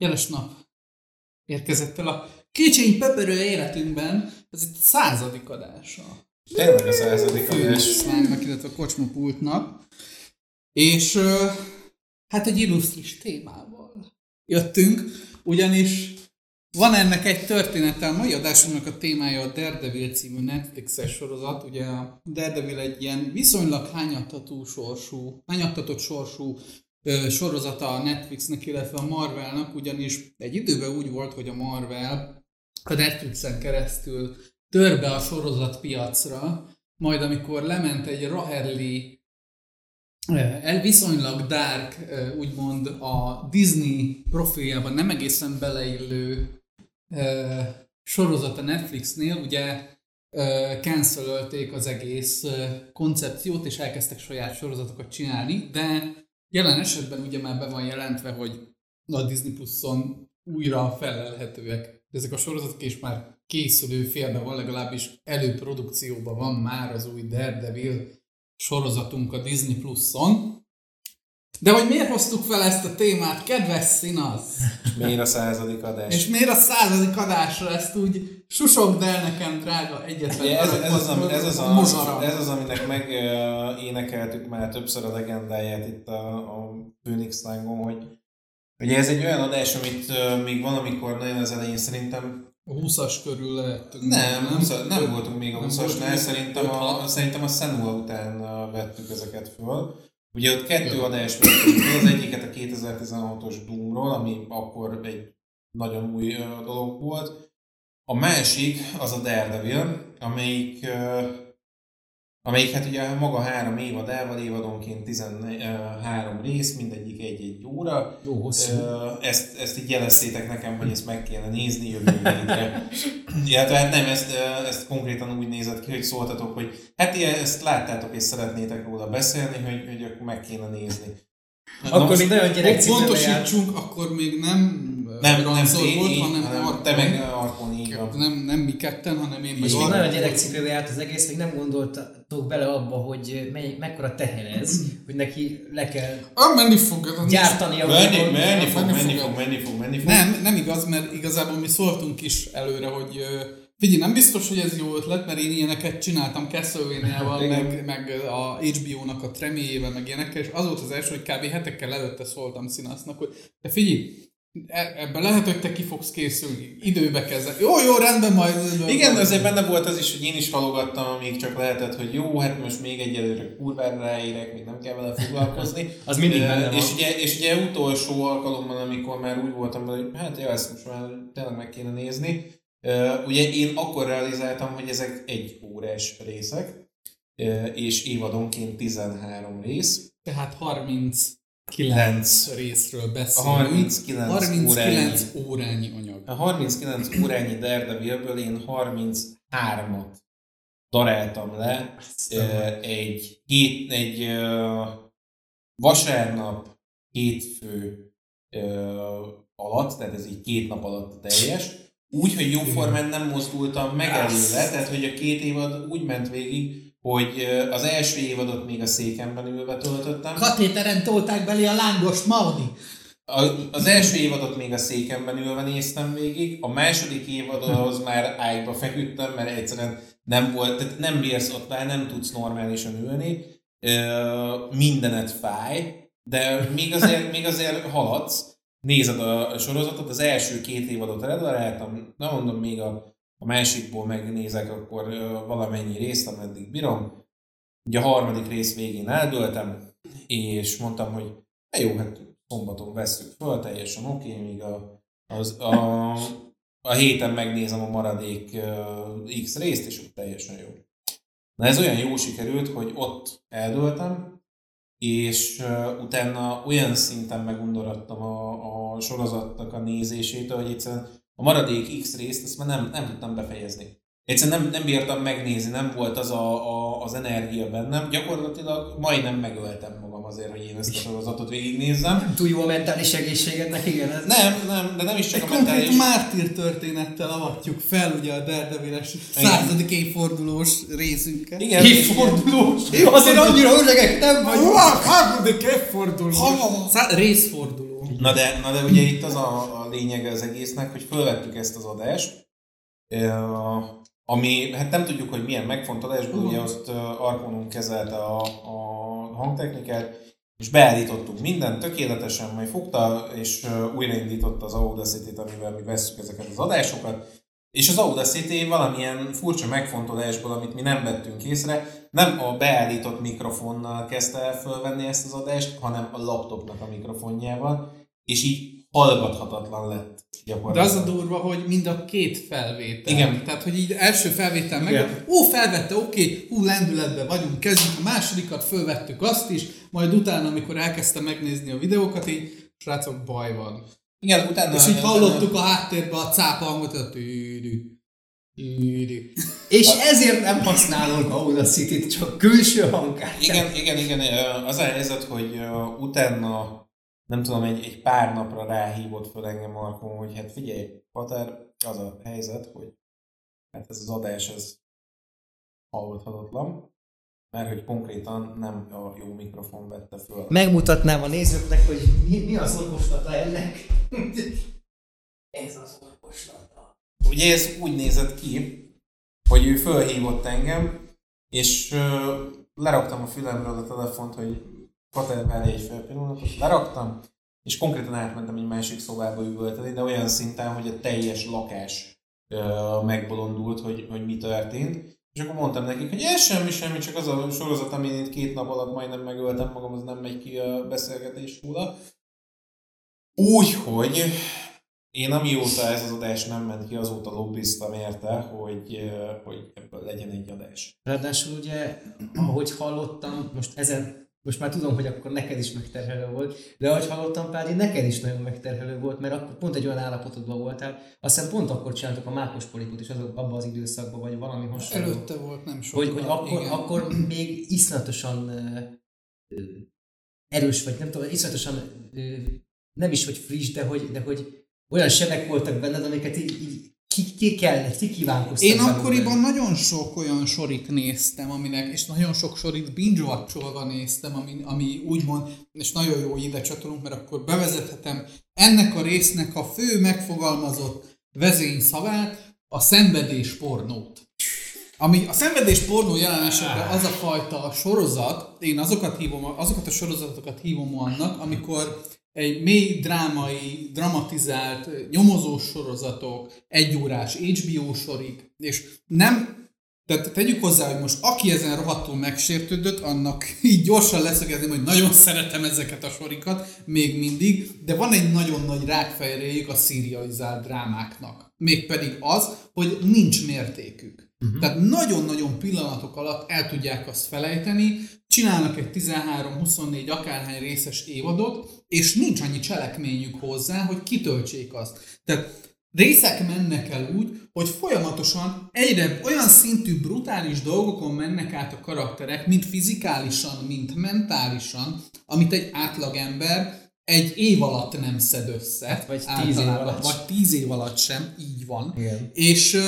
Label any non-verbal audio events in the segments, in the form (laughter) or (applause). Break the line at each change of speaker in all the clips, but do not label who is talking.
Jeles nap érkezett el a kicsiny pöpörő életünkben, ez itt a századik adása.
Tényleg a századik adás.
Főnöslámnak, illetve a kocsmapultnak. És hát egy illusztris témával jöttünk, ugyanis van ennek egy története, a mai adásunknak a témája a Daredevil című Netflixes sorozat. Ugye a Daredevil egy ilyen viszonylag hányattató sorsú, hányattatott sorsú sorozata a Netflixnek, illetve a Marvelnak, ugyanis egy időben úgy volt, hogy a Marvel a Netflixen keresztül tör be a sorozatpiacra, majd amikor lement egy Raherli el viszonylag dark, úgymond a Disney profiljában nem egészen beleillő sorozat a Netflixnél, ugye cancelölték az egész koncepciót, és elkezdtek saját sorozatokat csinálni, de jelen esetben ugye már be van jelentve, hogy a Disney Plus-on újra felelhetőek ezek a sorozatok, és már készülő félben van, legalábbis előprodukcióban van már az új Daredevil sorozatunk a Disney Plus-on. De hogy miért hoztuk fel ezt a témát, kedves színasz?
Miért a századik adás?
És miért a századik adásra ezt úgy susogd el nekem, drága egyetlen
Ugye ez, ez, az, ami- ez, az a,
mozsara.
ez az, aminek megénekeltük már többször a legendáját itt a, a Phoenix Lángon, hogy ugye ez egy olyan adás, amit ö, még van, amikor nagyon az elején szerintem
A 20-as körül lehettünk.
nem, 20, nem voltunk még a
Nem
20-asnál,
voltunk.
szerintem a, szerintem a Senua után vettük ezeket föl. Ugye ott kettő
Jó.
adás föl, az egyiket a 2016-os Doomról, ami akkor egy nagyon új dolog volt. A másik az a Daredevil, amelyik, amelyik hát ugye maga három évadával, évadonként 13 rész, mindegyik egy-egy óra.
Jó hosszú.
Ezt, ezt így jeleztétek nekem, hogy ezt meg kéne nézni jövő hétre. (laughs) Illetve hát nem, ezt, ezt konkrétan úgy nézett ki, hogy szóltatok, hogy hát ilyen, ezt láttátok és szeretnétek róla beszélni, hogy, hogy akkor meg kéne nézni. Na
Akkor még nagyon járt.
Pontosítsunk, akkor még nem
nem, nem, én,
volt,
én,
hanem
hanem te meg Arpon, van.
Nem, nem mi ketten, hanem én
És még nagyon gyerekcipőbe járt az egész, még nem gondoltatok bele abba, hogy mely, mekkora teher ez, hogy neki le kell
Ah, menni fog.
gyártani a
Menni,
világon.
menni fog,
menni
menni
fog.
menni fog, menni fog.
Nem, nem igaz, mert igazából mi szóltunk is előre, hogy figyelj, nem biztos, hogy ez jó ötlet, mert én ilyeneket csináltam Castlevania-val, (laughs) meg, meg a HBO-nak a treméjével, meg ilyenekkel, és az volt az első, hogy kb. hetekkel előtte szóltam Színasznak, hogy de figyelj, E, ebben lehet, hogy te ki fogsz készülni, időbe kezded. Jó, jó, rendben majd.
Igen, majd. azért benne volt az is, hogy én is halogattam, amíg csak lehetett, hogy jó, hát most még egyelőre kurvára ráérek, még nem kell vele foglalkozni. (laughs)
az mindig benne van.
És ugye, és ugye utolsó alkalommal, amikor már úgy voltam vele, hogy hát jó, ezt most már tényleg meg kéne nézni. Ugye én akkor realizáltam, hogy ezek egy órás részek, és évadonként 13 rész.
Tehát 30
9
részről beszélünk.
A 39,
39
órányi,
órányi anyag.
A 39 órányi Daredevilből én 33-at daráltam le egy, hét, egy vasárnap hétfő alatt, tehát ez így két nap alatt teljes, úgy, hogy jóformán nem mozdultam meg előle, tehát hogy a két évad úgy ment végig, hogy az első évadot még a székemben ülve töltöttem.
Katéteren tolták belé a lángost, Maudi.
A, az első évadot még a székemben ülve néztem végig, a második évadhoz már ágyba feküdtem, mert egyszerűen nem volt, tehát nem bírsz ott már, nem tudsz normálisan ülni, mindenet fáj, de még azért, még azért haladsz, nézed a sorozatot, az első két évadot eldaráltam, nem mondom még a, a másikból megnézek, akkor valamennyi részt, ameddig bírom. Ugye a harmadik rész végén eldöltem, és mondtam, hogy "Na jó, hát szombaton veszük föl, teljesen oké, okay, míg a, az, a, a héten megnézem a maradék uh, X részt, és ott teljesen jó. Na ez olyan jó sikerült, hogy ott eldöltem, és uh, utána olyan szinten megundorodtam a, a sorozatnak a nézésétől, hogy egyszerűen a maradék X részt ezt már nem, nem tudtam befejezni. Egyszerűen nem, nem bírtam megnézni, nem volt az a, a, az energia bennem. Gyakorlatilag majdnem megöltem magam azért, hogy én ezt a sorozatot végignézzem.
Túl jó a mentális egészségednek, igen. Ez
Nem, nem, de nem is csak
Egy
a
konkrét
mentális...
mártír történettel avatjuk fel ugye a Daredeviles századik évfordulós részünket.
Igen,
Évfordulós. Azért annyira öregek nem vagy.
Harmadik évforduló. Szá- részforduló.
Na de, na de ugye itt az a, a lényege az egésznek, hogy felvettük ezt az adást, ami, hát nem tudjuk, hogy milyen megfontolásból, uh-huh. ugye azt Arkonunk kezelte a, a hangtechnikát, és beállítottuk mindent tökéletesen, majd fogta és újraindította az Audacity-t, amivel mi vesszük ezeket az adásokat, és az Audacity valamilyen furcsa megfontolásból, amit mi nem vettünk észre, nem a beállított mikrofonnal kezdte el fölvenni ezt az adást, hanem a laptopnak a mikrofonjával, és így hallgathatatlan lett
De az a durva, hogy mind a két felvétel.
Igen.
Tehát, hogy így első felvétel meg, ó, felvette, oké, hú, lendületben vagyunk, kezdjük a másodikat, fölvettük azt is, majd utána, amikor elkezdte megnézni a videókat, így, srácok, baj van.
Igen, utána...
És így hallottuk a háttérbe a cápa hangot, a tűdű. Tűdű.
És ezért nem használunk Audacity-t, csak külső hangkártyát.
Igen, igen, igen, az a helyzet, hogy utána nem tudom, egy, egy pár napra ráhívott föl engem Markon, hogy hát figyelj, Pater, az a helyzet, hogy hát ez az adás, ez hallgathatatlan, mert hogy konkrétan nem a jó mikrofon vette föl.
Megmutatnám a nézőknek, hogy mi, mi az orvoslata ennek. (laughs) ez az orvoslata.
Ugye ez úgy nézett ki, hogy ő fölhívott engem, és ö, leraktam a fülemről a telefont, hogy Várj egy fél pillanatot, leraktam, és konkrétan átmentem egy másik szobába üvölteni, de olyan szinten, hogy a teljes lakás ö, megbolondult, hogy, hogy mi történt. És akkor mondtam nekik, hogy ez semmi, semmi, csak az a sorozat, amin itt két nap alatt majdnem megöltem magam, az nem megy ki a beszélgetés róla. Úgyhogy én amióta ez az adás nem ment ki, azóta lobbiztam érte, hogy, hogy ebből legyen egy adás.
Ráadásul ugye, ahogy hallottam, most ezen, most már tudom, hogy akkor neked is megterhelő volt, de ahogy hallottam, Pádi, neked is nagyon megterhelő volt, mert akkor pont egy olyan állapotodban voltál. Azt hiszem pont akkor csináltuk a mákos polipot is az, abban az időszakban, vagy valami hasonló.
Előtte volt, nem sokkal.
hogy, hogy akkor,
igen.
akkor még iszonyatosan erős, vagy nem tudom, iszonyatosan nem is, hogy friss, de hogy, de hogy olyan sebek voltak benned, amiket így, így ki, ki kellett, ki kívánkoztak
Én
belőle.
akkoriban nagyon sok olyan sorit néztem, aminek, és nagyon sok sorit binge néztem, ami, ami úgymond, és nagyon jó ide csatolunk, mert akkor bevezethetem ennek a résznek a fő megfogalmazott vezényszavát, a szenvedés pornót. Ami a szenvedés pornó jelen esetben az a fajta sorozat, én azokat hívom, azokat a sorozatokat hívom annak, amikor egy mély drámai, dramatizált, nyomozós sorozatok, egyórás HBO sorig, és nem, tehát tegyük hozzá, hogy most aki ezen rohadtul megsértődött, annak így gyorsan leszögezném, hogy nagyon szeretem ezeket a sorikat, még mindig, de van egy nagyon nagy rákfejréjük a szírializált drámáknak. Mégpedig az, hogy nincs mértékük. Uh-huh. Tehát nagyon-nagyon pillanatok alatt el tudják azt felejteni, csinálnak egy 13-24 akárhány részes évadot, és nincs annyi cselekményük hozzá, hogy kitöltsék azt. Tehát részek mennek el úgy, hogy folyamatosan egyre olyan szintű brutális dolgokon mennek át a karakterek, mind fizikálisan, mind mentálisan, amit egy átlagember egy év alatt nem szed össze.
Vagy tíz év alatt.
Vagy tíz év alatt sem, így van.
Igen.
És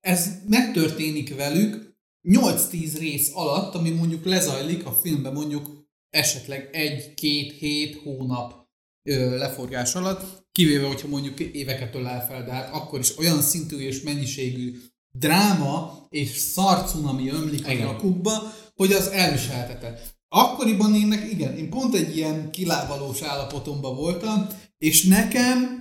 ez megtörténik velük 8-10 rész alatt, ami mondjuk lezajlik a filmben mondjuk esetleg egy-két hét hónap ö, leforgás alatt, kivéve, hogyha mondjuk éveket ölel fel, de hát akkor is olyan szintű és mennyiségű dráma és szarcunami ömlik a nyakukba, hogy az elviselhetetlen. Akkoriban én, nek- igen, én pont egy ilyen kilábalós állapotomban voltam, és nekem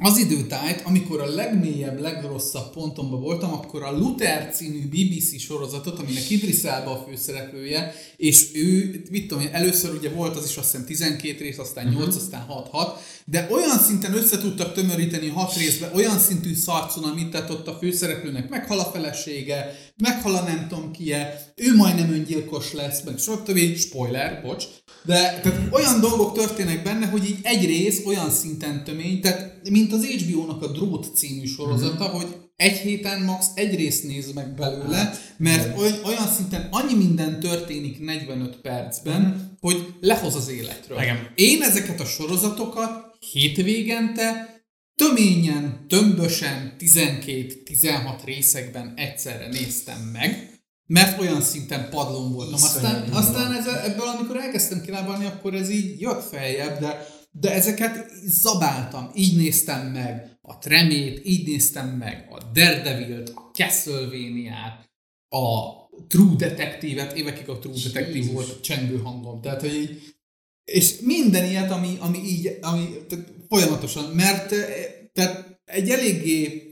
az időtájt, amikor a legmélyebb, legrosszabb pontomban voltam, akkor a Luther című BBC sorozatot, aminek Idris Elba a főszereplője, és ő, mit tudom én, először ugye volt az is azt hiszem 12 rész, aztán 8, aztán 6-6, de olyan szinten össze tudtak tömöríteni 6 részbe, olyan szintű szarcon, amit tett ott a főszereplőnek, meghal a felesége, meghal a nem tudom kie, ő majdnem öngyilkos lesz, meg stb. Spoiler, bocs. De tehát olyan dolgok történnek benne, hogy így egy rész olyan szinten tömény, tehát mint az HBO-nak a Drót című sorozata,
Mhm.
hogy egy héten max. egy részt néz meg belőle, mert oly, olyan szinten annyi minden történik 45 percben, hogy lehoz az életről.
Igen.
Én ezeket a sorozatokat hétvégente töményen, tömbösen 12-16 részekben egyszerre néztem meg, mert olyan szinten padlón voltam. Aztán,
Iszonyat
aztán ez, ebből, amikor elkezdtem kilábalni, akkor ez így jött feljebb, de, de ezeket zabáltam, így néztem meg a Tremét, így néztem meg a Daredevil-t, a Castlevania-t, a True Detective-et, évekig a True Detective
Jézus.
volt a csengő hangom, tehát hogy így, és minden ilyet, ami, ami így, ami tehát folyamatosan, mert eh, tehát egy eléggé,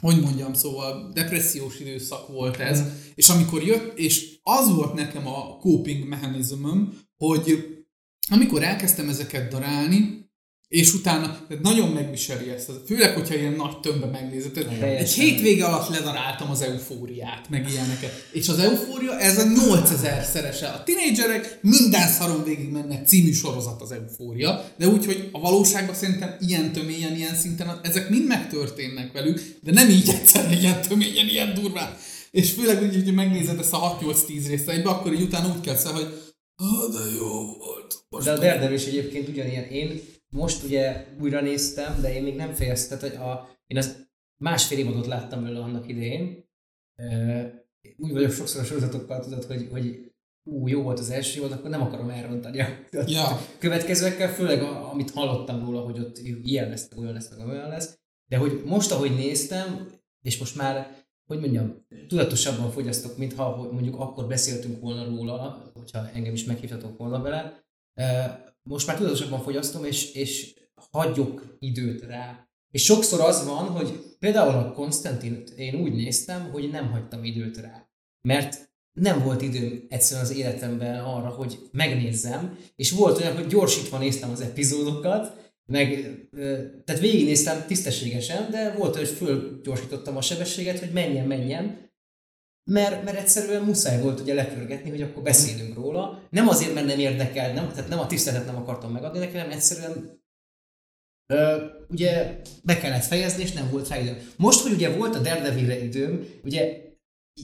hogy mondjam, szóval depressziós időszak volt ez, és amikor jött, és az volt nekem a coping mechanizmum, hogy amikor elkezdtem ezeket darálni, és utána tehát nagyon megviseli ezt, főleg, hogyha ilyen nagy tömbbe megnézed. Egy hétvége alatt ledaráltam az eufóriát, meg ilyeneket. És az eufória, ez a 8000 szerese. A tinédzserek minden szaron végig mennek című sorozat az eufória, de úgy, hogy a valóságban szerintem ilyen töményen, ilyen szinten, ezek mind megtörténnek velük, de nem így egyszer ilyen töményen, ilyen durván. És főleg úgy, hogy megnézed ezt a 6-8-10 részt egybe, akkor így utána úgy kezd el, hogy ah, de jó volt. Most
De a Daredevil is egyébként ugyanilyen. Én most ugye újra néztem, de én még nem fejeztem, tehát hogy a, én az másfél évadot láttam belőle annak idején. Úgy vagyok sokszor a sorozatokkal, tudod, hogy, hogy ú, jó volt az első évad, akkor nem akarom elrontani a
Ja.
következőekkel, főleg a, amit hallottam róla, hogy ott ilyen lesz, olyan lesz, meg olyan lesz. De hogy most, ahogy néztem, és most már, hogy mondjam, tudatosabban fogyasztok, mintha mondjuk akkor beszéltünk volna róla, hogyha engem is meghívtatok volna vele. Most már tudatosabban fogyasztom, és, és hagyjuk időt rá. És sokszor az van, hogy például a Konstantin én úgy néztem, hogy nem hagytam időt rá. Mert nem volt időm egyszerűen az életemben arra, hogy megnézzem, és volt olyan, hogy gyorsítva néztem az epizódokat, meg, tehát végignéztem tisztességesen, de volt, hogy fölgyorsítottam a sebességet, hogy menjen, menjen, mert, mert egyszerűen muszáj volt ugye lepörgetni, hogy akkor beszélünk róla. Nem azért, mert nem érdekel, nem, tehát nem a tiszteletet nem akartam megadni neki, hanem egyszerűen ö, ugye be kellett fejezni, és nem volt rá időm. Most, hogy ugye volt a Daredevilre időm, ugye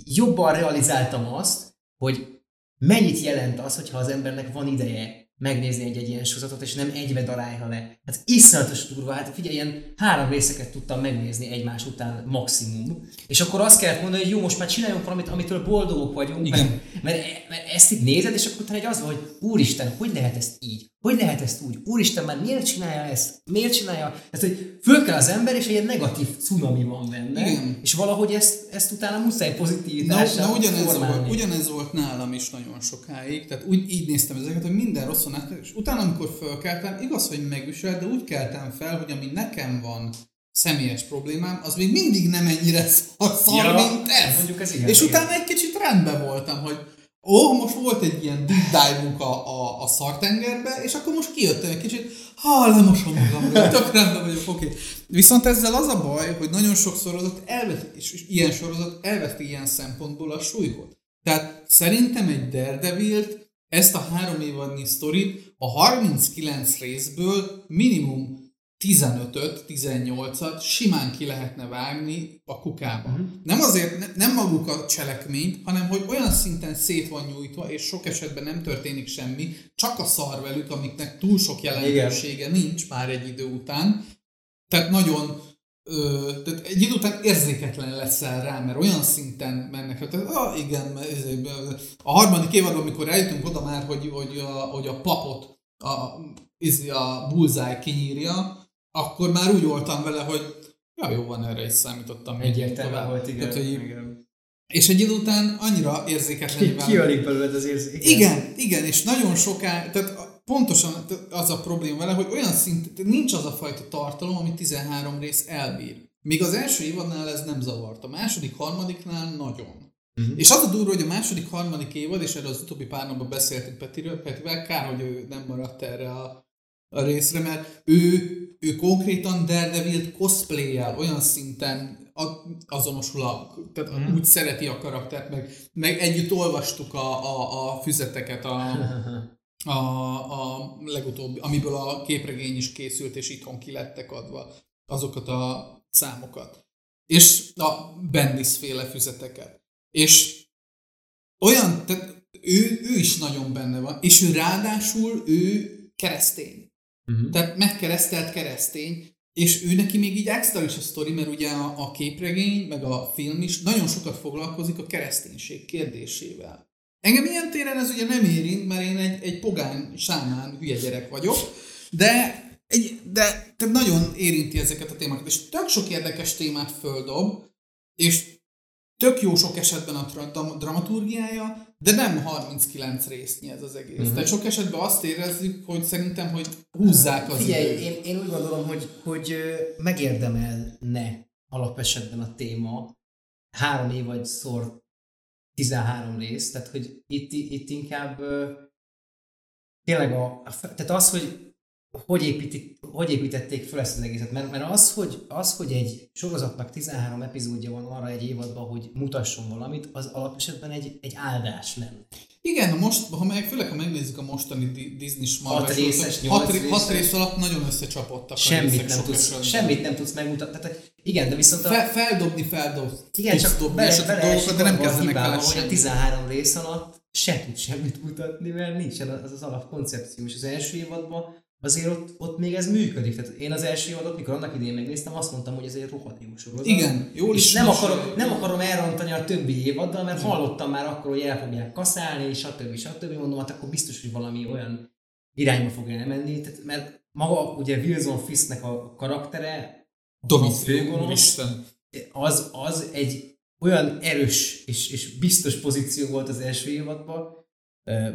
jobban realizáltam azt, hogy mennyit jelent az, hogyha az embernek van ideje megnézni egy-egy ilyen sorozatot, és nem egybe darálja le. Hát iszonyatos durva, hát figyelj, ilyen három részeket tudtam megnézni egymás után maximum. És akkor azt kellett mondani, hogy jó, most már csináljunk valamit, amitől boldogok vagyunk,
Igen.
Mert, mert, mert ezt így nézed, és akkor utána egy az van, hogy úristen, hogy lehet ezt így? Hogy lehet ezt úgy? Úristen, már miért csinálja ezt? Miért csinálja? Tehát, hogy föl kell az ember, és egy ilyen negatív cunami van benne.
Igen.
És valahogy ezt, ezt utána muszáj
Na,
pozitivitással
na ugyanez,
formálni.
volt, ugyanez volt nálam is nagyon sokáig, tehát úgy így néztem ezeket, hogy minden rosszon át, és utána, amikor fölkeltem, igaz, hogy megviselt, de úgy keltem fel, hogy ami nekem van személyes problémám, az még mindig nem ennyire (laughs) szar
Ja,
mint ez.
mondjuk ez igen,
és
igen.
utána egy kicsit rendben voltam, hogy ó, most volt egy ilyen deep dive a, a, a szartengerbe, és akkor most kijöttem egy kicsit, ha lemosom magamról, tök rendben vagyok, oké. Viszont ezzel az a baj, hogy nagyon sok sorozat elveti, és ilyen sorozat elveti ilyen szempontból a súlyot. Tehát szerintem egy Daredevil-t, ezt a három évadnyi sztorit a 39 részből minimum 15-öt, 18-at simán ki lehetne vágni a kukába. Uh-huh. Nem azért, ne, nem maguk a cselekményt, hanem hogy olyan szinten szét van nyújtva, és sok esetben nem történik semmi, csak a szar velük, amiknek túl sok jelentősége nincs már egy idő után. Tehát nagyon Ö, tehát egy idő után érzéketlen leszel rá, mert olyan szinten mennek, hogy ah, igen, ez- a harmadik évadban, amikor eljutunk oda már, hogy, hogy, a, hogy a papot a, izé, a bullseye kinyírja, akkor már úgy voltam vele, hogy ja, jó van, erre is számítottam.
Egyértelmű volt, igen.
Tehát, hogy,
igen.
és egy idő után annyira érzéketlen
Ki, kiölik belőled az érzék.
igen, igen, és nagyon soká, tehát pontosan az a probléma vele, hogy olyan szint, nincs az a fajta tartalom, ami 13 rész elbír. Még az első évadnál ez nem zavart, a második, harmadiknál nagyon. Uh-huh. És az a durva, hogy a második, harmadik évad, és erről az utóbbi pár napban beszéltünk Petiről, Petivel, kár, hogy ő nem maradt erre a, a részre, mert ő, ő konkrétan Daredevil cosplayel olyan szinten azonosul, a, tehát uh-huh. úgy szereti a karaktert, meg, meg együtt olvastuk a, a, a füzeteket, a, (laughs) a, a legutóbbi, amiből a képregény is készült, és itthon ki lettek adva azokat a számokat. És a Bendis féle füzeteket. És olyan, tehát ő, ő is nagyon benne van, és ő ráadásul ő keresztény.
Uh-huh.
Tehát megkeresztelt keresztény, és ő neki még így extra is a sztori, mert ugye a, a képregény, meg a film is nagyon sokat foglalkozik a kereszténység kérdésével. Engem ilyen téren ez ugye nem érint, mert én egy, egy pogány, sámán, hülye gyerek vagyok, de egy, de te nagyon érinti ezeket a témákat, és tök sok érdekes témát földob, és tök jó sok esetben a dramaturgiája, de nem 39 résznyi ez az egész. Uh-huh. Tehát sok esetben azt érezzük, hogy szerintem, hogy húzzák az
Figyelj,
időt.
én, én úgy gondolom, hogy, hogy megérdemelne alapesetben a téma három év vagy szor 13 rész, tehát hogy itt, itt inkább tényleg a, tehát az, hogy hogy, építik, hogy építették fel ezt az egészet, mert, mert az, hogy, az, hogy egy sorozatnak 13 epizódja van arra egy évadban, hogy mutasson valamit, az alapesetben egy, egy áldás lenne.
Igen, most, ha meg, főleg ha megnézzük a mostani Di- Disney-s Marvel
Hat részes,
hat, ré- hat
részes.
rész alatt nagyon összecsapottak a
Semmit
részek
nem, tudsz,
esetben.
semmit nem tudsz megmutatni. Tehát, igen, de viszont a,
Fe, feldobni, feldobni.
Igen, csak
dobni
bele, bele
dolgokat, de nem
kezdenek
vele
hogy a
semmit.
13 rész alatt se tud semmit mutatni, mert nincsen az az alapkoncepció. És az első évadban azért ott, ott még ez működik. Tehát én az első évadot, mikor annak idején megnéztem, azt mondtam, hogy ez egy rohadt jó sorozat.
Igen,
és
is
nem
most-
akarom, nem akarom elrontani a többi évaddal, mert hallottam már akkor, hogy el fogják kaszálni, stb. stb. Mondom, hát akkor biztos, hogy valami olyan irányba fog elmenni. Tehát, mert maga ugye Wilson Fisknek a karaktere,
úristen.
az, az egy olyan erős és, és biztos pozíció volt az első évadban,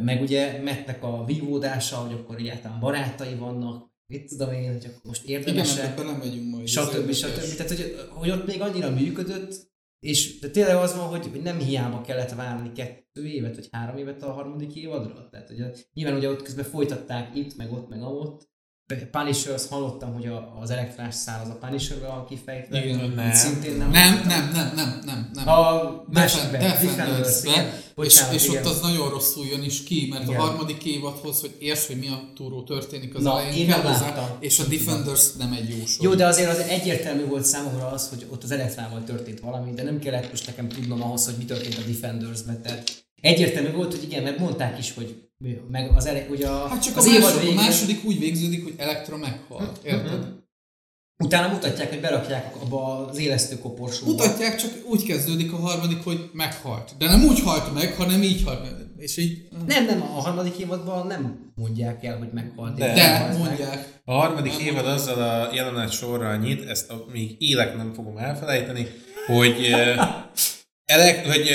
meg ugye Mettnek a vívódása, hogy akkor egyáltalán barátai vannak, mit tudom én, hogy akkor most
Igen,
érdemes
ebben nem megyünk majd.
stb.
érdekes.
stb. Tehát, hogy, hogy ott még annyira működött, és de tényleg az van, hogy, hogy nem hiába kellett várni kettő évet, vagy három évet a harmadik évadra. Tehát ugye, nyilván ugye ott közben folytatták itt, meg ott, meg ott. Punishers, hallottam, hogy a, az elektrás szál az a Punisherbe van kifejtve.
Igen,
nem.
Szintén nem.
Nem, nem, nem, nem, nem, nem.
A másik
Defen-
be,
Defenders-be,
Defenders,
és, és ott az nagyon rosszul jön is ki, mert
Igen.
a harmadik évadhoz, hogy érts, hogy mi a túró történik az
Na,
elején,
én
kell hozzá, és a Defenders nem egy jó sor.
Jó, de azért az egyértelmű volt számomra az, hogy ott az elektrával történt valami, de nem kellett most nekem tudnom ahhoz, hogy mi történt a Defenders-ben. Tehát egyértelmű volt, hogy igen, mert mondták is, hogy meg az ele, ugye a,
Hát csak
az
a, második, a
végén,
második úgy végződik, hogy Elektra meghalt. Érted?
utána mutatják, hogy berakják abba az élesztő koporsóba.
Mutatják, csak úgy kezdődik a harmadik, hogy meghalt. De nem úgy halt meg, hanem így halt meg. És így...
Nem, nem, a harmadik évadban nem mondják el, hogy meghalt.
De.
De,
meghalt meg.
mondják.
A harmadik
Nem
évad azzal a jelenet sorral nyit, ezt a, még élek nem fogom elfelejteni, hogy uh, (laughs) elek, hogy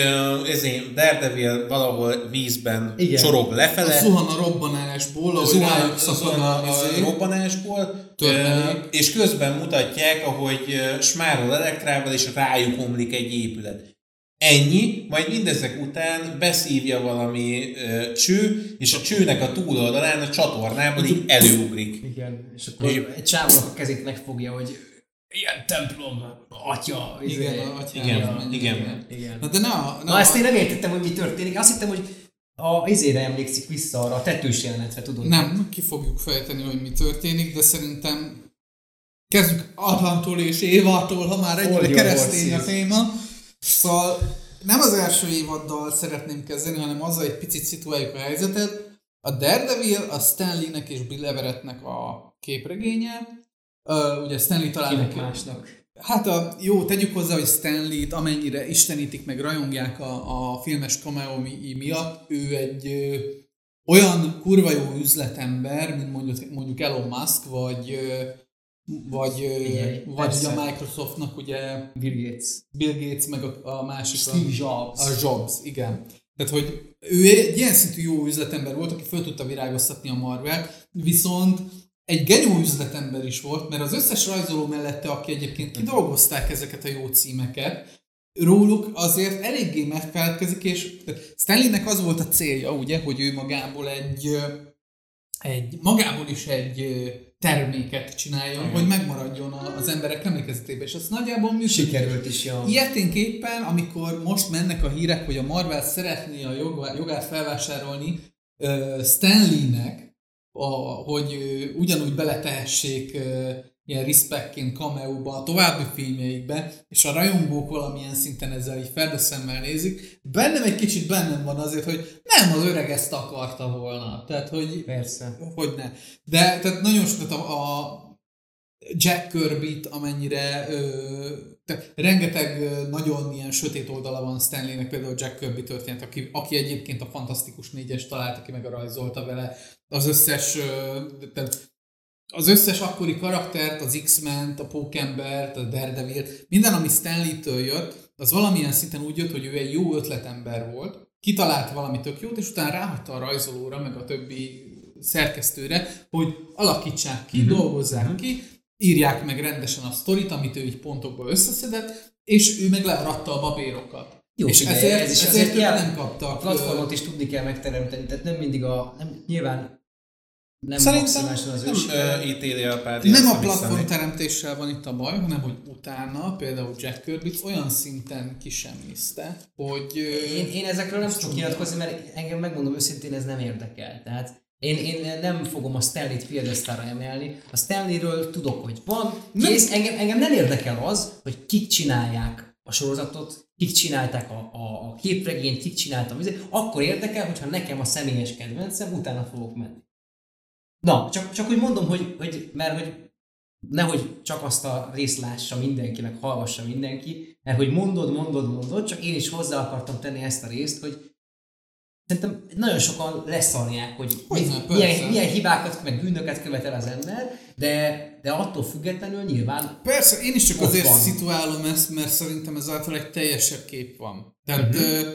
ezért Daredevil valahol vízben
Igen.
Sorog
A
lefele,
zuhan a robbanásból, ahogy
zuhan, zuhan a, a
izé.
robbanásból,
Törmelék.
és közben mutatják, ahogy smárol elektrával, és rájuk omlik egy épület. Ennyi, majd mindezek után beszívja valami ö, cső, és a csőnek a túloldalán a csatornában így előugrik.
Igen, és akkor egy csávónak a kezét megfogja, hogy ilyen templom, atya. izé.
Igen, a atyám,
Igen,
mennyire
igen.
igen.
Na de ne a... Ne
Na
a,
ezt én nem értettem, hogy mi történik. Azt hittem, hogy a izére emlékszik vissza arra a tetős jelenetre, tudod?
Nem, ki fogjuk fejteni, hogy mi történik, de szerintem kezdjük Adamtól és Évától, ha már ennyire
your
keresztény a téma. Szóval nem az első évaddal szeretném kezdeni, hanem azzal egy picit szituáljuk a helyzetet. A Daredevil a Stanleynek és Bill Everettnek a képregénye. Uh, ugye Stanley
Kinek másnak.
Hát a, jó, tegyük hozzá, hogy Stanley-t amennyire istenítik, meg rajongják a, a filmes cameo mi- miatt, ő egy ö, olyan kurva jó üzletember, mint mondjuk, mondjuk Elon Musk, vagy ö, vagy,
Figyelj,
vagy
persze.
ugye a Microsoftnak ugye
Bill Gates.
Bill Gates, meg a, a másik
Steve
a,
Jobs.
a Jobs, igen. Tehát, hogy ő egy ilyen szintű jó üzletember volt, aki föl tudta virágoztatni a Marvel, viszont egy genyó üzletember is volt, mert az összes rajzoló mellette, aki egyébként kidolgozták ezeket a jó címeket, róluk azért eléggé megfelelkezik, és Stanleynek az volt a célja, ugye, hogy ő magából egy, egy magából is egy terméket csináljon,
Igen.
hogy megmaradjon az emberek emlékezetében, és az nagyjából működik.
Sikerült is, ja.
Ilyeténképpen, amikor most mennek a hírek, hogy a Marvel szeretné a jogá- jogát felvásárolni uh, Stanleynek, a, hogy ugyanúgy beletehessék ilyen respectként cameo-ba a további filmjeikbe, és a rajongók valamilyen szinten ezzel így ferdeszemmel nézik, bennem egy kicsit bennem van azért, hogy nem az öreg ezt akarta volna. Tehát, hogy
Persze.
hogy ne. De tehát nagyon sok, tehát a, a Jack kirby amennyire ö, tehát rengeteg ö, nagyon ilyen sötét oldala van Stanleynek, például Jack Kirby történet, aki, aki egyébként a Fantasztikus négyes talált, aki meg a rajzolta vele az összes, ö, tehát az összes akkori karaktert, az X-Men-t, a Pókembert, a daredevil minden, ami Stanley-től jött, az valamilyen szinten úgy jött, hogy ő egy jó ötletember volt, kitalált valami tök jót, és utána ráhagyta a rajzolóra, meg a többi szerkesztőre, hogy alakítsák ki, uh-huh. dolgozzák uh-huh. ki, írják meg rendesen a sztorit, amit ő így pontokba összeszedett, és ő meg learatta a babérokat.
Jó,
és
figyelj,
ezért,
ez is
ezért
kell,
nem kaptak.
A platformot is tudni kell megteremteni, tehát nem mindig a, nem, nyilván nem
Szerintem
az
nem
ős.
ítéli a pár
Nem a platform teremtéssel van itt a baj, hanem hogy utána például Jack kirby olyan szinten kisemmizte, hogy...
Én, én ezekről nem tudok nyilatkozni, mert engem megmondom őszintén, ez nem érdekel. Tehát én, én nem fogom a Stanley-t piedesztára emelni. A Stanley-ről tudok, hogy van. Kész, engem, engem nem érdekel az, hogy kik csinálják a sorozatot, kik csinálták a, a, a képregényt, kik csináltam. izé. Akkor érdekel, hogyha nekem a személyes kedvencem, utána fogok menni. Na, csak, csak úgy mondom, hogy, hogy mert hogy nehogy csak azt a részt lássa mindenki, meg hallgassa mindenki, mert hogy mondod, mondod, mondod, csak én is hozzá akartam tenni ezt a részt, hogy szerintem nagyon sokan leszarják, hogy
Hogyne,
milyen, milyen hibákat, meg bűnöket követel az ember, de, de attól függetlenül nyilván
Persze, én is csak azért
van.
szituálom ezt, mert szerintem ezáltal egy teljesebb kép van. Tehát uh-huh.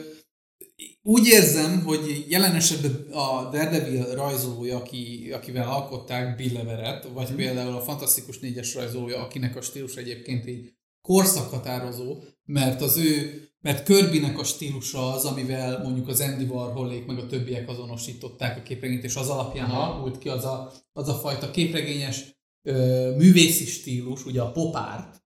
úgy érzem, hogy jelen esetben a Daredevil rajzolója, aki, akivel alkották Bill Everett, vagy uh-huh. például a Fantasztikus négyes rajzolója, akinek a stílus egyébként így korszakhatározó, mert az ő, mert Kirbynek a stílusa az, amivel mondjuk az Andy Warholék meg a többiek azonosították a képregényt, és az alapján
Aha.
alakult ki az a, az a fajta képregényes ö, művészi stílus, ugye a pop art,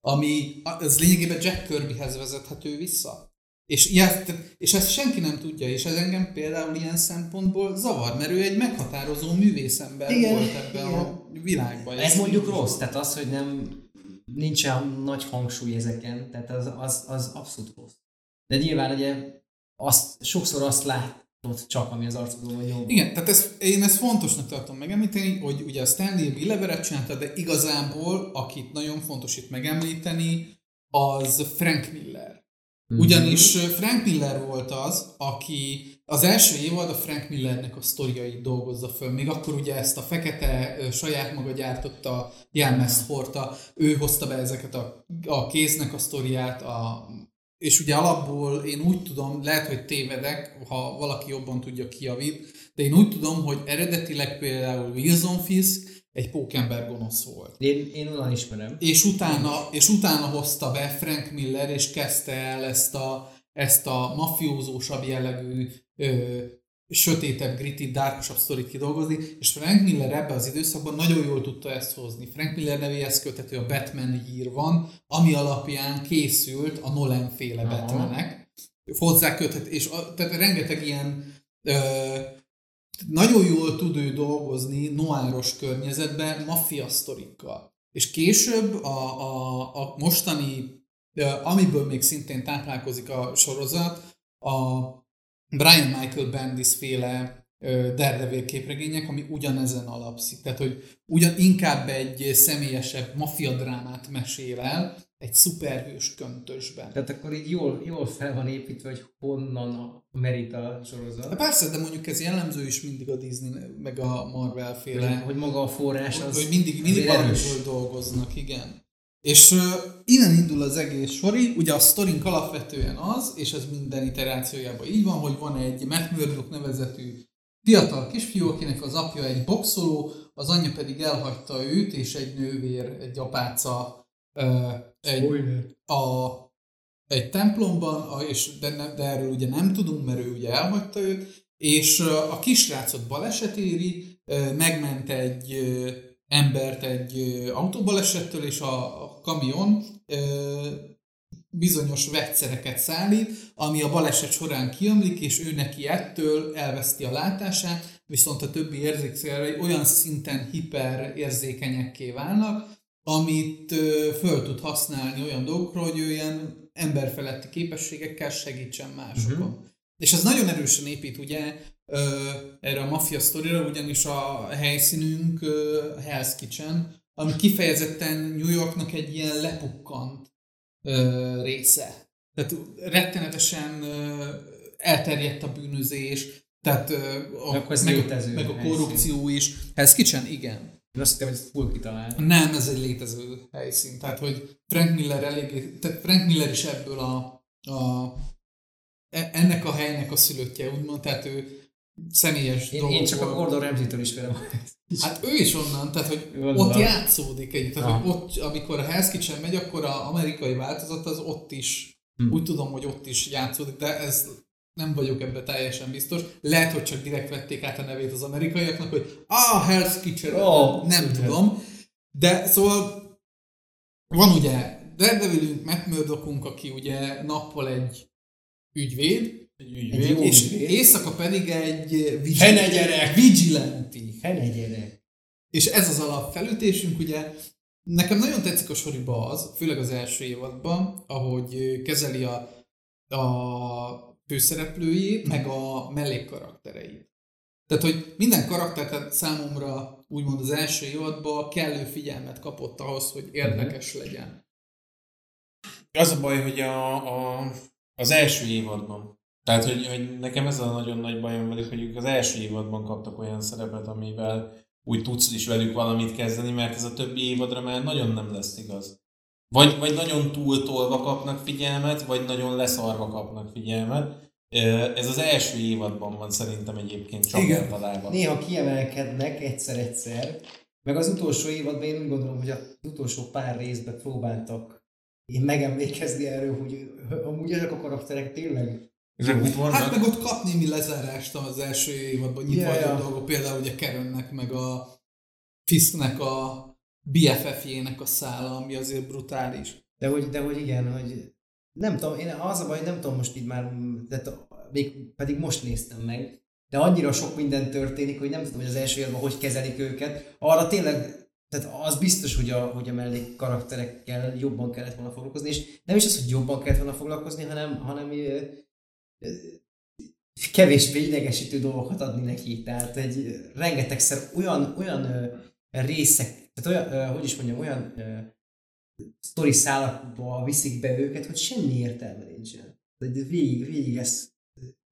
ami az lényegében Jack Kirbyhez vezethető vissza. És, ilyet, és ezt senki nem tudja, és ez engem például ilyen szempontból zavar, mert ő egy meghatározó művészember
Igen,
volt ebben
igen.
a világban.
ez mondjuk rossz, tehát az, hogy nem nincsen nagy hangsúly ezeken, tehát az, az, az abszolút rossz. De nyilván ugye azt, sokszor azt látod csak, ami az arcodon van nyomva.
Igen, tehát ez, én ezt fontosnak tartom megemlíteni, hogy ugye a Stanley Bill Everett csinálta, de igazából, akit nagyon fontos itt megemlíteni, az Frank Miller. Ugyanis ö, Frank Miller volt az, aki az első évad a Frank Millernek a sztoriait dolgozza föl. Még akkor ugye ezt a fekete saját maga gyártotta, jelmezt hordta, ő hozta be ezeket a, a kéznek a sztoriát, a, és ugye alapból én úgy tudom, lehet, hogy tévedek, ha valaki jobban tudja kijavít, de én úgy tudom, hogy eredetileg például Wilson Fisk egy pókember gonosz volt.
Én, én onnan ismerem.
És utána, és utána hozta be Frank Miller, és kezdte el ezt a, ezt a mafiózósabb jellegű, ö, sötétebb, gritty, darkosabb sztorit kidolgozni, és Frank Miller ebbe az időszakban nagyon jól tudta ezt hozni. Frank Miller nevéhez köthető a Batman ír van, ami alapján készült a Nolan féle
Aha.
Batmanek. Hozzá köthet, és a, tehát rengeteg ilyen ö, nagyon jól tud ő dolgozni noáros környezetben, maffia sztorikkal. És később a, a, a mostani, amiből még szintén táplálkozik a sorozat, a Brian Michael Bendis féle Daredevil képregények, ami ugyanezen alapszik. Tehát, hogy ugyan inkább egy személyesebb maffia drámát mesél el, egy szuperhős köntösben.
Tehát akkor így jól, jól fel van építve, hogy honnan a merít a
De
sorozat.
persze, de mondjuk ez jellemző is mindig a Disney, meg a Marvel féle
Hogy, hogy maga a forrás az
hogy mindig, mindig valamiből dolgoznak, igen. És uh, innen indul az egész sori, ugye a sztorink alapvetően az, és ez minden iterációjában így van, hogy van egy Matt Murdock nevezetű fiatal kisfiú, akinek az apja egy boxoló, az anyja pedig elhagyta őt, és egy nővér, egy apáca uh, egy, a, egy templomban, és de, ne, de erről ugye nem tudunk, mert ő ugye elhagyta őt, és ö, a kisrácot baleset éri, megment egy embert egy autóbalesettől, és a, a kamion ö, bizonyos vegyszereket szállít, ami a baleset során kiömlik, és ő neki ettől elveszti a látását, viszont a többi érzékszervei olyan szinten hiperérzékenyekké válnak, amit ö, föl tud használni olyan dolgokra, hogy ő ilyen emberfeletti képességekkel segítsen másokon. Uh-huh. És ez nagyon erősen épít ugye ö, erre a maffia sztorira, ugyanis a helyszínünk ö, Hell's Kitchen, ami kifejezetten New Yorknak egy ilyen lepukkant ö, része. Tehát rettenetesen ö, elterjedt a bűnözés, tehát ö, a,
Akkor ez
meg,
létező
meg a
helyszín.
korrupció is. Hell's Kitchen, igen.
Én azt hittem, hogy ezt full kitalált.
Nem, ez egy létező helyszín. Tehát, hogy Frank Miller elég, tehát Frank Miller is ebből a, a e- ennek a helynek a szülöttje, úgymond, tehát ő személyes
Én, én csak a
dolgokból-
Gordon Ramsay-től ismerem.
Hát ő is onnan, tehát hogy
Gondolom.
ott játszódik egy, tehát
Aha.
hogy ott, amikor a Hell's Kitchen megy, akkor a amerikai változat az ott is,
Hm.
úgy tudom, hogy ott is játszódik, de ez nem vagyok ebben teljesen biztos. Lehet, hogy csak direkt vették át a nevét az amerikaiaknak, hogy ah, Hell's Kitchen,
Ó,
nem
igen.
tudom. De szóval van ugye Daredevilünk, Matt Murdockunk, aki ugye nappal egy ügyvéd,
ügyvéd.
és
ügyvéd.
éjszaka pedig egy vigilante.
Hene gyerek.
És ez az alapfelütésünk, ugye nekem nagyon tetszik a soriba az, főleg az első évadban, ahogy kezeli a, a főszereplőjét, meg a mellékkaraktereit. Tehát, hogy minden karakter tehát számomra úgymond az első évadban kellő figyelmet kapott ahhoz, hogy érdekes legyen.
Az a baj, hogy a, a, az első évadban, tehát hogy, hogy nekem ez a nagyon nagy bajom velük, hogy ők az első évadban kaptak olyan szerepet, amivel úgy tudsz is velük valamit kezdeni, mert ez a többi évadra már nagyon nem lesz igaz. Vagy, vagy nagyon túltolva kapnak figyelmet, vagy nagyon leszarva kapnak figyelmet. Ez az első évadban van szerintem egyébként csak
Igen.
általában.
Néha kiemelkednek egyszer-egyszer, meg az utolsó évadban én úgy gondolom, hogy az utolsó pár részben próbáltak én megemlékezni erről, hogy amúgy ezek a karakterek tényleg
Vannak.
Hát meg ott kap némi lezárást az első évadban, nyitva yeah,
ja.
dolgok, például ugye Karennek, meg a Fisknek a BFF-jének a szála, ami azért brutális.
De hogy, de hogy igen, hogy nem tudom, én az a baj, nem tudom most így már, de t- még pedig most néztem meg, de annyira sok minden történik, hogy nem tudom, hogy az első évadban hogy kezelik őket. Arra tényleg, tehát az biztos, hogy a, hogy a mellék karakterekkel jobban kellett volna foglalkozni, és nem is az, hogy jobban kellett volna foglalkozni, hanem, hanem kevésbé idegesítő dolgokat adni neki. Tehát egy rengetegszer olyan, olyan részek, tehát olyan, hogy is mondjam, olyan sztori szálakba viszik be őket, hogy semmi értelme nincsen. De végig, végig ez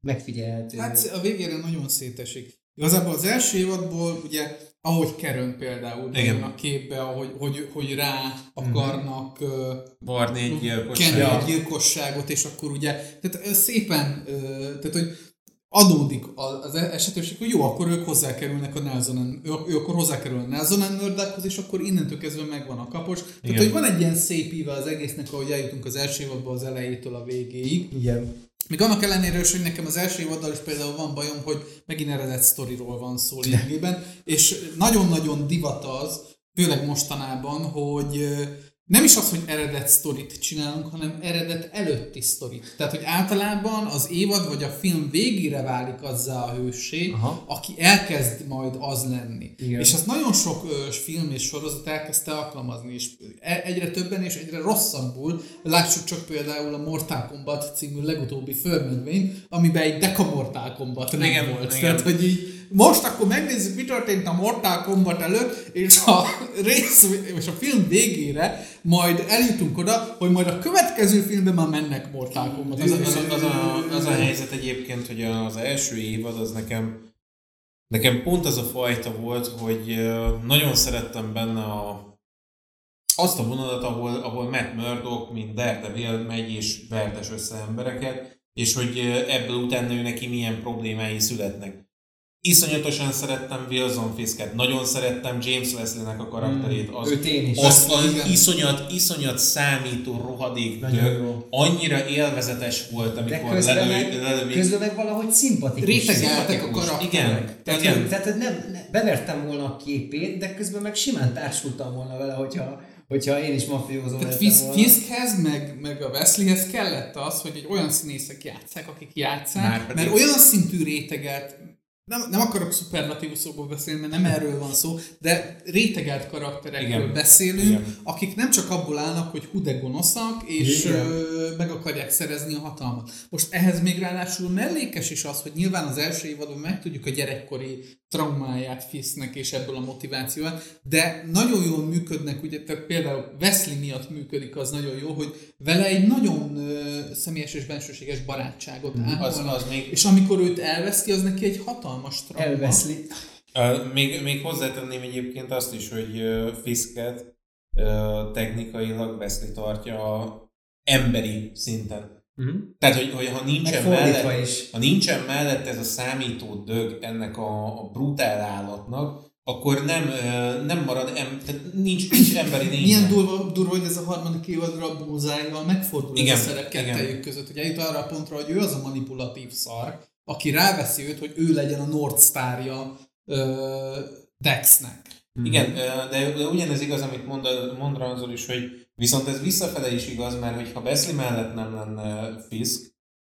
megfigyelhető.
Hát a végére nagyon szétesik. Igazából az első évadból ugye, ahogy Karen például
Igen.
a képbe, ahogy, hogy, hogy rá akarnak uh,
Varni egy
gyilkosságot, és akkor ugye, tehát szépen, ö, tehát hogy adódik az esetőség, hogy jó, akkor ők hozzákerülnek a Nelson, and- ő, ő akkor hozzákerül a Nelson Nördekhoz, és akkor innentől kezdve megvan a kapos. Tehát,
Igen.
hogy van egy ilyen szép íve az egésznek, ahogy eljutunk az első évadba az elejétől a végéig.
Igen.
Még annak ellenére is, hogy nekem az első évaddal is például van bajom, hogy megint eredet sztoriról van szó lényegében, és nagyon-nagyon divat az, főleg mostanában, hogy nem is az, hogy eredet sztorit csinálunk, hanem eredet előtti sztorit. Tehát, hogy általában az évad vagy a film végére válik azzá a hősé,
Aha.
aki elkezd majd az lenni.
Igen.
És azt nagyon sok ö, film és sorozat elkezdte alkalmazni, és e- egyre többen és egyre rosszabbul. Lássuk csak például a Mortal Kombat című legutóbbi fölmedvény, amiben egy Deka Mortal Kombat nem
Igen,
volt.
igen.
Tehát, hogy így most akkor megnézzük, mi történt a Mortal Kombat előtt, és a rész, és a film végére majd eljutunk oda, hogy majd a következő filmben már mennek Mortal Kombat.
Az, az, az, a, az a helyzet egyébként, hogy az első évad az nekem nekem pont az a fajta volt, hogy nagyon szerettem benne a, azt a vonalat, ahol, ahol Matt Murdock, mint Daredevil megy és verdes össze embereket, és hogy ebből utána ő neki milyen problémái születnek. Iszonyatosan szerettem Wilson Fisket, nagyon szerettem James Wesley-nek a karakterét. Az,
Őt én is.
az, az
Igen.
iszonyat, iszonyat számító rohadék
Nagyon
annyira élvezetes volt, amikor lelő,
meg,
lelövik.
közben meg valahogy szimpatikus.
Rétegeltek a karakterek.
Igen,
Tehát,
igen.
Tehát nem, nem, bevertem volna a képét, de közben meg simán társultam volna vele, hogyha, hogyha én is mafiózó
Tehát
lettem
Fisk,
volna.
Fiskhez, meg, meg a Wesleyhez kellett az, hogy egy olyan színészek játszák, akik játszák, mert olyan szintű réteget, nem, nem akarok szuperlatív szóból beszélni, mert nem erről van szó, de rétegelt karakterekről
Igen.
beszélünk,
Igen.
akik nem csak abból állnak, hogy hú de gonoszak, és
Igen.
ö, meg akarják szerezni a hatalmat. Most ehhez még ráadásul mellékes is az, hogy nyilván az első évadban megtudjuk a gyerekkori traumáját Fisknek és ebből a motivációát, de nagyon jól működnek, ugye, tehát például Wesley miatt működik az nagyon jó, hogy vele egy nagyon ö, személyes és bensőséges barátságot
Az,
ápolnak,
az még
és amikor őt elveszti, az neki egy hatalmas trauma.
Elveszli.
Uh, még, még hozzátenném egyébként azt is, hogy uh, Fisket uh, technikailag Wesley tartja emberi szinten.
Uh-huh.
Tehát, hogy, hogy ha nincsen mellett,
is.
ha nincsen mellett ez a számító dög ennek a, a brutál állatnak, akkor nem, nem marad, em, tehát nincs, nincs emberi négy.
Milyen durva, durva, hogy ez a harmadik évadra búzájval megfordul
Igen,
ez a szerep kettejük között, hogy eljut arra a pontra, hogy ő az a manipulatív szar, aki ráveszi őt, hogy ő legyen a North Starja ö, Dexnek.
Igen, ö, de, de ugyanez igaz, amit mond, mond Ranzol is, hogy viszont ez visszafele is igaz, mert hogyha Wesley mellett nem lenne Fisk,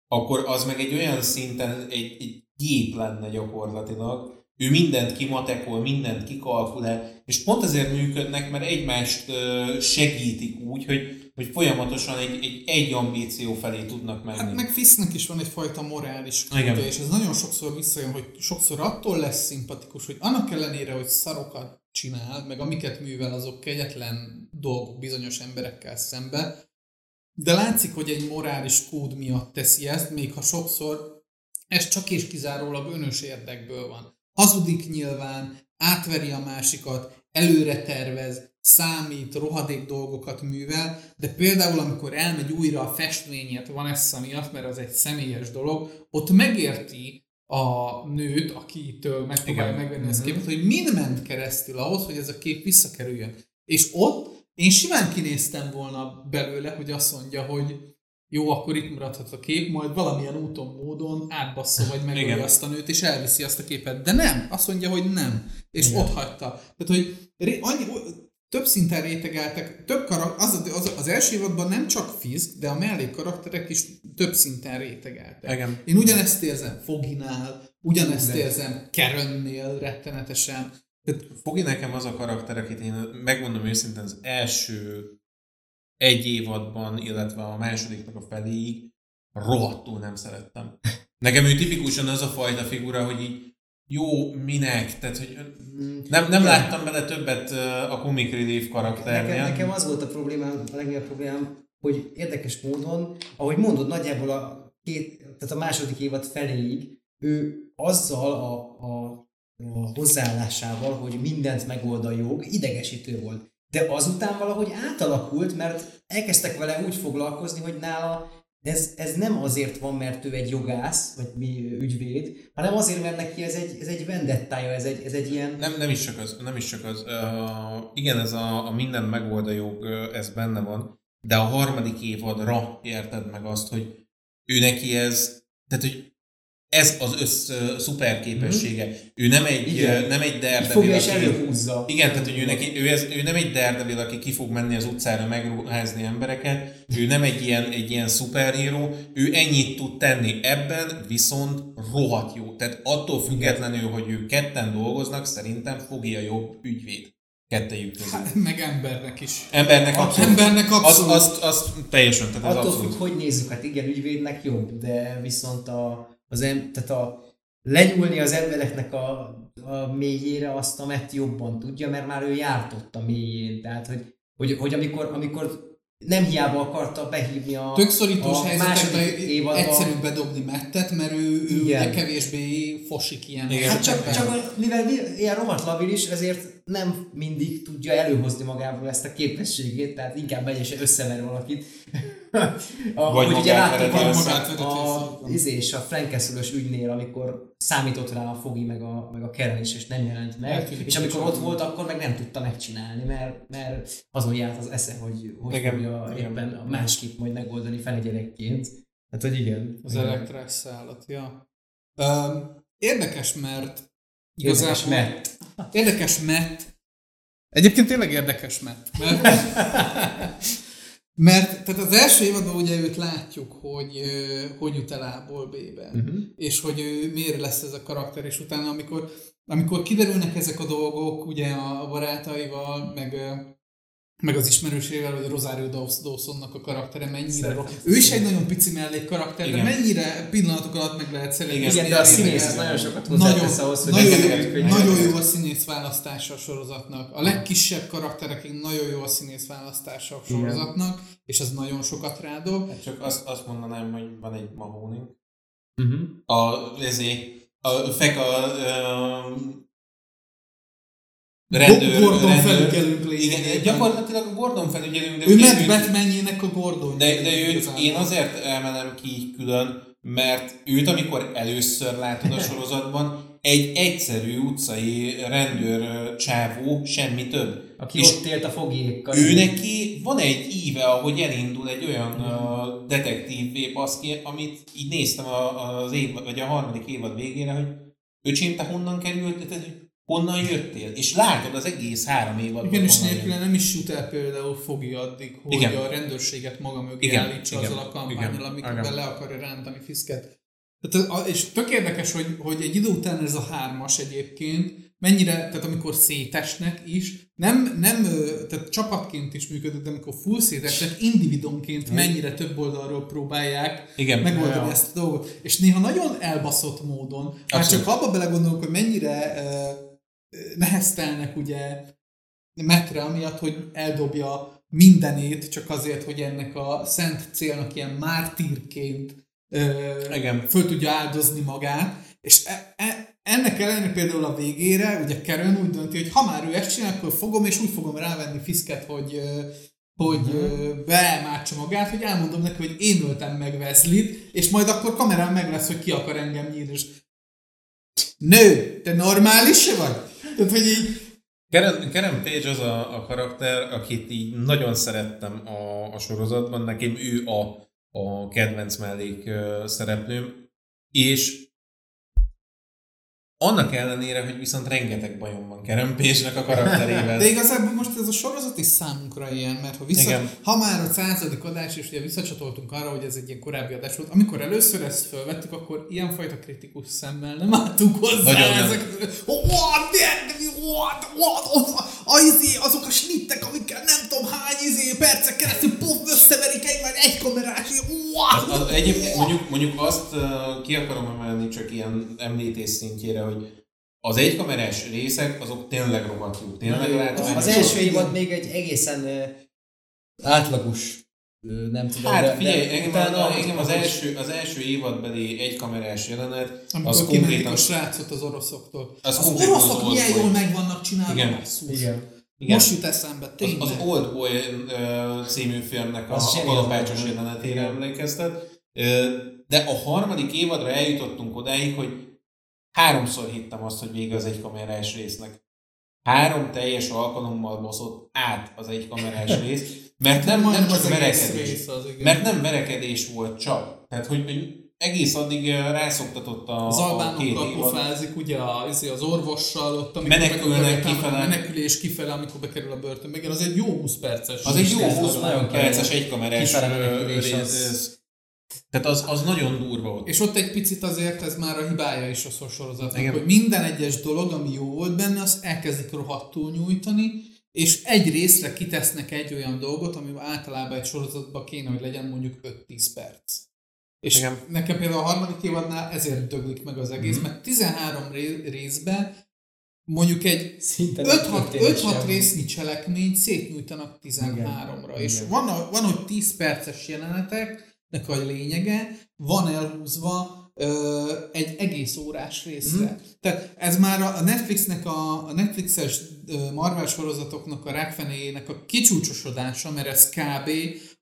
akkor az meg egy olyan szinten egy, egy gép lenne gyakorlatilag, ő mindent kimatekol, mindent kikalkulál, és pont ezért működnek, mert egymást segítik úgy, hogy, hogy folyamatosan egy, egy, egy ambíció felé tudnak menni.
Hát meg Fisknek is van egyfajta morális kódja, és ez nagyon sokszor visszajön, hogy sokszor attól lesz szimpatikus, hogy annak ellenére, hogy szarokat csinál, meg amiket művel, azok kegyetlen dolgok bizonyos emberekkel szembe, de látszik, hogy egy morális kód miatt teszi ezt, még ha sokszor ez csak és kizárólag önös érdekből van. Hazudik nyilván, átveri a másikat, előre tervez, számít, rohadék dolgokat művel, de például amikor elmegy újra a festményet Vanessa miatt, mert az egy személyes dolog, ott megérti a nőt, akitől megpróbálja megvenni ezt a
Mhm.
képet, hogy mind ment keresztül ahhoz, hogy ez a kép visszakerüljön. És ott én simán kinéztem volna belőle, hogy azt mondja, hogy jó, akkor itt maradhat a kép, majd valamilyen úton, módon átbassza, vagy megöli
Igen.
azt a nőt, és elviszi azt a képet. De nem, azt mondja, hogy nem. És
Igen.
ott hagyta. Tehát, hogy annyi, több szinten rétegeltek, több karak, az, az, az első évadban nem csak Fisk, de a mellék karakterek is több szinten rétegeltek.
Igen.
Én ugyanezt érzem Foginál, ugyanezt
De.
érzem Kerennél rettenetesen. Tehát
Fogi nekem az a karakter, akit én megmondom őszintén az első egy évadban, illetve a másodiknak a feléig rohadtul nem szerettem. Nekem ő tipikusan az a fajta figura, hogy így jó, minek? Tehát, hogy nem, nem
Igen.
láttam bele többet a comic relief karakternél.
Nekem, nekem az volt a problémám, a legnagyobb problémám, hogy érdekes módon, ahogy mondod, nagyjából a két, tehát a második évad feléig ő azzal a, a, a hozzáállásával, hogy mindent megold a jog, idegesítő volt. De azután valahogy átalakult, mert elkezdtek vele úgy foglalkozni, hogy nála ez, ez nem azért van, mert ő egy jogász, vagy mi ügyvéd, hanem azért, mert neki ez egy, ez egy vendettája, ez egy, ez egy ilyen...
Nem, nem is csak az, nem is csak az. Uh, igen, ez a, a minden megold a jog, ez benne van, de a harmadik évadra érted meg azt, hogy ő neki ez, tehát hogy ez az össz szuper képessége. Ő nem egy,
Igen.
nem egy Daredevil,
fogja és
aki-
előhúzza.
Igen, tehát hogy ő, neki, ő, ez, ő nem egy Daredevil, aki ki fog menni az utcára megruházni embereket, ő nem egy ilyen, egy ilyen szuperhíró, ő ennyit tud tenni ebben, viszont rohadt jó. Tehát attól függetlenül, hogy ők ketten dolgoznak, szerintem fogja jobb ügyvéd kettejük közül.
hát, meg embernek is.
Embernek abszolút.
Embernek abszolút.
az, az, teljesen, tehát
Attól
abszolút.
függ, hogy nézzük, hát igen, ügyvédnek jobb, de viszont a, az em, tehát a lenyúlni az embereknek a, a mélyére azt a Matt jobban tudja, mert már ő járt ott a mélyén. Tehát, hogy, hogy, hogy amikor, amikor nem hiába akarta behívni a,
Tök szorítós
a
helyzetekben
második évadban.
egyszerűbb bedobni mettet, mert ő, ő ugye kevésbé fosik ilyen
Igen.
Hát csak, csak mivel mi- ilyen rohadt labilis, ezért nem mindig tudja előhozni magából ezt a képességét, tehát inkább megy és összever valakit. (laughs) a,
Vagy
hogy ugye láttuk a, a,
össze.
izé, és a Frankeszülös ügynél, amikor számított rá a Fogi meg a, meg a Karen is, és nem jelent meg,
Eltűnik
és amikor ott volt, akkor meg nem tudta megcsinálni, mert, mert azon járt az esze, hogy hogy
Igen,
fogja
igen.
éppen másképp majd megoldani felgyerekként. Hát, hogy igen.
Az elektrás szállat, ja. Um, érdekes, mert
Érdekes,
igazából...
mert
Érdekes, mert... Egyébként tényleg érdekes, mert... Mert, (laughs) mert tehát az első évadban ugye őt látjuk, hogy hogy jut el A-ból B-be.
uh-huh.
és hogy ő miért lesz ez a karakter, és utána, amikor, amikor kiderülnek ezek a dolgok, ugye a barátaival, meg, meg az ismerősével, hogy Rosario Daws- Dawsonnak a karaktere mennyire rossz. Ő is egy nagyon pici mellék karakter, de
Igen.
mennyire pillanatok alatt meg lehet szeretni.
Igen,
Igen, de a színész nagyon sokat
nagyon,
hozzátesz ahhoz, hogy
nagyon, jó, nagyon jó a színész választása a sorozatnak. A legkisebb karakterekig nagyon jó a színész választása a
Igen.
sorozatnak, és ez nagyon sokat rádob.
Hát Csak azt, azt mondanám, hogy van egy mahóni.
Uh-huh.
A, ezé, a feka, ö, rendőr,
Gordon
rendőr.
felügyelőnk
Igen,
lényegében.
gyakorlatilag a Gordon felügyelünk, de
Ő
őt-
Batmanjének a Gordon.
De, de őt én azért emelem ki így külön, mert őt, amikor először látod a sorozatban, egy egyszerű utcai rendőr csávó, semmi több.
Aki
és
ott élt a fogjékkal.
ő neki van egy íve, ahogy elindul egy olyan uh, detektív baszki, amit így néztem a, az év, vagy a harmadik évad végére, hogy öcsém, te honnan került, honnan jöttél? És látod az egész három évadban.
Igen, és nélküle
jön.
nem is jut el például Fogi addig, hogy
Igen.
a rendőrséget maga mögé
Igen,
állítsa
igen,
azzal a kampányal, amikben
igen.
le akarja rántani Fisket. Tehát, a- és tök érdekes, hogy, hogy egy idő után ez a hármas egyébként, mennyire, tehát amikor szétesnek is, nem, nem tehát csapatként is működik, de amikor full szétesnek, individumként mennyire több oldalról próbálják
Igen.
megoldani
Ja.
ezt a dolgot. És néha nagyon elbaszott módon, már
Abszolút.
csak abba belegondolok, hogy mennyire ö, neheztelnek ugye metre, amiatt, hogy eldobja mindenét, csak azért, hogy ennek a szent célnak ilyen mártírként ö,
Igen.
föl tudja áldozni magát, és e, e, ennek ellenére például a végére, ugye Karen úgy dönti, hogy ha már ő ezt csinál, akkor fogom, és úgy fogom rávenni Fisket, hogy hogy uh-huh. beámátsa magát, hogy elmondom neki, hogy én öltem meg Wesley-t, és majd akkor kamerán meg lesz, hogy ki akar engem nyírni, és nő, te normális vagy? Tehát, hogy így,
Karen Page az a, a karakter, akit így nagyon szerettem a, a sorozatban, nekem ő a, a kedvenc mellék szereplőm, és annak ellenére, hogy viszont rengeteg bajom van Karen Page-nek a karakterével.
De igazából most ez a sorozat is számunkra ilyen, mert ha, vissza,
Igen.
ha már a századik adás, és ugye visszacsatoltunk arra, hogy ez egy ilyen korábbi adás volt, amikor először ezt felvettük, akkor ilyenfajta kritikus szemmel nem álltunk hozzá.
Nagyon nem.
ezek, oh, what, the- what, what, what, a, izé, azok a snittek, amikkel nem tudom hány izé, percek keresztül pont összeverik egymást egy kamerás, what?
Az, az, egyébként mondjuk, mondjuk azt uh, ki akarom emelni csak ilyen említés szintjére, hogy az egykamerás részek, azok tényleg rohadt jók. Tényleg
jó.
látványos.
Az első évad még egy egészen ö, átlagos, nem tudom.
Hát
de-
figyelj,
de
engem,
utána
a, engem az,
az-
első, az első évadbeli egykamerás jelenet,
Amikor
az konkrétan...
a srácot az oroszoktól.
Az
Az,
az
oroszok
Old
milyen jól meg vannak csinálva.
Igen.
Igen.
Igen.
Most jut eszembe,
Az,
tényleg.
az Old Boy ö, című filmnek a,
Az
a kalapácsos jelenetére emlékeztet. Ö, De a harmadik évadra eljutottunk odáig, hogy háromszor hittem azt, hogy vége az egykamerás résznek. Három teljes alkalommal baszott át az egykamerás rész, mert nem, nem csak
az
verekedés.
az, igen.
Mert nem verekedés volt csak. Tehát, hogy, hogy egész addig rászoktatott a,
Az albánokkal pofázik, ugye az, az orvossal, ott, amikor
Menekülnek kifele.
Menekülés kifele, amikor bekerül a börtönbe. Igen, az egy jó 20 perces.
Az egy jó
Ez
20
az nagyon
perces egykamerás rész.
az-
Tehát az, az nagyon durva volt.
És ott egy picit azért ez már a hibája is a sorozatnak, hogy minden egyes dolog, ami jó volt benne, azt elkezdik rohadtul nyújtani, és egy részre kitesznek egy olyan dolgot, ami általában egy sorozatban kéne, hogy legyen mondjuk 5-10 perc. És
Igen.
nekem például a harmadik évadnál ezért döglik meg az egész,
Mhm.
mert 13 ré- részben mondjuk egy
Szinte nem
5-6
történik
5-6
semmi.
résznyi cselekményt szétnyújtanak 13-ra.
Igen.
És
Igen.
van, van, hogy 10 perces jeleneteknek a lényege, van elhúzva ö, egy egész órás részre. Mm. Tehát ez már a Netflixnek, a, a Netflixes Marvel sorozatoknak a rákfenéjének a kicsúcsosodása, mert ez kb.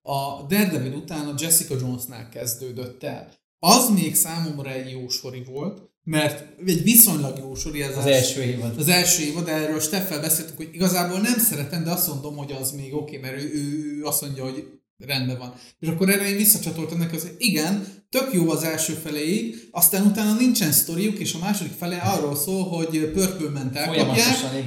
a Daredevil után a Jessica Jonesnál kezdődött el. Az még számomra egy jó sori volt, mert egy viszonylag jó sori ez
Az első évad.
az első évad, erről Steffel beszéltünk, hogy igazából nem szeretem, de azt mondom, hogy az még oké, mert ő, ő, ő azt mondja, hogy rendben van. És akkor erre én visszacsatoltam neki, hogy igen, tök jó az első feléig, aztán utána nincsen sztoriuk, és a második fele arról szól, hogy pörpölment elkapják,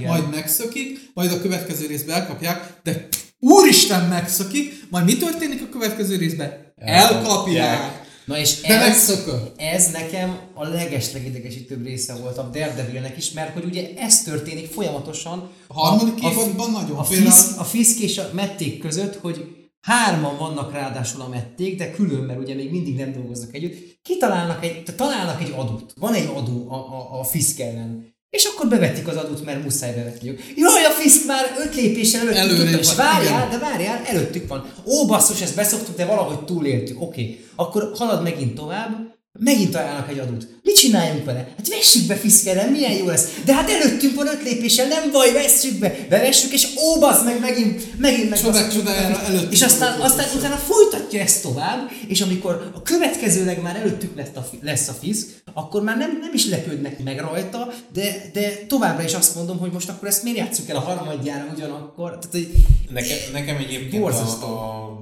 majd megszökik, majd a következő részben elkapják, de úristen megszökik, majd mi történik a következő részben? Elkapják!
Na és
De
ez, ez nekem a legeslegidegesítőbb része volt a Daredevilnek is, mert hogy ugye ez történik folyamatosan
A harmadik évadban nagyon.
a, fisz, a fiszk és a mették között, hogy hárman vannak ráadásul a mették, de külön, mert ugye még mindig nem dolgoznak együtt, kitalálnak egy, találnak egy adót. Van egy adó a, a, a fiszk ellen. És akkor bevetik az adót, mert muszáj bevetniük. Jaj, a fiszk már öt lépéssel előttük
Előrébb
tudtam, és várjál,
igen.
de várjál, előttük van. Ó, basszus, ezt beszoktuk, de valahogy túléltük. Oké, akkor halad megint tovább, Megint találnak egy adót. Mit csináljunk vele? Hát vessük be fiszkelen, milyen jó lesz. De hát előttünk van öt lépéssel, nem baj, vesszük be. Bevessük, és ó, basz, meg megint, megint meg.
Csodák csodájára előttünk
És aztán, aztán utána folytatja ezt tovább, és amikor a következőleg már előttük lesz a, lesz a fisz, akkor már nem, nem is lepődnek meg rajta, de, de továbbra is azt mondom, hogy most akkor ezt miért játsszuk el a harmadjára ugyanakkor. Tehát, hogy
Nekem, nekem egyébként
Borzasztó.
a, a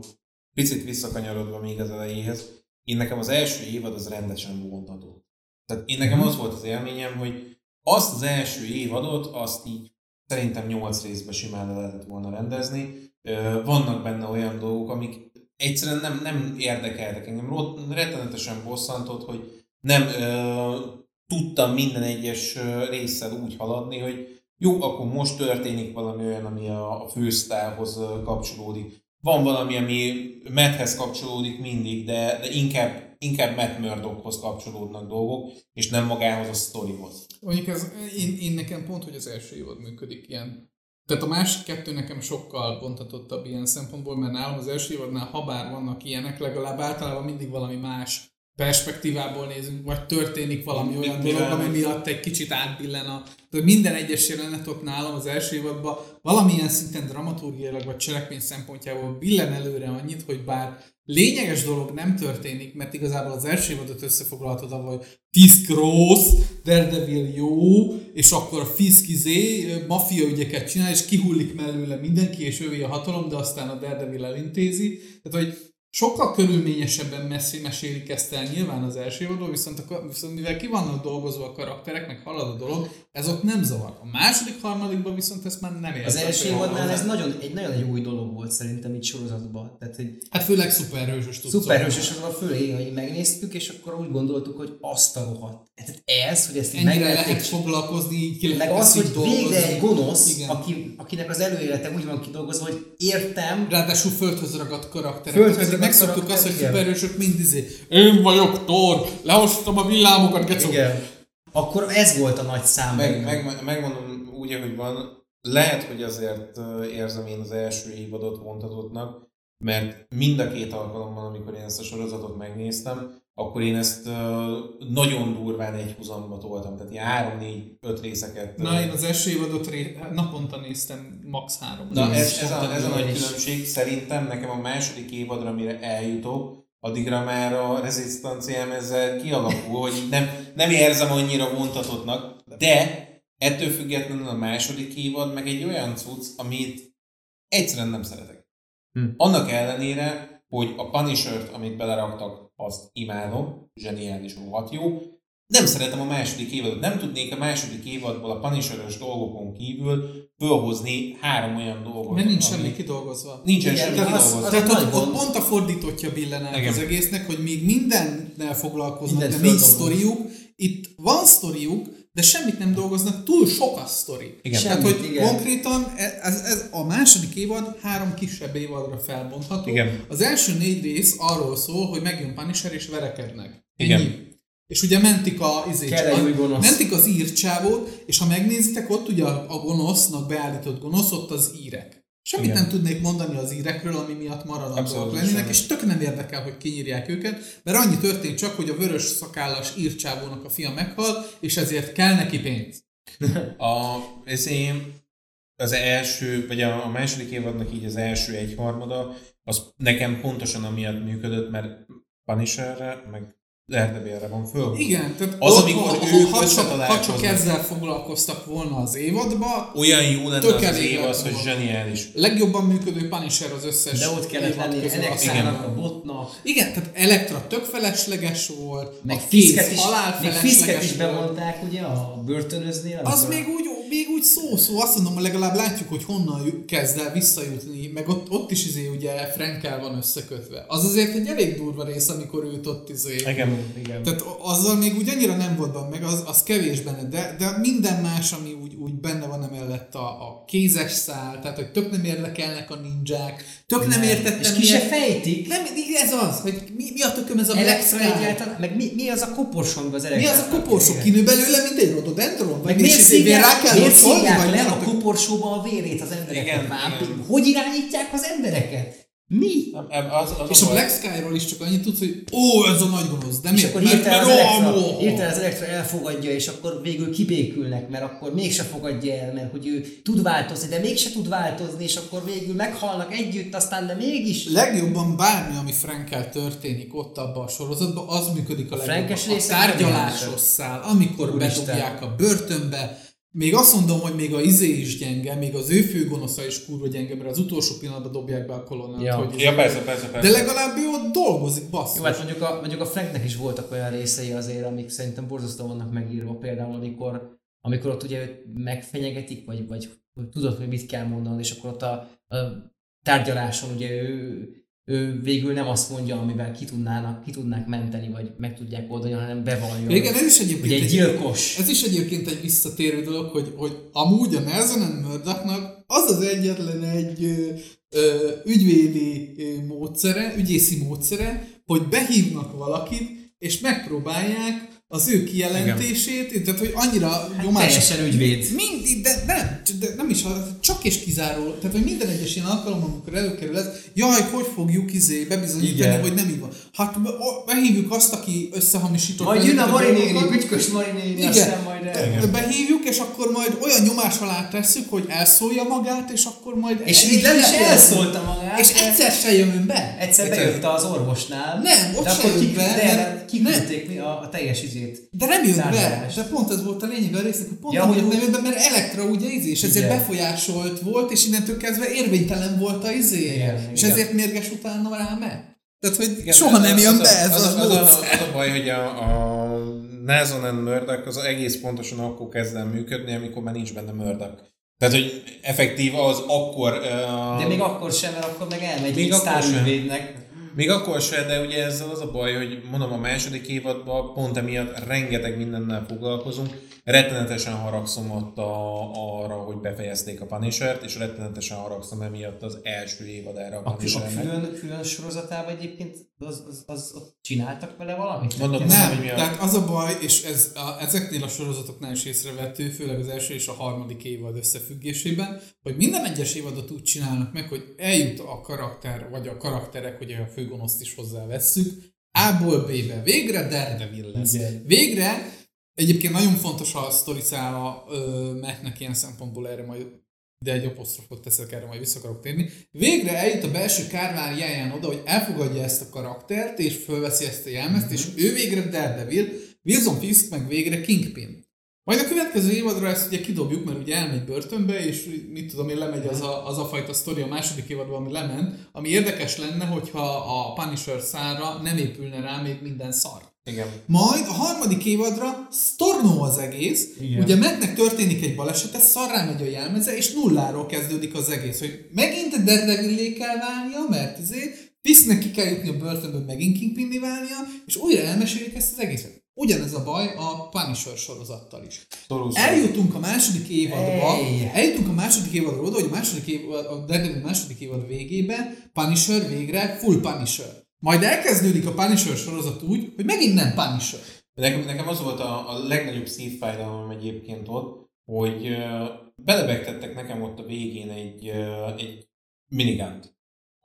picit visszakanyarodva még az elejéhez, én nekem az első évad az rendesen vontató. Tehát én nekem az volt az élményem, hogy azt az első évadot, azt így szerintem nyolc részbe simán le lehetett volna rendezni. Vannak benne olyan dolgok, amik egyszerűen nem, nem érdekeltek engem. Rettenetesen bosszantott, hogy nem ö, tudtam minden egyes résszel úgy haladni, hogy jó, akkor most történik valami olyan, ami a, a fősztárhoz kapcsolódik. Van valami, ami Matthez kapcsolódik mindig, de, de inkább, inkább Matt Murdockhoz kapcsolódnak dolgok, és nem magához a sztorihoz.
Mondjuk ez, én, én nekem pont, hogy az első évad működik ilyen. Tehát a másik kettő nekem sokkal bontatottabb ilyen szempontból, mert nálam az első évadnál, ha bár vannak ilyenek, legalább általában mindig valami más perspektívából nézünk, vagy történik valami
Mi-
olyan dolog, ami miatt egy kicsit átbillen a... Tehát minden egyes jelenet ott nálam az első évadban valamilyen szinten dramaturgiailag vagy cselekmény szempontjából billen előre annyit, hogy bár lényeges dolog nem történik, mert igazából az első évadot összefoglalhatod avval, hogy Fisk rossz, Daredevil jó, és akkor a Fisk izé maffia ügyeket csinál, és kihullik mellőle mindenki, és ővé a hatalom, de aztán a Daredevil elintézi. Tehát, hogy sokkal körülményesebben messzi mesélik ezt el nyilván az első évadról, viszont, a, viszont mivel ki vannak dolgozva a karakterek, meg halad a dolog, ez ott nem zavar. A második, harmadikban viszont ezt már nem értem.
az első évadnál ez nagyon, egy nagyon egy új dolog volt szerintem itt sorozatban. Tehát, hogy
Hát főleg szuperhősös tudsz.
szuperhősös fölé, hogy megnéztük, és akkor úgy gondoltuk, hogy azt a rohadt. Tehát ez, hogy ezt így
Ennyire lehet foglalkozni, így ki
meg az, hogy
dolgozni.
végre egy gonosz,
Igen.
aki, akinek az előélete úgy van kidolgozva, hogy értem,
Ráadásul földhöz ragadt karakterek.
Földhöz ragadt
megszoktuk
karakter,
azt, hogy szuperhősök mind izé. Én vagyok Thor, lehoztam a villámokat, gecó.
igen, akkor ez volt a nagy szám.
Meg, meg, megmondom úgy, ahogy van, lehet, hogy azért érzem én az első évadot vontatottnak, mert mind a két alkalommal, amikor én ezt a sorozatot megnéztem, akkor én ezt ö, nagyon durván egy húzamba toltam, tehát ilyen három, négy, öt részeket.
Na, én az első évadot ré... naponta néztem max. három.
Na ez, ez, a, ez a nagy különbség. Szerintem nekem a második évadra, mire eljutok, addigra már a rezisztanciám ezzel kialakul, hogy nem, nem érzem annyira vontatottnak, de ettől függetlenül a második évad meg egy olyan cucc, amit egyszerűen nem szeretek.
Hm.
Annak ellenére, hogy a Punisher-t, amit beleraktak, azt imádom, zseniális, rohadt jó, nem szeretem a második évadot. Nem tudnék a második évadból a punisher dolgokon kívül fölhozni három olyan dolgot.
Mert nincs
ami-
semmi kidolgozva.
Nincsen
Igen,
semmi
de az-
kidolgozva.
az-
Tehát ott, ott pont a fordítottja billen át
Igen.
az egésznek, hogy még mindennel foglalkoznak,
Mindent
de nincs sztoriuk. Itt van sztoriuk, de semmit nem dolgoznak, túl sok a sztori.
Igen.
Tehát,
Semmit,
hogy
igen.
konkrétan ez, ez a második évad három kisebb évadra felbontható.
Igen.
Az első négy rész arról szól, hogy megjön Punisher és verekednek.
Igen.
És ugye mentik a, izé, mentik az írcsávót, és ha megnézitek, ott ugye a gonosznak beállított gonosz, ott az írek. Semmit
Igen.
nem tudnék mondani az írekről, ami miatt maradandóak lennének, és tök nem érdekel, hogy kinyírják őket, mert annyi történt csak, hogy a vörös szakállas írcsávónak a fia meghal, és ezért kell neki pénz.
A, ez én, az első, vagy a, a második évadnak így az első egyharmada, az nekem pontosan amiatt működött, mert Punisherre, meg Daredevilre van föl.
Igen, tehát
Az,
ott,
amikor
ha,
ők
ha, csak, ha csak ezzel foglalkoztak volna az évadba,
Olyan jó lenne az, az év az, hogy zseniális.
legjobban működő Punisher az összes
De ott kellett lenni
hiszem.
a botnak,
Igen, tehát Elektra tök felesleges volt,
meg
a kéz
Fisket is,
halál felesleges
Fisket is bevonták ugye a börtönöznél.
Az
amikor-
még úgy, még úgy szó-szó, azt mondom, hogy legalább látjuk, hogy honnan kezd el visszajutni, meg ott, ott is izé ugye Frankel van összekötve. Az azért egy elég durva rész, amikor őt ott izé...
Igen.
Igen.
Tehát azzal még úgy annyira nem volt benne, meg az, az kevés benne, de, de minden más, ami úgy, úgy benne van emellett a, a kézes szál, tehát hogy tök nem érdekelnek a ninják, tök nem, értettem
És ki se
miért-
fejtik.
Nem, ez az, hogy mi, mi a tököm ez a Black
Elektra egyáltalán, meg mi, mi az a koporsong az
Mi
elektra?
az a koporsó? Kinő belőle, mint egy rododendron?
Meg
Vagy
miért
és izé
miért
ott szólni,
szívják le a koporsóba a vérét az embereket?
Igen,
Vámpír?
igen.
Hogy irányítják az embereket? Mi?
Nem, az, az
És a. Black Sky-ról is csak annyit tudsz, hogy ó, ez a nagy gonosz, de
És
miért?
akkor hirtelen az, Elektra, hirtelen az Elektra elfogadja, és akkor végül kibékülnek, mert akkor mégse fogadja el, mert hogy ő tud változni, de mégse tud változni, és akkor végül meghalnak együtt, aztán de mégis.
legjobban bármi, ami Frankel történik ott abban a sorozatban, az működik a legjobban. A tárgyalásos szál, amikor
Úristen.
bedobják a börtönbe, még azt mondom, hogy még a izé is gyenge, még az ő főgonosza is kurva gyenge, mert az utolsó pillanatban dobják be a kolonnát.
Ja.
hogy
Ja, persze, persze, persze.
De legalább ő ott dolgozik, basszus.
Jó, hát mondjuk a, mondjuk a Franknek is voltak olyan részei azért, amik szerintem borzasztóan vannak megírva, például amikor, amikor ott ugye őt megfenyegetik, vagy, vagy tudod, hogy mit kell mondanod, és akkor ott a, a tárgyaláson ugye ő, ő végül nem azt mondja, amivel ki, tudnának, ki tudnák menteni, vagy meg tudják oldani, hanem bevallja.
Igen, ez is egyébként
egy
egy,
gyilkos.
ez is egyébként egy visszatérő dolog, hogy, hogy amúgy a Nelson Murdochnak az az egyetlen egy ö, ö, ügyvédi módszere, ügyészi módszere, hogy behívnak valakit, és megpróbálják az ő kijelentését, Igen. tehát hogy annyira hát nyomás...
Teljesen ügyvéd.
Mindig, de nem, de nem is, csak és kizárólag. Tehát, hogy minden egyes ilyen alkalom, amikor előkerül ez, jaj, hogy fogjuk izé bebizonyítani,
Igen.
hogy nem így van. Hát behívjuk azt, aki összehamisított.
Majd jön a Marinéni, bütykös Marinéni,
Igen,
aztán majd el.
de behívjuk, és akkor majd olyan nyomás alá tesszük, hogy elszólja magát, és akkor majd...
És így nem is elszólta magát.
És
de-
egyszer se jön be.
Egyszer bejött az orvosnál.
Nem, ott
de
se
kik,
be,
de kiküldték mi a, a teljes izét.
De nem jön be. De pont ez volt a lényeg a résznek, hogy pont
Ja, hogy
nem jön be, mert Elektra ugye izé, és ezért
Igen.
befolyásolt volt, és innentől kezdve érvénytelen volt a izé.
Igen,
és
igen.
ezért mérges utána rá meg. Tehát, hogy
Igen,
soha nem jön
az
be ez
az,
az,
a, az, az a baj, hogy a, a Nelson and Murdoch az egész pontosan akkor kezd el működni, amikor már nincs benne Murdoch. Tehát, hogy effektív az akkor... Uh,
De még akkor sem, mert akkor meg elmegy
Még
egy.
Még akkor se, de ugye ezzel az a baj, hogy mondom a második évadban pont emiatt rengeteg mindennel foglalkozunk. Rettenetesen haragszom ott a, arra, hogy befejezték a Punisher-t, és rettenetesen haragszom emiatt az első évadára a
A, a
Punishernek.
külön, külön sorozatában egyébként az, az, az, ott csináltak vele valamit?
Mondom, hogy
Nem,
mi a-
tehát az a baj, és ez a, ezeknél a sorozatoknál is észrevettő, főleg az első és a harmadik évad összefüggésében, hogy minden egyes évadot úgy csinálnak meg, hogy eljut a karakter, vagy a karakterek, hogy a főgonoszt is hozzávesszük, A-ból B-be. Végre Daredevil lesz.
Igen.
Végre, egyébként nagyon fontos a sztoriszála Mattnek ilyen szempontból erre majd de egy apostrofot teszek, erre majd vissza akarok térni. Végre eljut a belső kárváriáján oda, hogy elfogadja ezt a karaktert, és fölveszi ezt a jelmezt, és ő végre Daredevil, Wilson Fisk meg végre Kingpin. Majd a következő évadra ezt ugye kidobjuk, mert ugye elmegy börtönbe, és mit tudom én, lemegy az a, az a fajta sztori a második évadban, ami lement, ami érdekes lenne, hogyha a Punisher szára nem épülne rá még minden szar.
Igen.
Majd a harmadik évadra sztornó az egész.
Igen.
Ugye Mattnek történik egy balesete, szarrá megy a jelmeze, és nulláról kezdődik az egész. Hogy megint Daredevillé kell válnia, mert izé, Fisknek ki kell jutni a börtönből, megint Kingpinné válnia, és újra elmesélik ezt az egészet. Ugyanez a baj a Punisher sorozattal is.
Szorul
Eljutunk a második évadba,
Hey.
eljutunk a második évadra oda, hogy a második évad, a Daredevil második évad végében Punisher végre full Punisher. Majd elkezdődik a Punisher sorozat úgy, hogy megint nem Punisher.
Nekem, nekem az volt a, a legnagyobb szívfájdalmam egyébként ott, hogy uh, belebegtettek nekem ott a végén egy, uh, egy minigunt.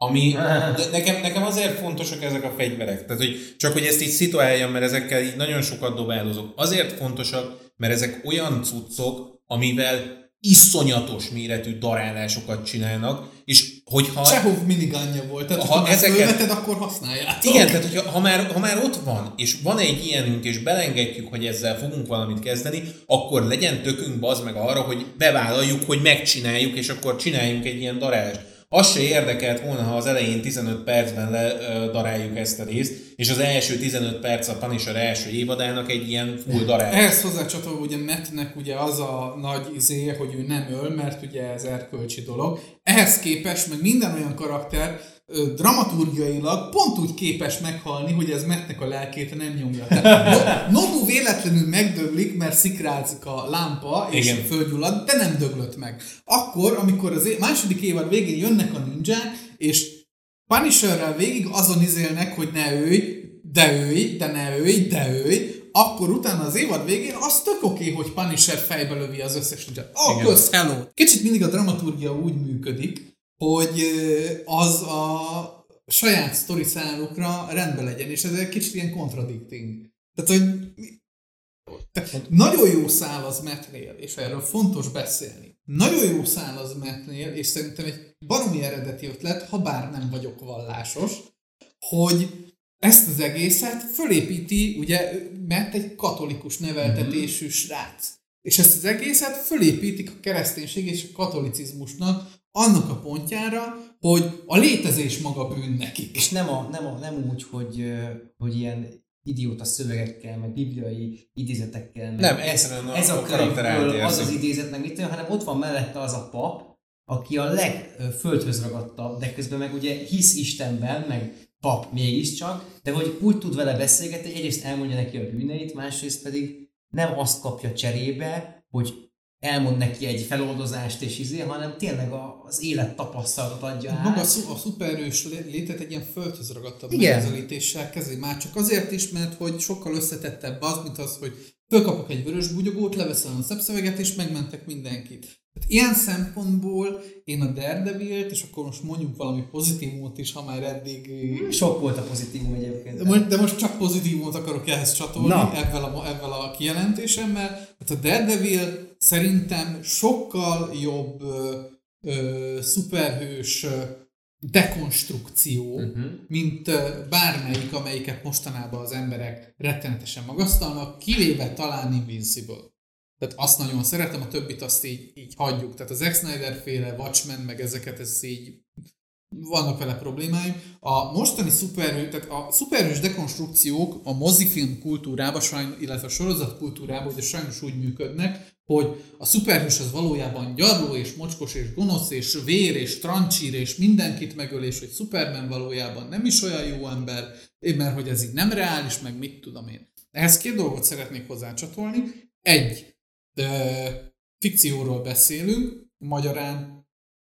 Ami (laughs) de nekem, nekem azért fontosak ezek a fegyverek. Tehát, hogy csak hogy ezt így szituáljam, mert ezekkel így nagyon sokat dobálozok. Azért fontosak, mert ezek olyan cuccok, amivel iszonyatos méretű darálásokat csinálnak, és hogyha...
Csehov miniganja volt, tehát
Ha
ha
ezeket-
fölveted, akkor használjátok.
Igen, tehát hogyha, ha, már, ha már ott van, és van egy ilyenünk, és belengedjük, hogy ezzel fogunk valamit kezdeni, akkor legyen tökünk bazd meg arra, hogy bevállaljuk, hogy megcsináljuk, és akkor csináljunk egy ilyen darálást. Az se érdekelt volna, ha az elején 15 percben le, daráljuk ezt a részt, és az első 15 perc a Punisher első évadának egy ilyen full darálás.
Ehhez hozzácsatolva ugye Mattnek ugye az a nagy izé, hogy ő nem öl, mert ugye ez erkölcsi dolog. Ehhez képest meg minden olyan karakter dramaturgiailag pont úgy képes meghalni, hogy ez Mattnek a lelkét nem nyomja. Tehát (laughs) No- Nobu véletlenül megdöglik, mert szikrázik a lámpa, és
Igen.
földgyullad, de nem döglött meg. Akkor, amikor az é- második évad végén jönnek a ninják, és Punisherrel végig azon izélnek, hogy ne őj, de őj, de ne őj, de őj, akkor utána az évad végén az tök oké, hogy Punisher fejbe lövi az összes ninját. Oh, kösz, hello! Kicsit mindig a dramaturgia úgy működik, hogy az a saját sztori számukra rendben legyen, és ez egy kicsit ilyen contradicting. Tehát, hogy tehát nagyon jó szál az Metnél, és erről fontos beszélni. Nagyon jó szál az Metnél, és szerintem egy baromi eredeti ötlet, ha bár nem vagyok vallásos, hogy ezt az egészet fölépíti, ugye, mert egy katolikus neveltetésű srác. És ezt az egészet fölépítik a kereszténység és a katolicizmusnak annak a pontjára, hogy a létezés maga bűn nekik.
És nem, a, nem, a, nem úgy, hogy, hogy ilyen idióta szövegekkel, meg bibliai idézetekkel. Meg
Nem,
ez,
a-
ez a,
a karakter
az az idézet, meg mit tudom, hanem ott van mellette az a pap, aki a legföldhöz ragadtabb, de közben meg ugye hisz Istenben, meg pap mégiscsak, de hogy úgy tud vele beszélgetni, hogy egyrészt elmondja neki a bűneit, másrészt pedig nem azt kapja cserébe, hogy elmond neki egy feloldozást és izé, hanem tényleg a, az élet tapasztalatot adja át.
Maga a, a szupererős lé- létet egy ilyen földhöz ragadtabb megközelítéssel kezeli. Már csak azért is, mert hogy sokkal összetettebb az, mint az, hogy fölkapok egy vörös bugyogót, leveszem a szepszöveget, és megmentek mindenkit. Tehát ilyen szempontból én a Daredevil-t, és akkor most mondjuk valami pozitívumot is, ha már eddig...
Sok volt a pozitívum egyébként.
De most, de most csak pozitívumot akarok ehhez csatolni
Na.
ebben a, ebben a kijelentésemmel. Hát a Daredevil szerintem sokkal jobb ö, ö, szuperhős ö, dekonstrukció,
Uh-huh.
mint ö, bármelyik, amelyiket mostanában az emberek rettenetesen magasztalnak, kivéve talán Invincible. Tehát azt nagyon szeretem, a többit azt így, így hagyjuk. Tehát az Zack Snyder féle Watchmen, meg ezeket, ez így vannak vele problémáim. A mostani szuperhő, tehát a szuperhős dekonstrukciók a mozifilm kultúrában, sajnos, illetve a sorozat kultúrában ugye sajnos úgy működnek, hogy a szuperhős az valójában gyarló és mocskos és gonosz és vér és trancsír és mindenkit megöl, és hogy Superman valójában nem is olyan jó ember, mert hogy ez így nem reális, meg mit tudom én. Ehhez két dolgot szeretnék hozzácsatolni. Egy, ö, fikcióról beszélünk, magyarán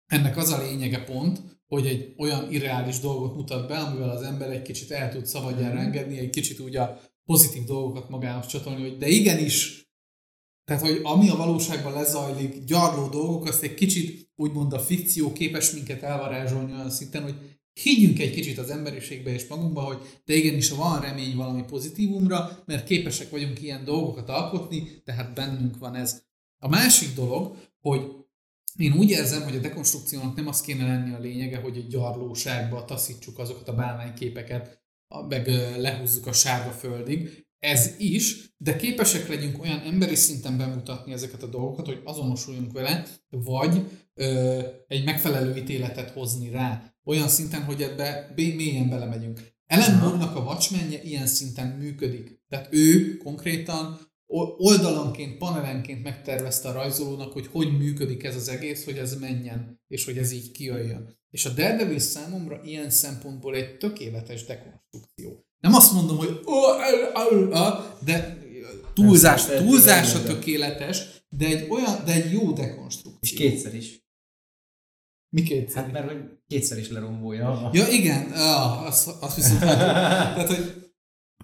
ennek az a lényege pont, hogy egy olyan irreális dolgot mutat be, amivel az ember egy kicsit el tud szabadjára engedni, egy kicsit úgy a pozitív dolgokat magához csatolni, hogy de igenis, tehát, hogy ami a valóságban lezajlik, gyarló dolgok, azt egy kicsit úgymond a fikció képes minket elvarázsolni olyan szinten, hogy higgyünk egy kicsit az emberiségbe és magunkba, hogy de igenis van remény valami pozitívumra, mert képesek vagyunk ilyen dolgokat alkotni, tehát bennünk van ez. A másik dolog, hogy én úgy érzem, hogy a dekonstrukciónak nem az kéne lenni a lényege, hogy egy gyarlóságba taszítsuk azokat a bálványképeket, meg lehúzzuk a sárga földig. Ez is, de képesek legyünk olyan emberi szinten bemutatni ezeket a dolgokat, hogy azonosuljunk vele, vagy ö, egy megfelelő ítéletet hozni rá. Olyan szinten, hogy ebbe mélyen belemegyünk. Ellen Moore-nak a Watchmenje ilyen szinten működik. Tehát ő konkrétan oldalanként, panelenként megtervezte a rajzolónak, hogy hogy működik ez az egész, hogy ez menjen, és hogy ez így kijöjjön. És a Daredevil számomra ilyen szempontból egy tökéletes dekonstrukció. Nem azt mondom, hogy de túlzás,
nem.
tökéletes, de egy olyan, de egy jó
És
dekonstrukció.
kétszer is.
Mi kétszer?
Hát mert hogy kétszer is lerombolja.
Ja, igen, ah, azt, azt viszont tehát, hogy,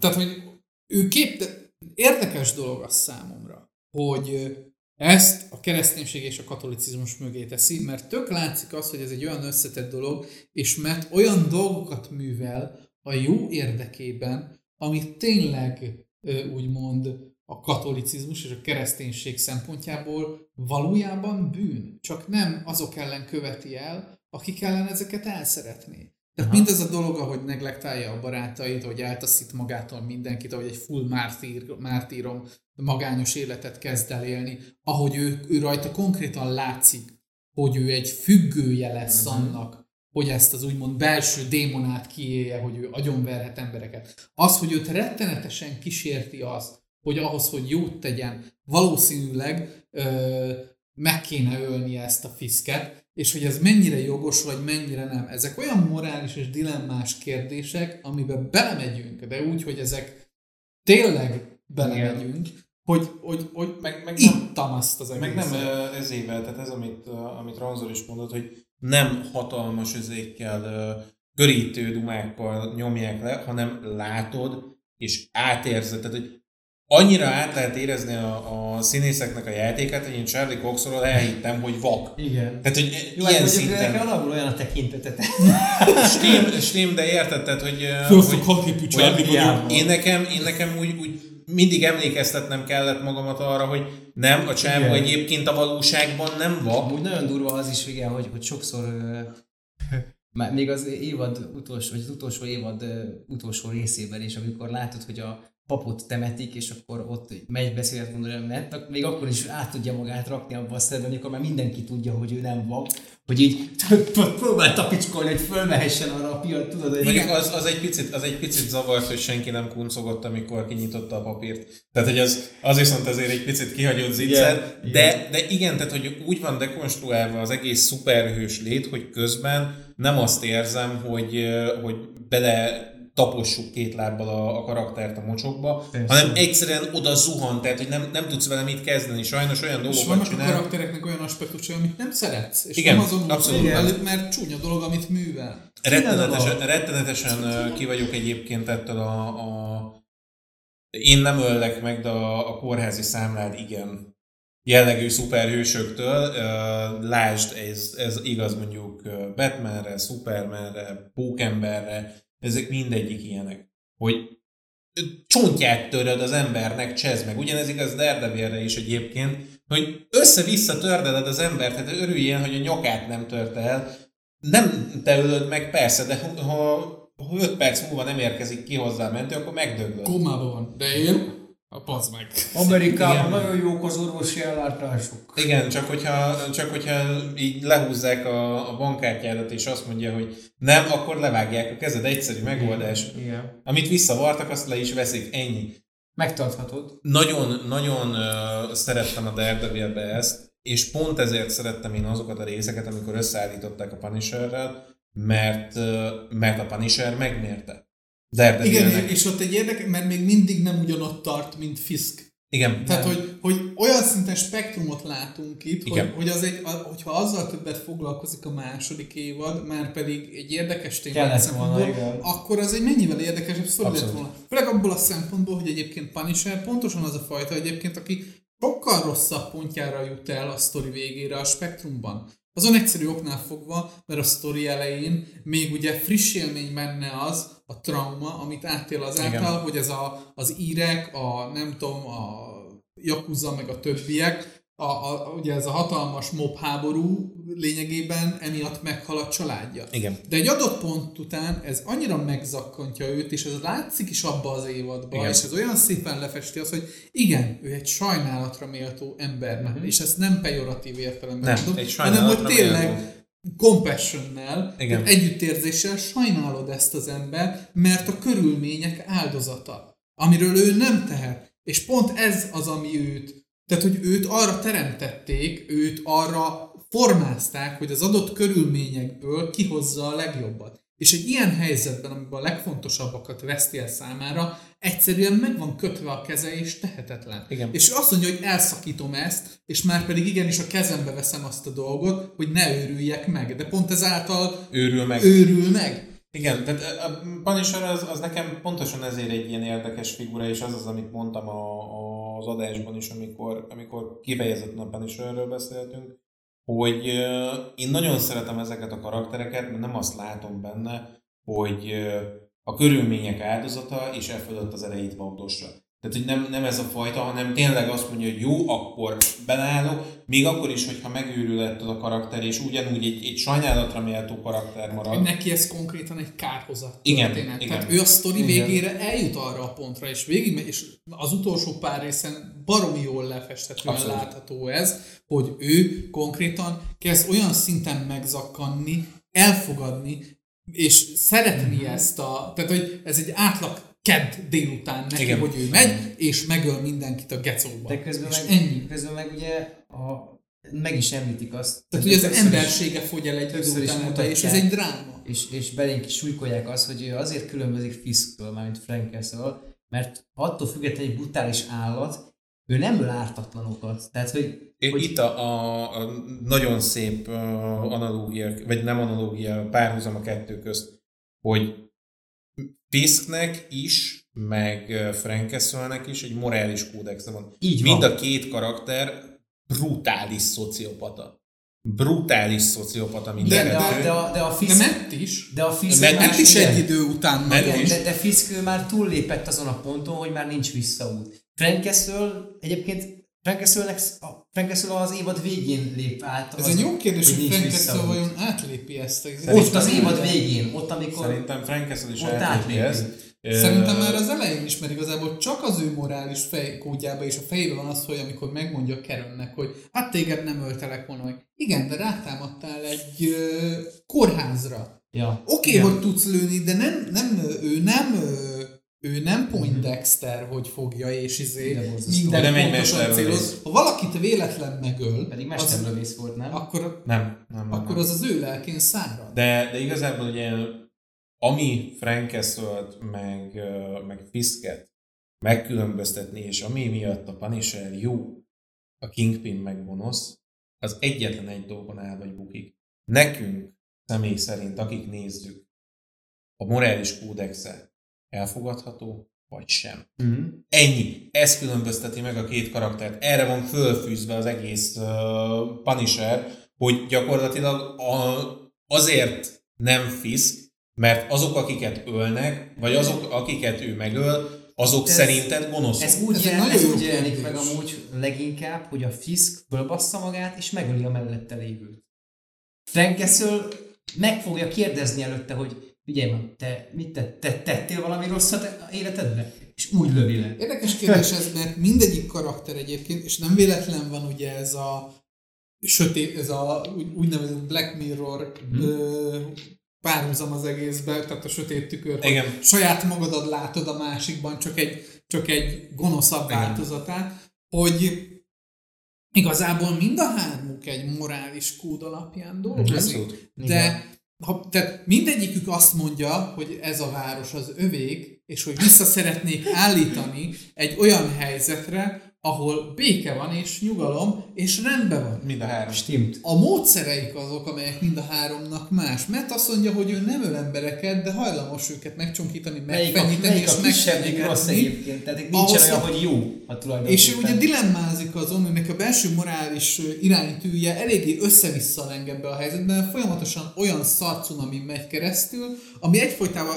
tehát, hogy ő kép, de érdekes dolog az számomra, hogy ezt a kereszténység és a katolicizmus mögé teszi, mert tök látszik az, hogy ez egy olyan összetett dolog, és mert olyan dolgokat művel a jó érdekében, amit tényleg úgymond a katolicizmus és a kereszténység szempontjából valójában bűn, csak nem azok ellen követi el, akik ellen ezeket el szeretné. Tehát
Aha.
mindez a dolog, ahogy neglektálja a barátait, hogy eltaszít magától mindenkit, ahogy egy full mártír, mártírom magányos életet kezd el élni, ahogy ő, ő rajta konkrétan látszik, hogy ő egy függője lesz
Mhm.
annak, hogy ezt az úgymond belső démonát kiélje, hogy ő agyonverhet embereket. Az, hogy őt rettenetesen kísérti az, hogy ahhoz, hogy jót tegyen, valószínűleg ö, meg kéne ölnie ezt a fiszket, és hogy ez mennyire jogos, vagy mennyire nem. Ezek olyan morális és dilemmás kérdések, amiben belemegyünk, de úgy, hogy ezek tényleg belemegyünk, hogy, hogy, hogy
Meg, meg nem,
ittam azt az
meg
egészet.
nem ö, ezével, tehát ez, amit, amit Ranzor is mondott, hogy nem hatalmas özékkel, görítő dumákkal nyomják le, hanem látod és átérzed, tehát hogy annyira át lehet érezni a, a színészeknek a játékát, hogy én Charlie Coxról elhittem, hogy vak.
Igen.
Tehát, hogy
Jó,
ilyen
hát
szinten...
nekem alapul olyan a tekintetet.
Stim, stim, de érted, tehát, hogy... hogy,
Fölfoghatni Charlie vagyok.
én nekem, én nekem úgy, úgy mindig emlékeztetnem kellett magamat arra, hogy nem, a csávó egyébként a valóságban nem vak.
Amúgy nagyon durva az is, igen, hogy, hogy sokszor ö, már még az évad utolsó, vagy az utolsó évad ö, utolsó részében is, amikor látod, hogy a papot temetik, és akkor ott megy beszélet mondani, nem lett, még akkor is át tudja magát rakni abba a szerbe, amikor már mindenki tudja, hogy ő nem van, hogy így (laughs) próbál tapicskolni, hogy fölmehessen arra a piac, tudod, hogy
Mondjuk az, az, egy picit, az egy picit zavart, hogy senki nem kuncogott, amikor kinyitotta a papírt. Tehát, hogy az, az viszont azért egy picit kihagyott zicser.
Igen,
De, de igen, tehát, hogy úgy van dekonstruálva az egész szuperhős lét, hogy közben nem azt érzem, hogy, hogy bele tapossuk két lábbal a, a karaktert a mocsokba,
Persze.
hanem egyszerűen oda zuhan, tehát hogy nem, nem tudsz vele mit kezdeni. Sajnos olyan
És
dolgokat
vannak a karaktereknek olyan aspektusai, amit nem szeretsz. És
Igen,
nem azon
abszolút.
múlik, mert- mert csúnya dolog, amit művel.
Rettenetesen, rettenetesen ki vagyok egyébként ettől a, a én nem öllek meg, de a, a kórházi számlád igen jellegű szuperhősöktől. Lásd, ez, ez igaz mondjuk Batmanre, Supermanre, Pókemberre, ezek mindegyik ilyenek. Hogy csontját töröd az embernek, csezd meg. Ugyanez igaz Daredevilre is egyébként, hogy össze-vissza tördeled az embert, tehát örüljél, hogy a nyakát nem törte el, nem te ölöd meg, persze, de ha 5 perc múlva nem érkezik ki hozzá a mentő, akkor megdöglöd.
Komában van. De én? A pazd meg.
Amerikában
Igen.
nagyon jók az orvosi ellátások.
Igen, csak hogyha, csak hogyha így lehúzzák a, a bankkártyádat, és azt mondja, hogy nem, akkor levágják a kezed, egyszerű megoldás.
Igen.
Amit visszavartak, azt le is veszik, ennyi.
Megtarthatod.
Nagyon, nagyon uh, szerettem a Daredevilbe ezt, és pont ezért szerettem én azokat a részeket, amikor összeállították a Punisherrel, mert, uh, mert a Punisher megmérte. Daredevilnek.
Igen, és ott egy érdekes, mert még mindig nem ugyanott tart, mint Fisk.
Igen.
Tehát, hogy, hogy olyan szinten spektrumot látunk itt, hogy,
Igen.
hogy az egy, a, hogyha azzal többet foglalkozik a második évad, már pedig egy érdekes téma
Kellett
szempontból,
volna, igen.
akkor az egy mennyivel érdekesebb sztori lett volna. Főleg abból a szempontból, hogy egyébként Punisher pontosan az a fajta egyébként, aki sokkal rosszabb pontjára jut el a sztori végére a spektrumban. Azon egyszerű oknál fogva, mert a sztori elején még ugye friss élmény benne az, a trauma, amit átél azáltal,
Igen.
hogy ez a, az írek, a nem tudom, a Yakuza meg a többiek, a, a, ugye ez a hatalmas mob háború lényegében emiatt meghal a családja.
Igen.
De egy adott pont után ez annyira megzakkantja őt, és ez látszik is abba az évadban,
Igen.
és ez olyan szépen lefesti az, hogy igen, ő egy sajnálatra méltó ember, uh-huh. és ezt nem pejoratív értelemben
Nem,
mondom,
egy
hanem hogy tényleg
méltó.
Compassionnel,
Igen.
együttérzéssel sajnálod ezt az ember, mert a körülmények áldozata, amiről ő nem tehet. És pont ez az, ami őt, tehát hogy őt arra teremtették, őt arra formázták, hogy az adott körülményekből kihozza a legjobbat. És egy ilyen helyzetben, amiben a legfontosabbakat veszti el számára, egyszerűen meg van kötve a keze, és tehetetlen.
Igen.
És azt mondja, hogy elszakítom ezt, és már pedig igenis a kezembe veszem azt a dolgot, hogy ne őrüljek meg. De pont ezáltal
Őrül meg.
őrül meg.
Igen, tehát a Punisher az, az nekem pontosan ezért egy ilyen érdekes figura, és az az, amit mondtam a, a, az adásban is, amikor, amikor kifejezetten a Punisherről beszéltünk, hogy én nagyon szeretem ezeket a karaktereket, mert nem azt látom benne, hogy a körülmények áldozata, és e fölött az erejét vagdossa. Tehát, hogy nem, nem ez a fajta, hanem tényleg azt mondja, hogy jó, akkor beleállok, még akkor is, hogyha megőrül ettől a karakter, és ugyanúgy egy, egy sajnálatra méltó karakter marad.
Neki ez konkrétan egy kárhozat
Igen,
történet.
igen.
Tehát ő a sztori
Igen.
végére eljut arra a pontra, és végig, és az utolsó pár részen baromi jól lefestetően
Abszolút.
látható ez, hogy ő konkrétan kezd olyan szinten megzakkanni, elfogadni, és szeretni
Mhm.
ezt a... Tehát, hogy ez egy átlag kedd délután neki,
Igen.
hogy ő megy, és megöl mindenkit a gecóba.
De közben
és
meg,
ennyi.
közben meg ugye a, meg is említik azt.
Tehát, hogy az
többször is-
embersége fogy el egy idő után és ez egy dráma.
és, és belénk is súlykolják azt, hogy ő azért különbözik Fisktől, mármint Frank Castle, mert attól függetlenül egy brutális állat, ő nem öl ártatlanokat. Tehát, hogy,
Hogy...
hogy
Itt a, a, a nagyon szép uh, analógia, vagy nem analógia, párhuzam a kettő közt, hogy Fisknek is meg ö, Frank Castle-nek is egy morális kódexe van.
Így
Mind
van.
a két karakter brutális szociopata. Brutális szociopata mind
De-
a
De, a, de, a, de a
De
Fisk...
Matt is.
De a Fisk
Matt
már-
Matt is
igen.
egy idő után nagyon.
Igen,
is.
de, de Fisk már túllépett azon a ponton, hogy már nincs visszaút. Frank Castle egyébként Frank Castle-nek, a Frank Castle az évad végén lép át.
Ez
az,
egy jó kérdés, hogy
nincs
Frank Castle
visszaút.
vajon átlépi ezt a
Ott az évad végén, ott amikor...
Szerintem Frank Castle is
Ott
átlépi
átlépi.
ezt.
Szerintem már az elején is, mert igazából csak az ő morális fejkódjában és a fejében van az, hogy amikor megmondja Kerennek, hogy hát téged nem öltelek volna meg. Igen, de rátámadtál egy ö, kórházra.
Ja.
Oké, okay, hogy tudsz lőni, de nem, nem, ő nem ö, ő nem Poindexter, hogy fogja és izé minden
De nem egy
pontosan céloz. Ha valakit véletlen megöl,
Pedig
az,
mesterlövész volt, nem?
akkor,
Nem, nem, nem.
akkor
nem.
az az ő lelkén szárad.
De, de igazából ugye, ami Frank Castle-t, meg, meg Fisket megkülönböztetni, és ami miatt a Punisher jó, a Kingpin meg gonosz, az egyetlen egy dolgon áll vagy bukik. Nekünk személy szerint, akik nézzük, a morális kódexe elfogadható, vagy sem.
Mhm.
Ennyi. Ez különbözteti meg a két karaktert. Erre van fölfűzve az egész uh, Punisher, hogy gyakorlatilag a, azért nem Fisk, mert azok, akiket ölnek, vagy azok, akiket ő megöl, azok
Ez-
szerinted gonoszok.
Ez úgy,
Ez nagyon
ez úgy jelenik meg amúgy leginkább, hogy a Fisk fölbassza magát, és megöli a mellette lévőt. Frank Castle meg fogja kérdezni előtte, hogy figyelj már, te mit te, te tettél valami rosszat életedbe? És úgy lövi le.
Érdekes kérdés ez, mert mindegyik karakter egyébként, és nem véletlen van ugye ez a sötét, ez a úgy- úgynevezett Black Mirror
Mhm.
ö, párhuzam az egészben, tehát a sötét tükör,
Igen.
saját magadat látod a másikban, csak egy, csak egy gonoszabb
Igen.
változatát, hogy igazából mind a hármuk egy morális kód alapján dolgozik.
Abszolút.
De ha, tehát mindegyikük azt mondja, hogy ez a város az övék, és hogy vissza szeretnék állítani egy olyan helyzetre, ahol béke van, és nyugalom, és rendben van.
Mind a három.
Stimmt.
A módszereik azok, amelyek mind a háromnak más. Mert azt mondja, hogy ő nem öl embereket, de hajlamos őket megcsonkítani, megfenyíteni
melyik
és
a kisebbik rossz
megfenyegetni.
egyébként? Tehát nincsen olyan,
hogy-
jó a tulajdonképpen.
És ő ugye dilemmázik azon, hogy neki a belső morális iránytűje eléggé össze-vissza leng ebbe a helyzetben, folyamatosan olyan szarcunami megy keresztül, ami egyfolytában,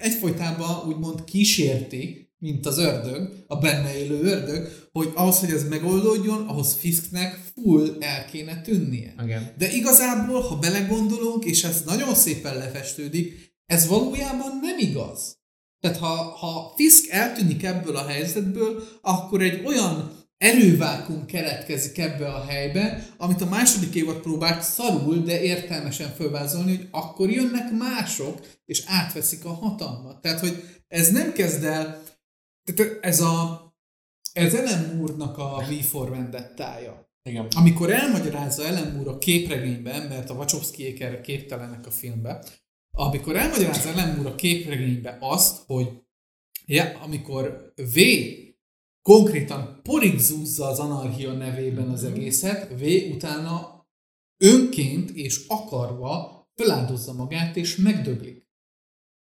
egyfolytában úgymond kísérti, mint az ördög, a benne élő ördög, hogy ahhoz, hogy ez megoldódjon, ahhoz Fisknek full el kéne tűnnie.
Igen.
De igazából, ha belegondolunk, és ez nagyon szépen lefestődik, ez valójában nem igaz. Tehát ha, ha Fisk eltűnik ebből a helyzetből, akkor egy olyan erővákum keletkezik ebbe a helybe, amit a második évad próbált szarul, de értelmesen fölvázolni, hogy akkor jönnek mások, és átveszik a hatalmat. Tehát, hogy ez nem kezd el, tehát ez a ez Ellen Moore-nak a V for Vendettája.
Igen.
Amikor elmagyarázza Ellen Moore a képregényben, mert a Wachowskiék erre képtelenek a filmbe, amikor elmagyarázza Ellen Moore a képregénybe azt, hogy ja, amikor V konkrétan porig zúzza az anarchia nevében az egészet, V utána önként és akarva feláldozza magát és megdöglik.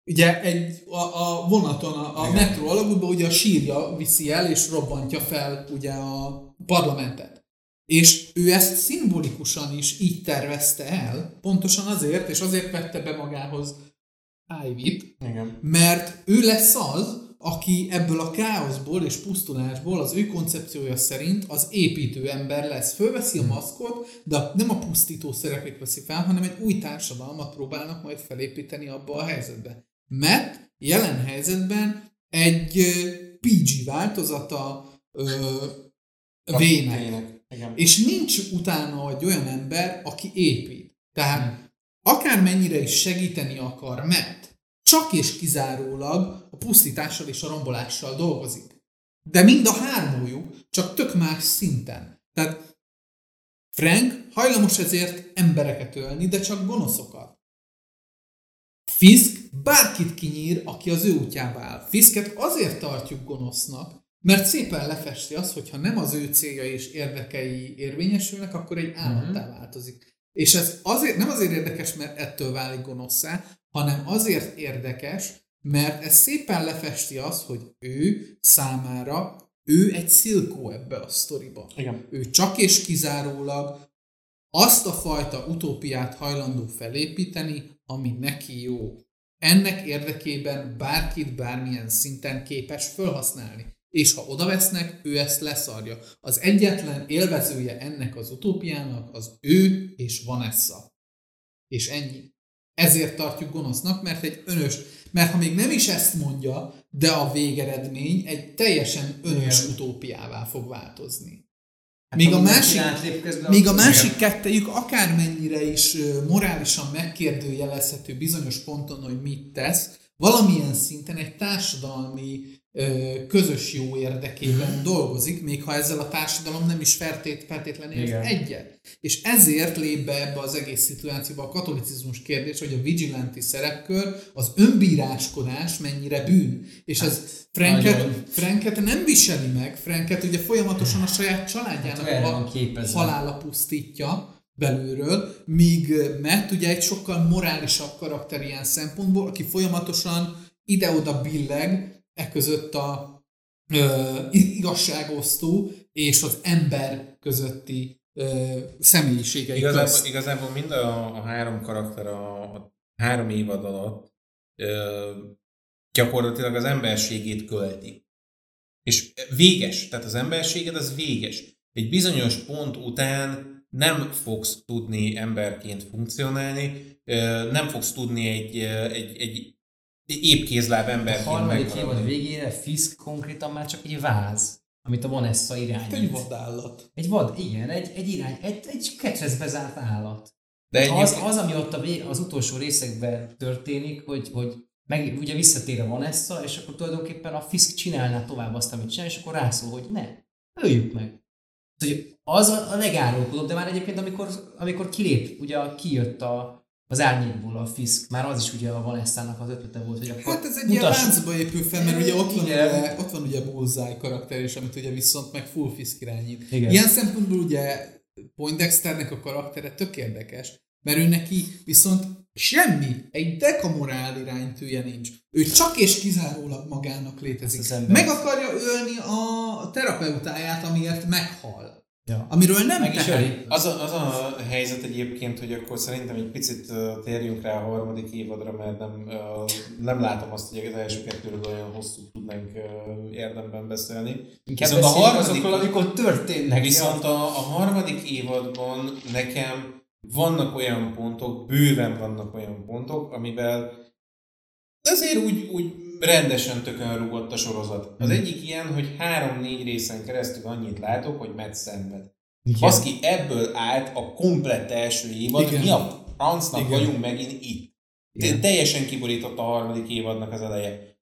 Ugye egy, a, a vonaton, a, a metró alagútban ugye a sírja viszi el és robbantja fel ugye a parlamentet. És ő ezt szimbolikusan is így tervezte el, pontosan azért, és azért vette be magához Ivy-t, mert ő lesz az, aki ebből a káoszból és pusztulásból az ő koncepciója szerint az építő ember lesz. Fölveszi a maszkot, de nem a pusztító szerepét veszi fel, hanem egy új társadalmat próbálnak majd felépíteni abba a helyzetbe. Mert jelen helyzetben egy PG változata.
Vének.
És nincs utána egy olyan ember, aki épít. Tehát akármennyire is segíteni akar, mert csak és kizárólag a pusztítással és a rombolással dolgozik. De mind a hármójuk, csak tök más szinten. Tehát Frank hajlamos ezért embereket ölni, de csak gonoszokat. Fisk bárkit kinyír, aki az ő útjába áll. Fisket azért tartjuk gonosznak, mert szépen lefesti azt, hogy ha nem az ő célja és érdekei érvényesülnek, akkor egy állattá változik. És ez azért, nem azért érdekes, mert ettől válik gonoszszá, hanem azért érdekes, mert ez szépen lefesti azt, hogy ő számára, ő egy szilkó ebbe a sztoriba.
Igen.
Ő csak és kizárólag azt a fajta utópiát hajlandó felépíteni, ami neki jó. Ennek érdekében bárkit bármilyen szinten képes felhasználni. És ha odavesznek, ő ezt leszarja. Az egyetlen élvezője ennek az utópiának az ő és Vanessa. És ennyi. Ezért tartjuk gonosznak, mert egy önös, mert ha még nem is ezt mondja, de a végeredmény egy teljesen önös
Igen.
utópiává fog változni.
Hát
Még a másik, még a másik kettejük akármennyire is morálisan megkérdőjelezhető bizonyos ponton, hogy mit tesz, valamilyen szinten egy társadalmi közös jó érdekében dolgozik, még ha ezzel a társadalom nem is feltét, feltétlenül ért egyet. És ezért lép be ebbe az egész szituációba a katolicizmus kérdés, hogy a vigilanti szerepkör, az önbíráskodás mennyire bűn. És ez Franket,
nagyon.
Franket nem viseli meg, Franket ugye folyamatosan a saját családjának
Hát
a halála pusztítja belülről, míg Matt ugye egy sokkal morálisabb karakter ilyen szempontból, aki folyamatosan ide-oda billeg, e között a ö, igazságosztó és az ember közötti ö, személyiségei
Igazából,
közt.
igazából mind a, a három karakter a, a három évad alatt ö, gyakorlatilag az emberségét költi. És véges, tehát az emberséged az véges. Egy bizonyos pont után nem fogsz tudni emberként funkcionálni, nem fogsz tudni egy, ö, egy, egy épkézláb
A
emberként
harmadik évad végére Fisk konkrétan már csak egy váz, amit a Vanessa irányít.
Egy vadállat.
Egy vad, igen, egy, egy irány, egy, egy ketrecbe zárt állat.
De
De az, az, ami ott a vé, az utolsó részekben történik, hogy, hogy meg ugye visszatér a Vanessa, és akkor tulajdonképpen a Fisk csinálná tovább azt, amit csinál, és akkor rászól, hogy ne, öljük meg. Hogy az a, a legárulkodóbb, de már egyébként amikor, amikor kilép, ugye a- kijött a, az árnyékból a Fisk, már az is ugye a Vanessa-nak az ötlete volt, hogy akkor
Hát ez egy ilyen
mutassuk-
láncba épül fel, mert ugye ott van,
Igen.
ugye, ott van ugye Bullseye karakter, és amit ugye viszont meg Full Fisk irányít.
Igen.
Ilyen szempontból ugye Poindexternek a karaktere tök érdekes, mert ő neki viszont semmi, egy deka morál iránytűje nincs. Ő csak és kizárólag magának létezik. Meg akarja ölni a terapeutáját, amiért meghal.
Ja.
Amiről nem
Meg is
tehet.
Az a, az a helyzet egyébként, hogy akkor szerintem egy picit uh, térjünk rá a harmadik évadra, mert nem, uh, nem látom azt, hogy az első kettőről olyan hosszú tudnánk uh, érdemben beszélni.
Inkább
Viszont a harmadik-
azokról, amikor történnek.
Viszont a, a harmadik évadban nekem vannak olyan pontok, bőven vannak olyan pontok, amivel azért úgy, úgy rendesen tökön rúgott a sorozat. Az egyik ilyen, hogy három-négy részen keresztül annyit látok, hogy Matt szenved.
Igen.
Baszki, ebből állt a komplett első évad,
Igen.
mi a francnak
Igen.
vagyunk megint itt.
Igen.
Teljesen kiborított a harmadik évadnak az eleje.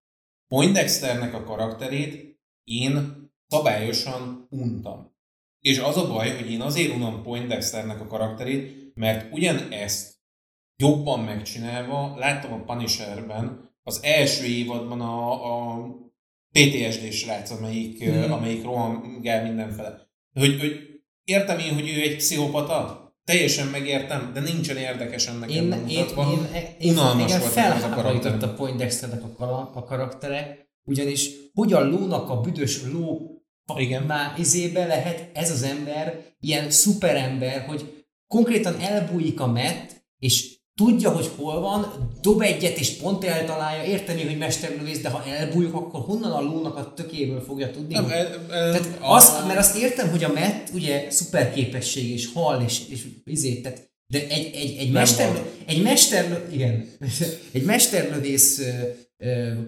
Poindexternek a karakterét én szabályosan untam. És az a baj, hogy én azért unom Poindexternek a karakterét, mert ugyanezt jobban megcsinálva láttam a Punisherben az első évadban a, a PTSD srác, amelyik,
Hmm.
amelyik rohangál mindenfele. Hogy, hogy értem én, hogy ő egy pszichopata, teljesen megértem, de nincsen érdekesen nekem
Én, én,
bemutatva.
én, én,
Unalmas
engem
volt az a karakter.
a Poindexternek a, kara- a karaktere, ugyanis hogyan lónak a büdös ló
Igen.
már izébe lehet ez az ember, ilyen szuperember, hogy konkrétan elbújik a Matt, és tudja, hogy hol van, dob egyet, és pont eltalálja, érteni, hogy mesterlövész, de ha elbújik, akkor honnan a lónak a tökéből fogja tudni,
Nem,
hogy
e, e,
tehát
a-
azt, mert azt értem, hogy a Matt ugye szuper képesség és hal és, és izé, tehát de egy, egy, egy, mester, egy mester, igen, (laughs) egy mesterlövész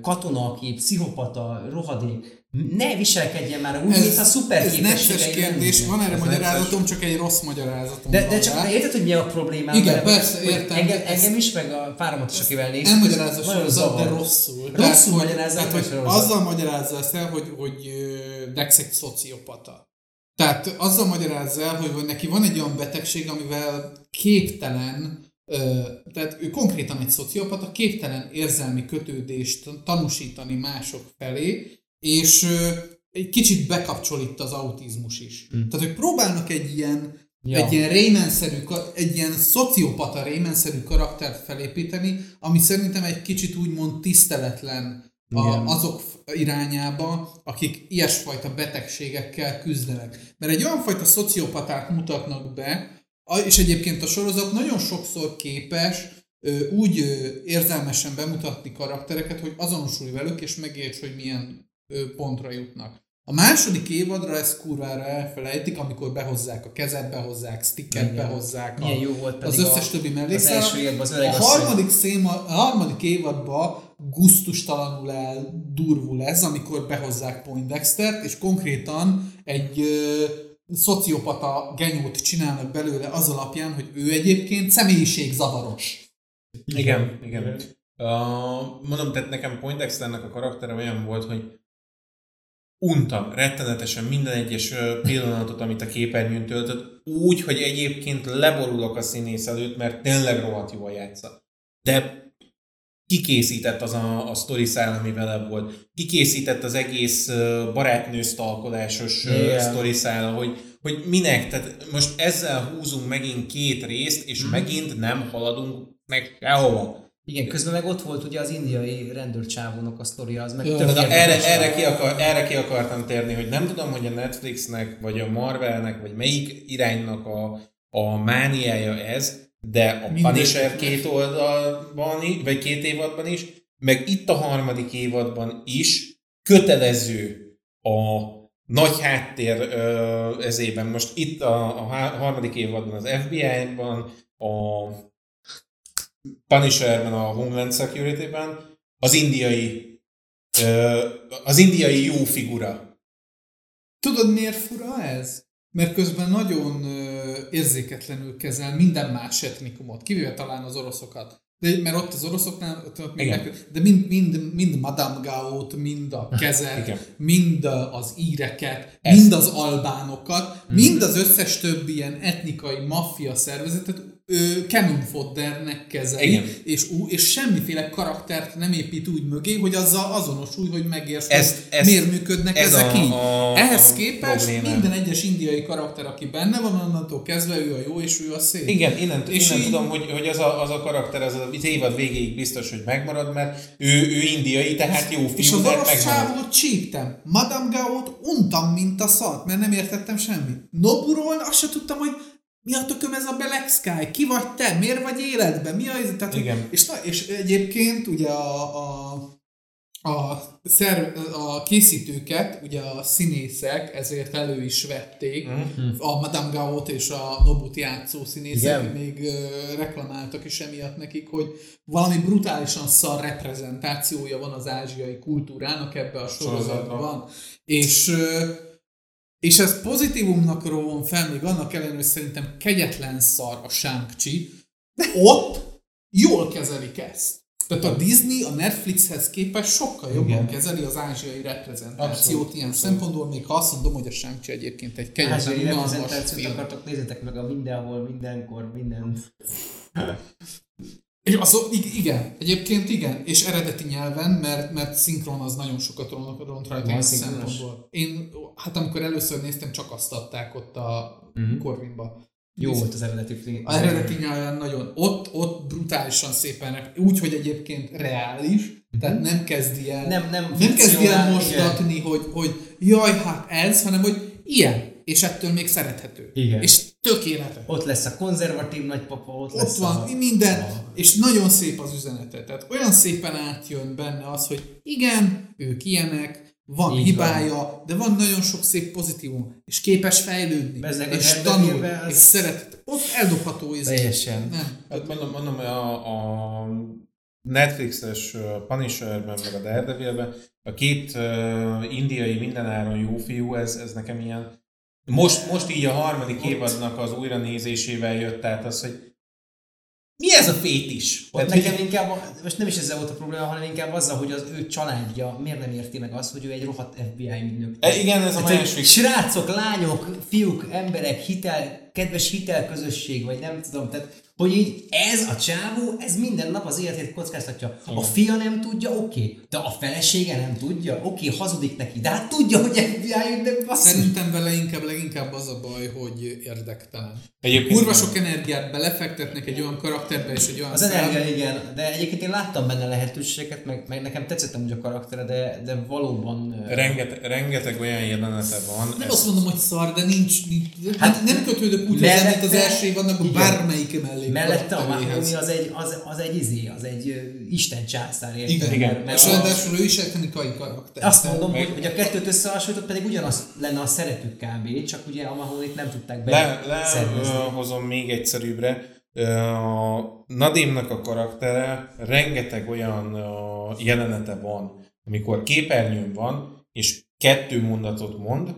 katona, aki pszichopata, rohadék, ne viselkedjen már úgy, mint a szuper
ez
képességei
kérdés, van erre
Ez
magyarázatom, csak egy rossz magyarázatom
De, de csak de érted, hogy mi a problémám?
Igen,
vele?
persze, értem,
Engem, engem is, meg a páromat is, akivel néztük.
Elmagyarázza a
nagyon
sorozat, de rosszul.
Rosszul magyarázza
Tehát, hogy azzal magyarázza ezt el, hogy, hogy Dex egy szociopata. Tehát azzal magyarázza el, hogy, neki van egy olyan betegség, amivel képtelen, tehát ő konkrétan egy szociopata, képtelen érzelmi kötődést tanúsítani mások felé, és egy kicsit bekapcsol itt az autizmus is.
Hm.
Tehát, hogy próbálnak egy ilyen
Ja.
egy ilyen Rayman-szerű, ka- egy ilyen szociopata Rayman-szerű karaktert felépíteni, ami szerintem egy kicsit úgymond tiszteletlen a,
Igen.
azok irányába, akik ilyesfajta betegségekkel küzdenek. Mert egy olyan fajta szociopatát mutatnak be, és egyébként a sorozat nagyon sokszor képes úgy érzelmesen bemutatni karaktereket, hogy azonosulj velük, és megérts, hogy milyen pontra jutnak. A második évadra ezt kurvára elfelejtik, amikor behozzák a kezet, behozzák, sticket,
Igen.
behozzák a,
jó volt
az összes
a-
többi
az
mellékszál.
első évadban az öreg
A harmadik, széma, a harmadik évadban guztustalanul el durvul ez, amikor behozzák Poindextert, és konkrétan egy ö, szociopata genyót csinálnak belőle az alapján, hogy ő egyébként személyiségzavaros.
Igen, igen. Uh, mondom, tehát nekem Poindexternek a karaktere olyan volt, hogy untam rettenetesen minden egyes pillanatot, amit a képernyőn töltött, úgy, hogy egyébként leborulok a színész előtt, mert tényleg rohadt jól játsza. De kikészített az a, a sztori szál, ami vele volt. Kikészített az egész barátnő stalkolásos
Igen.
sztori szál, hogy, hogy minek, tehát most ezzel húzunk megint két részt, és
Mhm.
megint nem haladunk meg sehova.
Igen, közben meg ott volt ugye az indiai rendőrcsávónak a sztoria, az meg
de
Na, erre, erre, ki akar, erre ki akartam térni, hogy nem tudom, hogy a Netflixnek, vagy a Marvelnek, vagy melyik iránynak a, a mániája ez, de a
Minden-
Punisher két oldalban, vagy két évadban is, meg itt a harmadik évadban is kötelező a nagy háttér ö, ezében. Most itt a, a harmadik évadban az FBI-ban, a Punisherben, a Homeland Security-ben, az indiai az indiai jó figura.
Tudod, miért fura ez? Mert közben nagyon érzéketlenül kezel minden más etnikumot, kivéve talán az oroszokat. De, mert ott az oroszoknál, ott, ott meg, de mind, mind, mind Madame Gaot, mind a (laughs) kezet,
Igen.
mind az íreket,
Ez-
mind az albánokat, mind az összes többi ilyen etnikai maffia szervezetet ö, cannon foddernek kezeli,
Igen.
és, ú, és semmiféle karaktert nem épít úgy mögé, hogy azzal azonosulj, hogy megértsd,
Ezt- ezt-
miért működnek
ez
ezek
a-
így.
a-
Ehhez
a
képest
problémám.
minden egyes indiai karakter, aki benne van, onnantól kezdve ő a jó, és ő a szép.
Igen, innen,
És
innen
így-
tudom, hogy, hogy az, a, az a karakter az az évad végéig biztos, hogy megmarad, mert ő, ő indiai, tehát jó
És
fiú,
orosz
megmarad.
csávót csíptem. Madame Gaot untam, mint a szart, mert nem értettem semmit. Noburól azt se tudtam, hogy mi a tököm ez a Black Sky? Ki vagy te? Miért vagy életben? Mi a... Tehát, hogy-
Igen.
És, na, és egyébként ugye a, a, a, szerv, a készítőket, ugye a színészek ezért elő is vették,
Mhm.
a Madame Gaot és a Nobut játszó színészek
Igen.
még ö, reklamáltak is emiatt nekik, hogy valami brutálisan szar reprezentációja van az ázsiai kultúrának ebbe a sorozatban
Sorozatban.
És ö, és ez pozitívumnak róvom fel, még annak ellenére, hogy szerintem kegyetlen szar a Shang-Chi, ott jól kezelik ezt. Tehát a Disney a Netflixhez képest sokkal jobban
Igen.
kezeli az ázsiai reprezentációt
Abszolút,
ilyen
abszolút.
szempontból, még ha azt mondom, hogy a Shang-Chi egyébként egy kegyetlen, unalmas film.
akartok, nézzétek meg a mindenhol, mindenkor, minden... (laughs)
És az, ig- igen, egyébként igen, és eredeti nyelven, mert, mert szinkron az nagyon sokat ront, rajta ilyen szempontból. Én, hát amikor először néztem, csak azt adták ott a
Mhm.
Corvinba.
Jó volt az eredeti film.
A eredeti nyelven nagyon. Ott, ott brutálisan szépen, rep- úgy, hogy egyébként reális, tehát nem kezdi el,
Nem- nem
nem kezdi el mosdatni, hogy, hogy jaj, hát ez, hanem hogy ilyen, és ettől még szerethető.
Igen.
És tökéletes.
Ott lesz a konzervatív nagypapa, ott,
Ott
lesz
van
a...
minden,
a-
és nagyon szép az üzenete. Tehát olyan szépen átjön benne az, hogy igen, ők ilyenek, van
Így
hibája, de van nagyon sok szép pozitívum, és képes fejlődni,
Bezzeg a
és tanul,
az-
és szeret. Ott eldobható izé.
Teljesen.
Nem.
Hát mondom, mondom hogy a, a Netflixes Punisherben, meg a Daredevilben, a két uh, indiai mindenáron jó fiú, ez, ez nekem ilyen... Most, most így a harmadik évadnak az újranézésével jött át az, hogy mi ez a fétis?
Ott nekem inkább, a- most nem is ezzel volt a probléma, hanem inkább azzal, hogy az ő családja miért nem érti meg azt, hogy ő egy rohadt FBI ügynök.
E, igen, ez a
Hát,
másik.
Srácok, lányok, fiúk, emberek, hitel, kedves hitelközösség, vagy nem tudom, tehát hogy így ez a csávó, ez minden nap az életét kockáztatja. A fia nem tudja, oké, de a felesége nem tudja, oké, hazudik neki, de hát tudja, hogy FBI ügynök basszus.
Szerintem vele inkább leginkább az a baj, hogy érdektelen.
Egyébként
Kurva sok energiát belefektetnek egy olyan karakterbe és egy olyan
Az energia, igen, de egyébként én láttam benne lehetőséget, meg, meg nekem tetszett amúgy a karaktere, de, de valóban...
rengeteg, rengeteg olyan jelenete van.
Nem
ez-
azt mondom, hogy szar, de nincs, nincs
Hát
hát nem kötődök úgy mint az első évadnak, bármelyik mellé.
Mellette a. Mahoney az egy, az, az egy izé, az egy Isten császár, érted?
Igen,
Igen.
igen.
Mert
És
a-
ráadásul ő is etnikai karakter.
Azt mondom, hogy, hogy a kettőt összehasonlított, pedig ugyanaz lenne a szerepük kb. Csak ugye a Mahoney-t nem tudták
Le,
be szervezni.
lehozom még egyszerűbbre. A Nadimnak a karaktere rengeteg olyan jelenete van, amikor képernyőn van, és kettő mondatot mond,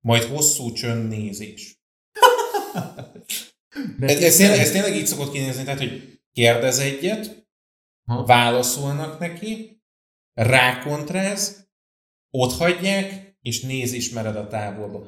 majd hosszú (laughs) csöndnézés. Ez, ez, tényleg, ez tényleg így szokott kinézni, tehát, hogy kérdez egyet,
Ha.
válaszolnak neki, rákontráz, ott hagyják, és néz ismered a távolba.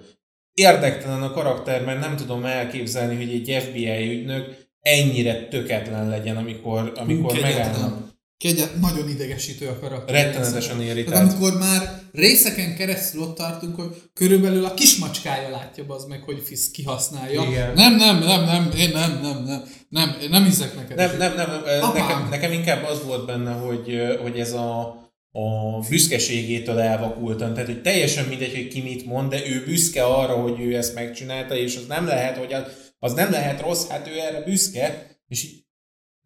Érdektelen a karakter, mert nem tudom elképzelni, hogy egy FBI ügynök ennyire töketlen legyen, amikor, amikor megállnak.
Kegyet, nagyon idegesítő a karakter.
Rettenetesen
Tehát
irritált.
amikor már részeken keresztül ott tartunk, hogy körülbelül a kismacskája látja az meg, hogy Fisz kihasználja.
Igen.
Nem, nem, nem, nem, én nem, nem, nem, nem, én nem hiszek neked.
Nem, nem, nem, nem
Apám.
nekem, nekem inkább az volt benne, hogy, hogy ez a, a büszkeségétől elvakultam. Tehát, hogy teljesen mindegy, hogy ki mit mond, de ő büszke arra, hogy ő ezt megcsinálta, és az nem lehet, hogy az, az nem lehet rossz, hát ő erre büszke, és így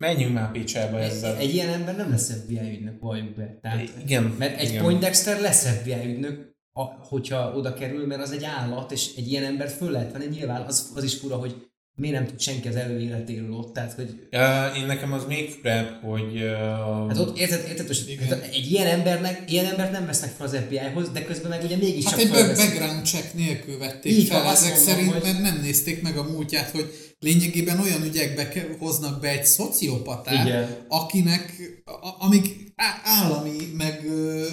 menjünk már Pécselbe ezzel.
Egy, egy ilyen ember nem lesz FBI ügynök, valljuk be. Tehát,
Igen,
Mert egy
igen.
Poindexter lesz FBI ügynök, a, hogyha oda kerül, mert az egy állat, és egy ilyen embert föl lehet venni. Nyilván az, az is fura, hogy miért nem tud senki az előéletéről ott. Tehát, hogy
Uh, én nekem az még furább, hogy uh,
Hát ott érted, érted hogy
Igen.
hát egy ilyen embernek, ilyen embert nem vesznek fel az FBI-hoz, de közben meg ugye mégis
Hát egy background check nélkül vették
Így
fel ezek
mondom,
szerint,
hogy-
mert nem nézték meg a múltját, hogy lényegében olyan ügyekbe hoznak be egy szociopatát,
Igen.
akinek, a- amik állami, meg ö,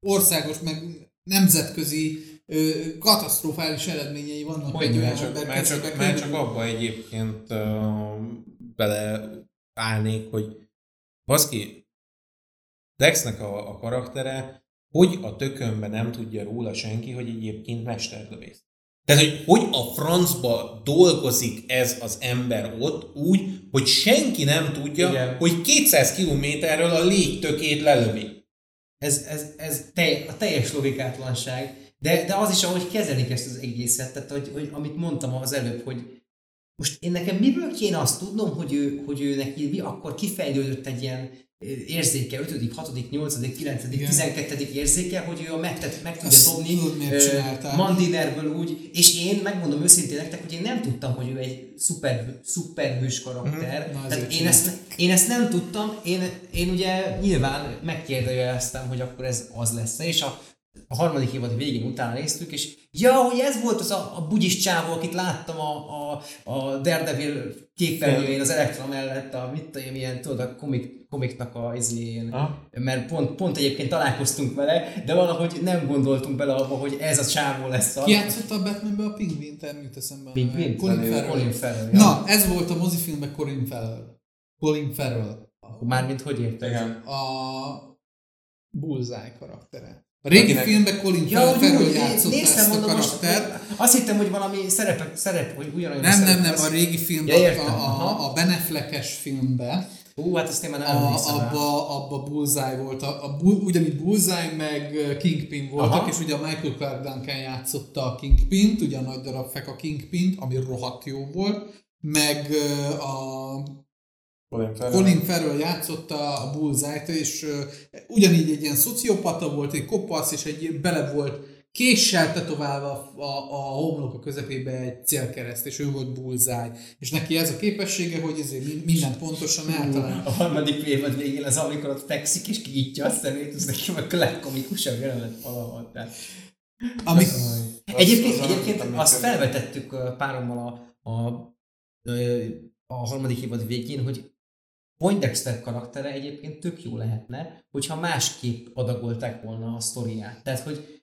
országos, meg nemzetközi ö, katasztrofális eredményei vannak.
Hogy
egy olyan
csak, már csak, már csak abba egyébként uh, bele állnék, hogy baszki, Dexnek a, a karaktere, hogy a tökönbe nem tudja róla senki, hogy egyébként mesterlövész. Tehát, hogy hogy a francba dolgozik ez az ember ott úgy, hogy senki nem tudja,
Igen.
hogy 200 kilométerről a légtökét lelövi.
Ez, ez, ez tej, a teljes logikátlanság. De, de az is, ahogy kezelik ezt az egészet, tehát hogy, hogy amit mondtam az előbb, hogy most én nekem miből kéne azt tudnom, hogy ő, hogy ő neki mi akkor kifejlődött egy ilyen érzéke, 5., 6., 8., 9.,
Igen.
12. érzéke, hogy ő a meg, meg tudja
Azt
dobni
csinálták.
Mandinerből úgy, és én megmondom őszintén nektek, hogy én nem tudtam, hogy ő egy szuper, szuperhős karakter.
Mhm. Na,
Tehát én ezt, én ezt nem tudtam, én, én ugye nyilván megkérdőjeleztem, hogy akkor ez az lesz és a, a harmadik évad végén utána néztük, és ja, hogy ez volt az a, a bugyis csávó, akit láttam a, a, a Daredevil képernyőjén az Elektra mellett, a mit tudom, ilyen, tudod, a komik, komiknak a izén, mert pont, pont egyébként találkoztunk vele, de valahogy nem gondoltunk bele abba, hogy ez a csávó lesz a...
Ki játszotta a Batmanbe a pingvint, jut eszembe.
Pingvint?
Colin Farrell.
Colin Farrell, ja.
Na, ez volt a mozifilmben Colin Farrell. Colin Farrell.
Mármint hogy érted?
Igen.
A Bullseye karaktere. A régi
Akinek-
filmben Colin
Ja,
Farrell játszotta
néztem,
ezt a
mondom, most,
karaktert.
azt hittem, hogy valami szerep, szerep hogy ugyanolyan
Nem,
szerep
nem, nem, a régi filmben,
Ja, értem,
a, a, a Ben Affleck-es filmben,
Hú, hát ezt én már nem
a, abba, abba Bullseye volt, a, a, ugyanígy Bullseye meg Kingpin voltak,
Aha.
és ugye a Michael Clark Duncan játszotta a Kingpint, ugye a nagy darab fek a Kingpint, ami rohadt jó volt, meg a
Colin Farrell.
Colin Farrell játszotta a Bullseye-t, és uh, ugyanígy egy ilyen szociopata volt, egy kopasz, és egy bele volt késsel tetoválva a, a, a homlok a közepébe egy célkereszt, és ő volt Bullseye. És neki ez a képessége, hogy ezért min- mindent pontosan eltalál.
A harmadik évad végén az, amikor ott fekszik és kinyitja a szemét, az neki a legkomikusabb jelenet valahol. Tehát.
Ami,
Egyébként,
az-
egyébként azt felvetettük párommal a, a, a harmadik évad végén, hogy Poindexter karaktere egyébként tök jó lehetne, hogyha másképp adagolták volna a sztoriát. Tehát, hogy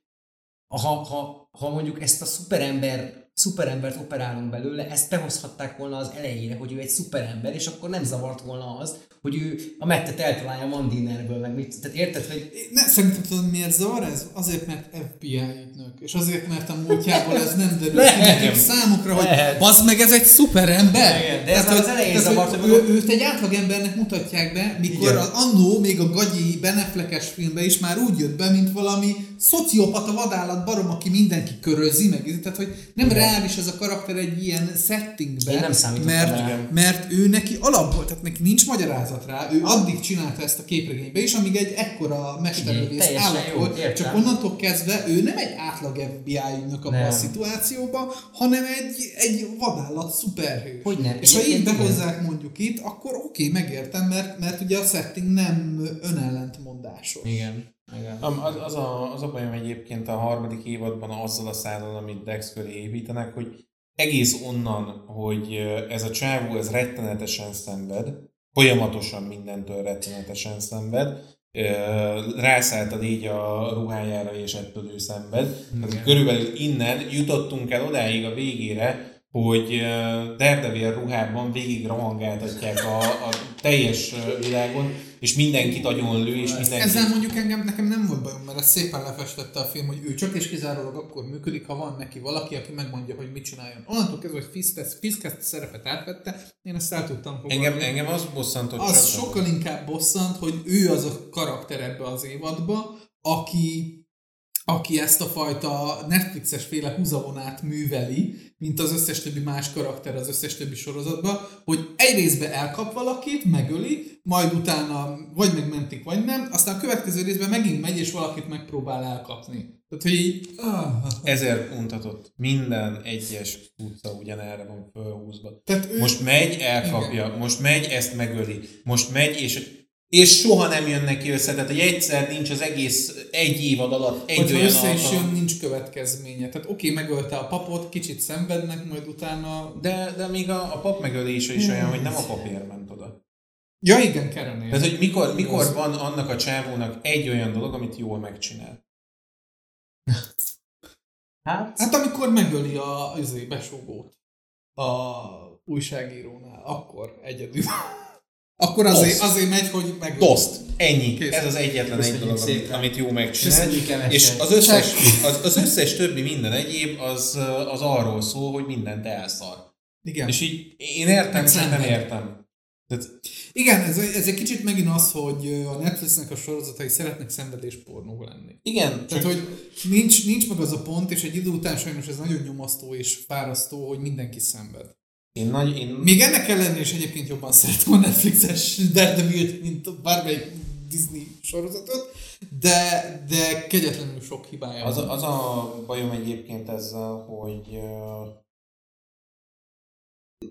ha, ha, ha mondjuk ezt a szuperember szuperembert operálunk belőle, ezt behozhatták volna az elejére, hogy ő egy szuperember, és akkor nem zavart volna az, hogy ő a mettet eltalálja Mandinerből, meg mit. Tehát érted, hogy
Ne, szerintem tudod miért zavar ez? Azért, mert FBI ügynök. És azért, mert a múltjából ez nem derül ki nekik számukra, hogy bazd meg, ez egy szuperember.
Igen, de ez már az elején
tehát,
zavart,
hogy ő, őt egy átlagembernek mutatják be, mikor
Igen.
az annó, még a gagyi beneflekes filmben is már úgy jött be, mint valami szociopata vadállat barom, aki mindenki körözi, meg tehát, hogy nem
Igen.
reális ez a karakter egy ilyen settingben,
Én nem számítottam
mert,
rá.
mert ő neki alapból, tehát neki nincs magyarázat rá, ő addig csinálta ezt a képregénybe is, amíg egy ekkora mesterlövész állat volt,
értem.
csak onnantól kezdve ő nem egy átlag FBI ügynök abban a
Nem.
szituációban, hanem egy, egy vadállat szuperhős.
Hogyne.
És ha így behozzák mondjuk itt, akkor oké, megértem, mert, mert ugye a setting nem önellentmondásos.
igen. Igen.
Az, az, a, az a bajom egyébként a harmadik évadban azzal a szállal, amit Dex köré építenek, hogy egész onnan, hogy ez a csávó, ez rettenetesen szenved, folyamatosan mindentől rettenetesen szenved, ö, rászállt a ruhájára, és ettől ő szenved. Tehát körülbelül innen jutottunk el odáig a végére, hogy Daredevil ruhában végig rohangáltatják a, a teljes világon, és mindenkit agyonlő, és mindenki...
Ezzel mondjuk engem, nekem nem volt bajom, mert ezt szépen lefestette a film, hogy ő csak és kizárólag akkor működik, ha van neki valaki, aki megmondja, hogy mit csináljon. Onnantól kezdve, hogy Fisk ezt, Fisk ezt a szerepet átvette, én ezt el tudtam fogadni.
Engem, engem az bosszantott
az
csak,
sokkal inkább bosszant, hogy ő az a karakter ebbe az évadba, aki, aki ezt a fajta Netflixes féle húzavonát műveli, mint az összes többi más karakter az összes többi sorozatban, hogy egy részben elkap valakit, megöli, majd utána vagy megmentik, vagy nem, aztán a következő részben megint megy, és valakit megpróbál elkapni. Tehát, hogy így... Ah,
ezért untatott. Minden egyes utca ugyanerre van fölhúzva.
tehát ő,
Most megy, elkapja, most megy, ezt megöli, most megy, és és soha nem jön neki össze, tehát hogy egyszer nincs az egész egy évad alatt egy
Hogyha
olyan
össze is
alkalom.
jön, nincs következménye. Tehát oké, megölte a papot, kicsit szenvednek, majd utána...
De, de még a, a pap megölése is olyan, hogy nem a papír ment oda.
Ja igen, Kerenél.
Tehát, hogy mikor, mikor
Az-
van annak a csávónak egy olyan dolog, amit jól megcsinál. (laughs)
Hát,
Hát amikor megöli a izé, besógót a újságírónál, akkor egyedül. Akkor azért,
Toszt.
azért megy, hogy megöli.
Toszt. Ennyi.
Kész.
Ez az egyetlen egy
Köszönjük
dolog, amit, amit jó megcsinál. És az összes, az, az összes többi minden egyéb az, az arról szól, hogy mindent elszar.
Igen.
És így én értem,
Meg
csak nem értem. Tehát,
Igen, ez, ez egy kicsit megint az, hogy a Netflixnek a sorozatai szeretnek szenvedéspornó lenni.
igen,
Tehát, hogy nincs, nincs meg az a pont, és egy idő után sajnos ez nagyon nyomasztó és fárasztó, hogy mindenki szenved.
Én, nagy, én,
Még ennek ellenére is egyébként jobban szeretem a Netflixes Daredevil-t, mint bármelyik Disney sorozatot, de, de kegyetlenül sok hibája
az,
van.
az a bajom egyébként ezzel, hogy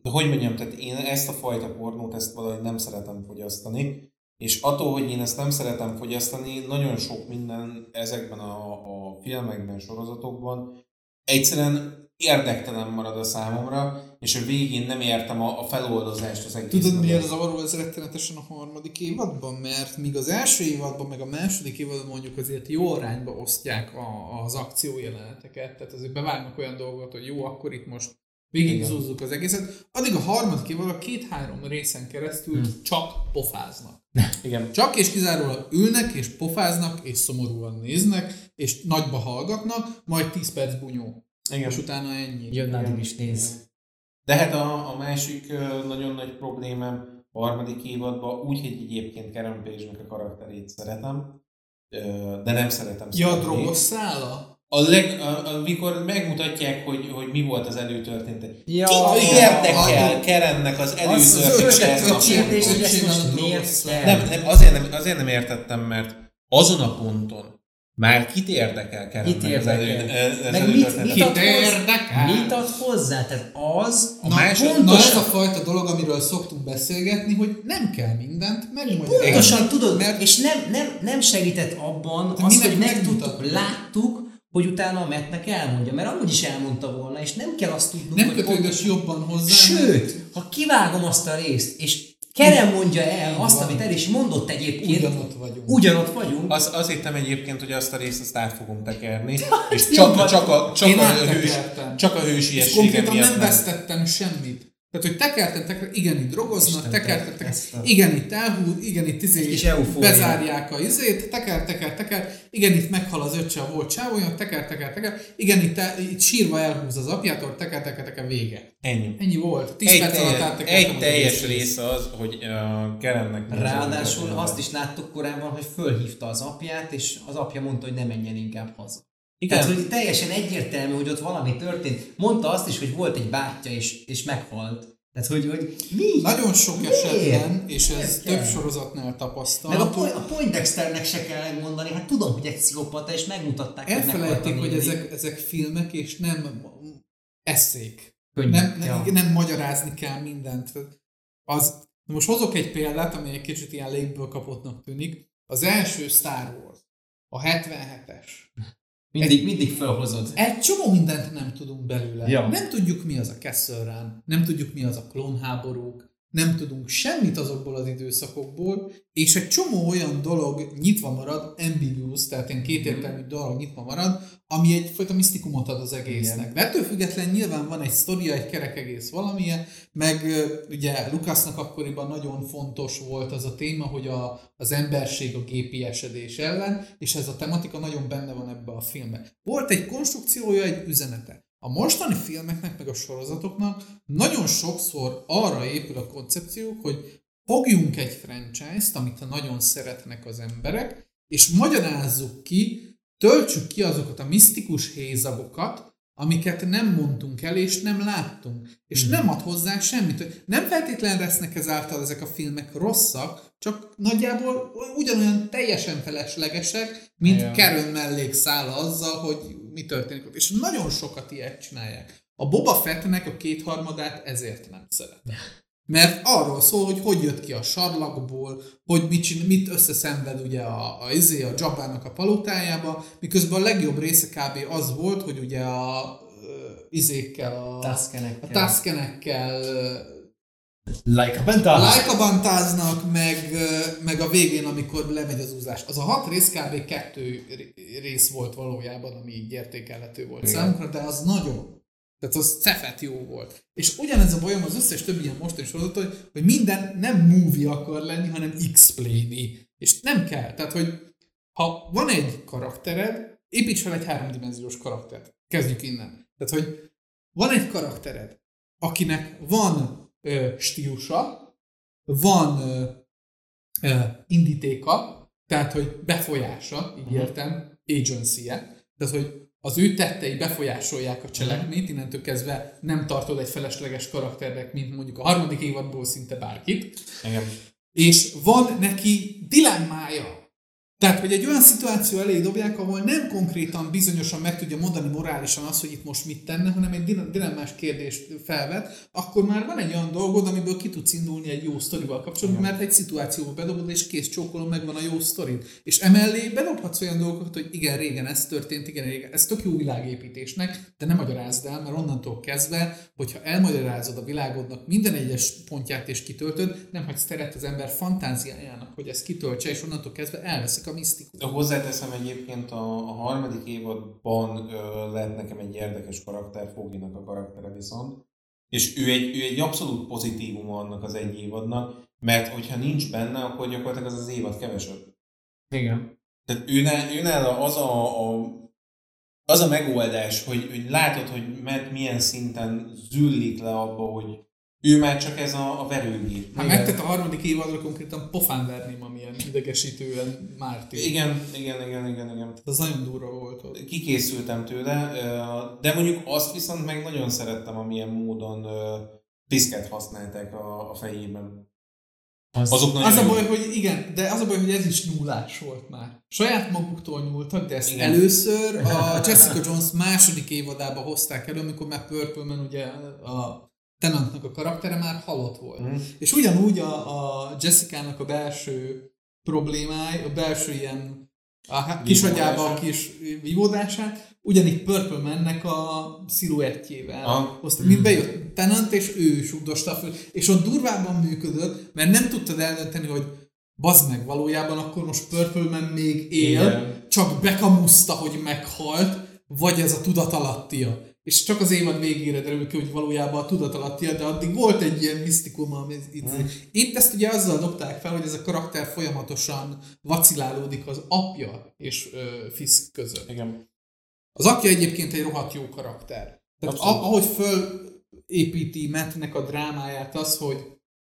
hogy mondjam, tehát én ezt a fajta pornót, ezt valahogy nem szeretem fogyasztani, és attól, hogy én ezt nem szeretem fogyasztani, nagyon sok minden ezekben a, a filmekben, sorozatokban egyszerűen érdektelen marad a számomra, és a végén nem értem a, a feloldozást az egész.
Tudod, miért
mögött.
zavaró ez rettenetesen a harmadik évadban? Mert míg az első évadban, meg a második évadban mondjuk azért jó arányba osztják a, az akciójeleneteket, tehát azért bevágnak olyan dolgot, hogy jó, akkor itt most végig zúzzuk az egészet, addig a harmadik évadban két-három részen keresztül hmm. csak pofáznak. (laughs)
Igen.
Csak és kizárólag ülnek, és pofáznak, és szomorúan néznek, és nagyba hallgatnak, majd 10 perc bunyó.
Igen.
És utána ennyi.
jön addig is néz.
De hát a, a másik nagyon nagy problémám a harmadik évadban, úgy, hogy egyébként Karen Page-nek a karakterét szeretem, de nem szeretem
Ja, a drogos szála?
A leg, a, amikor megmutatják, hogy, hogy mi volt az előtörténete.
Ja,
Ki
igen.
érdekel Kerennek az
Az, az kérdés, hogy ezt most miért
nem, nem, azért nem, azért nem értettem, mert azon a ponton már kit érdekel Kerennek
Kit érdekel?
az
Meg mit, mit, ad
érdekel?
hozzá, mit ad hozzá? Tehát az,
A
Na,
másod-
na ez a fajta dolog, amiről szoktunk beszélgetni, hogy nem kell mindent megmagyarázni.
Pontosan tudod,
Mert
és nem, nem, nem segített abban
De
az,
minek
hogy megtudtuk, láttuk, hogy utána a Mattnek elmondja, mert amúgy is elmondta volna, és nem kell azt tudnunk,
nem
hogy
kötődös
pontosan-
jobban hozzá.
Sőt, ha kivágom azt a részt, és Kerem mondja el azt, amit el is mondott egyébként.
Ugyanott vagyunk.
Ugyanott vagyunk.
Az, azt hittem egyébként, hogy azt a részt azt át fogom tekerni, és csak,
van.
csak, a, csak,
Én
a, hős, csak a
konkrétan
miatt
nem. vesztettem semmit. Tehát, hogy tekerten, tekerten, igen, itt drogoznak,
Isten,
tekerten,
te- ezt a-
tekerten, igen, itt elhúz, igen, itt izé, bezárják a izét, teker, teker, teker, igen, itt meghal az öccse a volt csávója, teker, teker, teker, igen, itt, el, itt sírva elhúz az apjától, teker, teker, teker, vége.
Ennyi.
Ennyi volt. 10
Egy,
perc alatt
teljes,
áttekertem
egy teljes része az, hogy uh, Kerennek...
Ráadásul azt is láttuk korábban, hogy fölhívta az apját, és az apja mondta, hogy ne menjen inkább haza.
Igen.
Tehát, hogy teljesen egyértelmű, hogy ott valami történt. Mondta azt is, hogy volt egy bátyja, és, és meghalt. Tehát, hogy, hogy mi?
Nagyon sok
Miért?
esetben, és ez
Miért
több
kell?
sorozatnál
Meg a,
tapasztalható,
Point- a Poindexternek se kell mondani, hát tudom, hogy egy pszichopata, és megmutatták, hogy
elfelejtik, hogy ezek, ezek filmek, és nem eszék.
Könyvek,
Nem, nem,
ja.
nem magyarázni kell mindent. Az, na most hozok egy példát, ami egy kicsit ilyen légből kapottnak tűnik. Az első Star Wars, a 77-es.
Mindig, mindig felhozod.
Egy csomó mindent nem tudunk belőle.
Ja.
Nem tudjuk, mi az a Castle Run, nem tudjuk, mi az a klónháborúk, nem tudunk semmit azokból az időszakokból, és egy csomó olyan dolog nyitva marad, ambiguous, tehát ilyen kétértelmű dolog nyitva marad, ami egyfajta misztikumot ad az egésznek. De ettől független nyilván van egy sztoria, egy kerek egész valamilyen, meg ugye Lukasznak akkoriban nagyon fontos volt az a téma, hogy a, az emberség a gépi esedés ellen, és ez a tematika nagyon benne van ebbe a filmbe. Volt egy konstrukciója, egy üzenete. A mostani filmeknek, meg a sorozatoknak nagyon sokszor arra épül a koncepciók, hogy fogjunk egy franchise-t, amit nagyon szeretnek az emberek, és magyarázzuk ki, töltsük ki azokat a misztikus hézagokat, amiket nem mondtunk el, és nem láttunk. És nem ad hozzá semmit. Nem feltétlenül lesznek ezáltal ezek a filmek rosszak, csak nagyjából ugyanolyan teljesen feleslegesek, mint
Igen.
Karen mellékszála azzal, hogy mi történik ott. És nagyon sokat ilyet csinálják. A Boba Fettnek a kétharmadát ezért nem szeretem. Mert arról szól, hogy hogy jött ki a sarlakból, hogy mit, csin, mit összeszenved ugye a, a, izé, a Jabának a palotájába, miközben a legjobb része kb. az volt, hogy ugye a izékkel, a, a
Tuskenekkel.
Ö,
Like.
Lájkabantáznak, meg, meg a végén, amikor lemegy az úzás. Az a hat rész kb. kettő ré- rész volt valójában, ami így értékelhető volt
Igen.
számunkra, de az nagyon. Tehát az cefet jó volt. És ugyanez a bajom az összes többi ilyen mostani sorozat, hogy, hogy minden nem movie akar lenni, hanem explain És nem kell. Tehát, hogy ha van egy karaktered, építs fel egy háromdimenziós karaktert. Kezdjük innen. Tehát, hogy van egy karaktered, akinek van ö, stílusa, van ö, ö, indítéka, tehát, hogy befolyása, így értem, agency-e, tehát, hogy az ő tettei befolyásolják a cselekményt, innentől kezdve nem tartod egy felesleges karakternek, mint mondjuk a harmadik évadból szinte bárkit,
Igen.
és van neki dilemmája. Tehát, hogy egy olyan szituáció elé dobják, ahol nem konkrétan bizonyosan meg tudja mondani morálisan azt, hogy itt most mit tenne, hanem egy dile- dilemmás kérdést felvet, akkor már van egy olyan dolgod, amiből ki tudsz indulni egy jó sztorival kapcsolatban, mert egy szituációba bedobod, és kész csókolom, megvan a jó sztorid. És emellé bedobhatsz olyan dolgokat, hogy igen, régen ez történt, igen, régen, ez tök jó világépítésnek, de nem magyarázd el, mert onnantól kezdve, hogyha elmagyarázod a világodnak minden egyes pontját és kitöltöd, nem hagysz teret az ember fantáziájának, hogy ezt kitöltse, és onnantól kezdve elveszik a misztikum.
Hozzáteszem egyébként a, a harmadik évadban ö, lett nekem egy érdekes karakter, Foginak a karaktere viszont. És ő egy, ő egy abszolút pozitívum annak az egy évadnak, mert hogyha nincs benne, akkor gyakorlatilag az az évad kevesebb.
Igen.
Tehát őnál, őnál az a, a, az a megoldás, hogy, hogy látod, hogy Matt milyen szinten züllik le abba, hogy ő már csak ez a, a verőgép.
Hát megtett a harmadik évadra konkrétan pofán verném, amilyen idegesítően Márti.
Igen, igen, igen, igen, igen.
Az nagyon durva volt ott.
Kikészültem tőle, de mondjuk azt viszont meg nagyon szerettem, amilyen módon piszket használták a, a fejében.
Az,
Azok
Az a baj, hogy igen, de az a baj, hogy ez is nyúlás volt már. Saját maguktól nyúltak, de ezt
Igen.
először a (laughs) Jessica Jones második évadába hozták elő, amikor már Purple Man ugye a Tenantnak a karaktere már halott volt.
Mhm.
És ugyanúgy a, a Jessica-nak a belső problémája, a belső ilyen a kisagyába a kis vívódását, ugyanígy Purple mennek a sziluettjével.
Aha.
Hozta, mint bejött Tenant, és ő sugdosta föl. És ott durvábban működött, mert nem tudtad eldönteni, hogy bazd meg, valójában akkor most Purple Man még él,
Igen.
csak bekamuszta, hogy meghalt, vagy ez a tudatalattia. És csak az évad végére derül ki, hogy valójában a tudatalattia, de addig volt egy ilyen misztikum, ami itt. Itt ezt ugye azzal dobták fel, hogy ez a karakter folyamatosan vacilálódik az apja és ö, Fisk között.
Igen.
Az apja egyébként egy rohadt jó karakter. Tehát a, ahogy fölépíti Mattnek a drámáját az, hogy,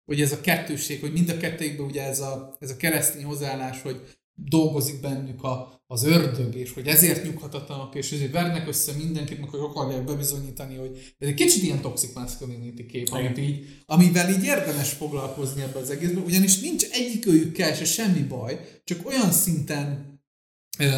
hogy ez a kettőség, hogy mind a kettőjükben ugye ez a, ez a keresztény hozzáállás, hogy dolgozik bennük a, az ördög, és hogy ezért nyughatatlanak, és ezért vernek össze mindenkit, meg hogy akarják bebizonyítani, hogy ez egy kicsit ilyen toxic masculinity kép, amit így, amivel így érdemes foglalkozni ebbe az egészben, ugyanis nincs egyikőjükkel se semmi baj, csak olyan szinten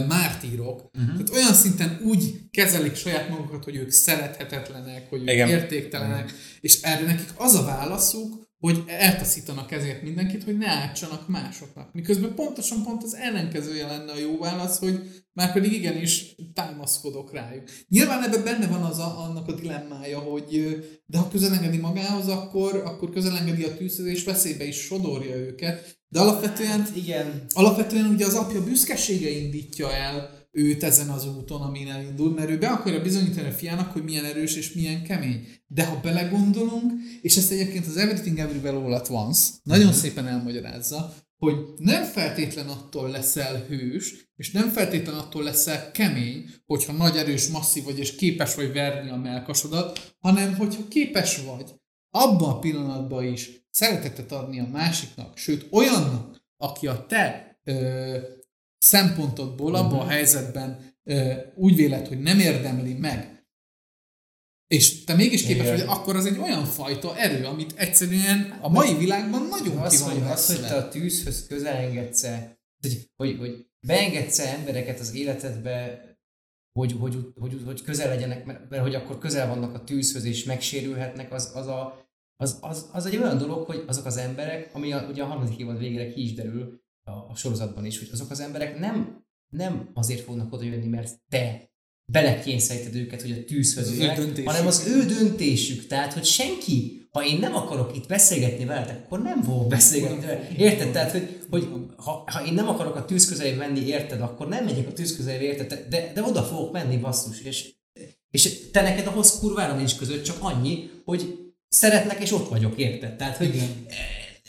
mártírok, uh-huh. tehát olyan szinten úgy kezelik saját magukat, hogy ők szerethetetlenek, hogy ők
Igen.
értéktelenek, és erre nekik az a válaszuk, hogy eltaszítanak ezért mindenkit, hogy ne átsanak másoknak. Miközben pontosan pont az ellenkezője lenne a jó válasz, hogy már pedig igenis támaszkodok rájuk. Nyilván ebben benne van az a, annak a dilemmája, hogy de ha közelengedi magához, akkor, akkor közelengedi a tűzhöz, és veszélybe is sodorja őket. De alapvetően
Igen.
Alapvetően ugye az apja büszkesége indítja el őt ezen az úton, amin elindul, mert ő be akarja bizonyítani a fiának, hogy milyen erős és milyen kemény. De ha belegondolunk, és ezt egyébként az Everything Everywhere All at Once nagyon szépen elmagyarázza, hogy nem feltétlen attól leszel hős, és nem feltétlen attól leszel kemény, hogyha nagy, erős, masszív vagy, és képes vagy verni a melkasodat, hanem hogyha képes vagy abban a pillanatban is szeretetet adni a másiknak, sőt olyannak, aki a te ö, szempontodból abban a helyzetben ö, úgy véled, hogy nem érdemli meg, és te mégis képes
Igen.
vagy, akkor az egy olyan fajta erő, amit egyszerűen a mai világban nagyon ki
Az,
van
hogy, az, hogy te a tűzhöz közelengedsz hogy, hogy, hogy beengedsz embereket az életedbe, hogy, hogy, hogy, hogy közel legyenek, mert, mert hogy akkor közel vannak a tűzhöz és megsérülhetnek, az, az, a, az, az, az egy olyan dolog, hogy azok az emberek, ami a, ugye a harmadik évad végére ki is derül a, a sorozatban is, hogy azok az emberek nem, nem azért fognak oda jönni, mert te belekényszeríted őket, hogy a tűzhöz
döntésük.
hanem az ő döntésük. Tehát, hogy senki, ha én nem akarok itt beszélgetni veletek, akkor nem fogok beszélgetni vele. Érted? Tehát, hogy, hogy ha, ha, én nem akarok a tűz közelébe menni, érted, akkor nem megyek a tűz közelébe, érted? De, de oda fogok menni, basszus. És, és te neked ahhoz kurvára nincs között, csak annyi, hogy szeretnek, és ott vagyok, érted? Tehát, hogy
Igen.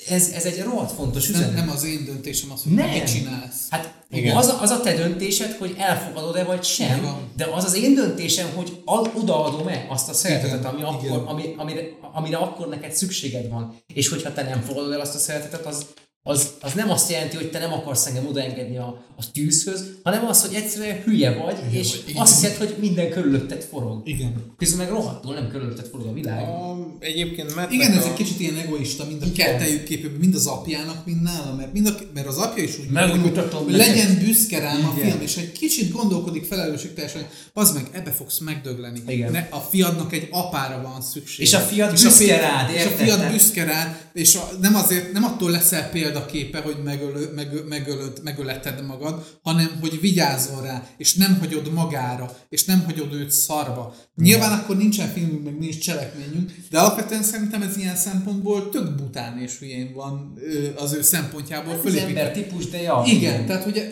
Ez, ez egy rohadt fontos üzenet.
Nem, nem az én döntésem az, hogy
Nem.
mit csinálsz.
Hát
Igen.
az a, az a te döntésed, hogy elfogadod-e vagy sem,
van.
de az az én döntésem, hogy ad, odaadom-e azt a szeretetet,
Igen,
ami
igen.
akkor, ami, amire, amire akkor neked szükséged van. És hogyha te nem fogadod el azt a szeretetet, az, az, az nem azt jelenti, hogy te nem akarsz engem odaengedni a, a tűzhöz, hanem az, hogy egyszerűen hülye vagy,
Hülye
és
vagy,
azt hiszed, hogy minden körülötted forog.
Igen.
Közben meg rohadtul nem körülötted forog a világ.
A, egyébként Mattnek
Igen, ez
a...
egy kicsit ilyen egoista, mind a kettejük képében, mind az apjának, mind nálam, mert, mind a, mert az apja is úgy
Megmutatom
hogy legyen büszke rám a film, és egy kicsit gondolkodik felelősségteljesen, hogy az meg, ebbe fogsz megdögleni.
Igen.
Ne, a fiadnak egy apára van szükség.
És a fiad büszke
fi-
rád,
És a
érted?
fiad büszke rád, és a, nem azért, nem attól leszel példaképe, hogy megölő, meg, megölöd, megöleted magad, hanem hogy vigyázzon rá, és nem hagyod magára, és nem hagyod őt szarba. Nyilván akkor nincsen filmünk, meg nincs cselekményünk, de alapvetően szerintem ez ilyen szempontból tök bután és hülyén van az ő szempontjából
Az
fölépítve.
ember típus, de ja.
Igen, tehát hogy,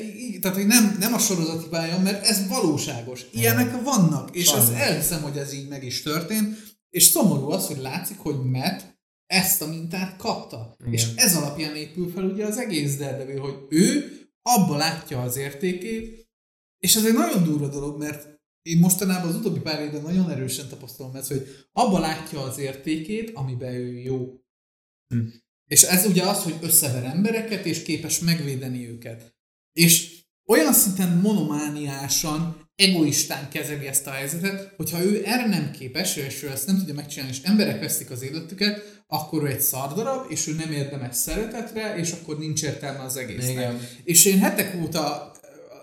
tehát, hogy nem, nem a sorozat hibája, mert ez valóságos. Ilyenek vannak, és
Sajnos.
azt elhiszem, hogy ez így meg is történt, és szomorú az, hogy látszik, hogy Matt ezt a mintát kapta.
Igen.
És ez alapján épül fel ugye az egész Daredevil, hogy ő abba látja az értékét, és ez egy nagyon durva dolog, mert én mostanában az utóbbi pár évben nagyon erősen tapasztalom ezt, hogy abba látja az értékét, amiben ő jó.
Hm.
És ez ugye az, hogy összever embereket, és képes megvédeni őket. És olyan szinten monomániásan, egoistán kezeli ezt a helyzetet, hogyha ő erre nem képes, és ő ezt nem tudja megcsinálni, és emberek veszik az életüket, akkor ő egy szardarab, és ő nem érdemes szeretetre, és akkor nincs értelme az egésznek.
Igen.
És én hetek óta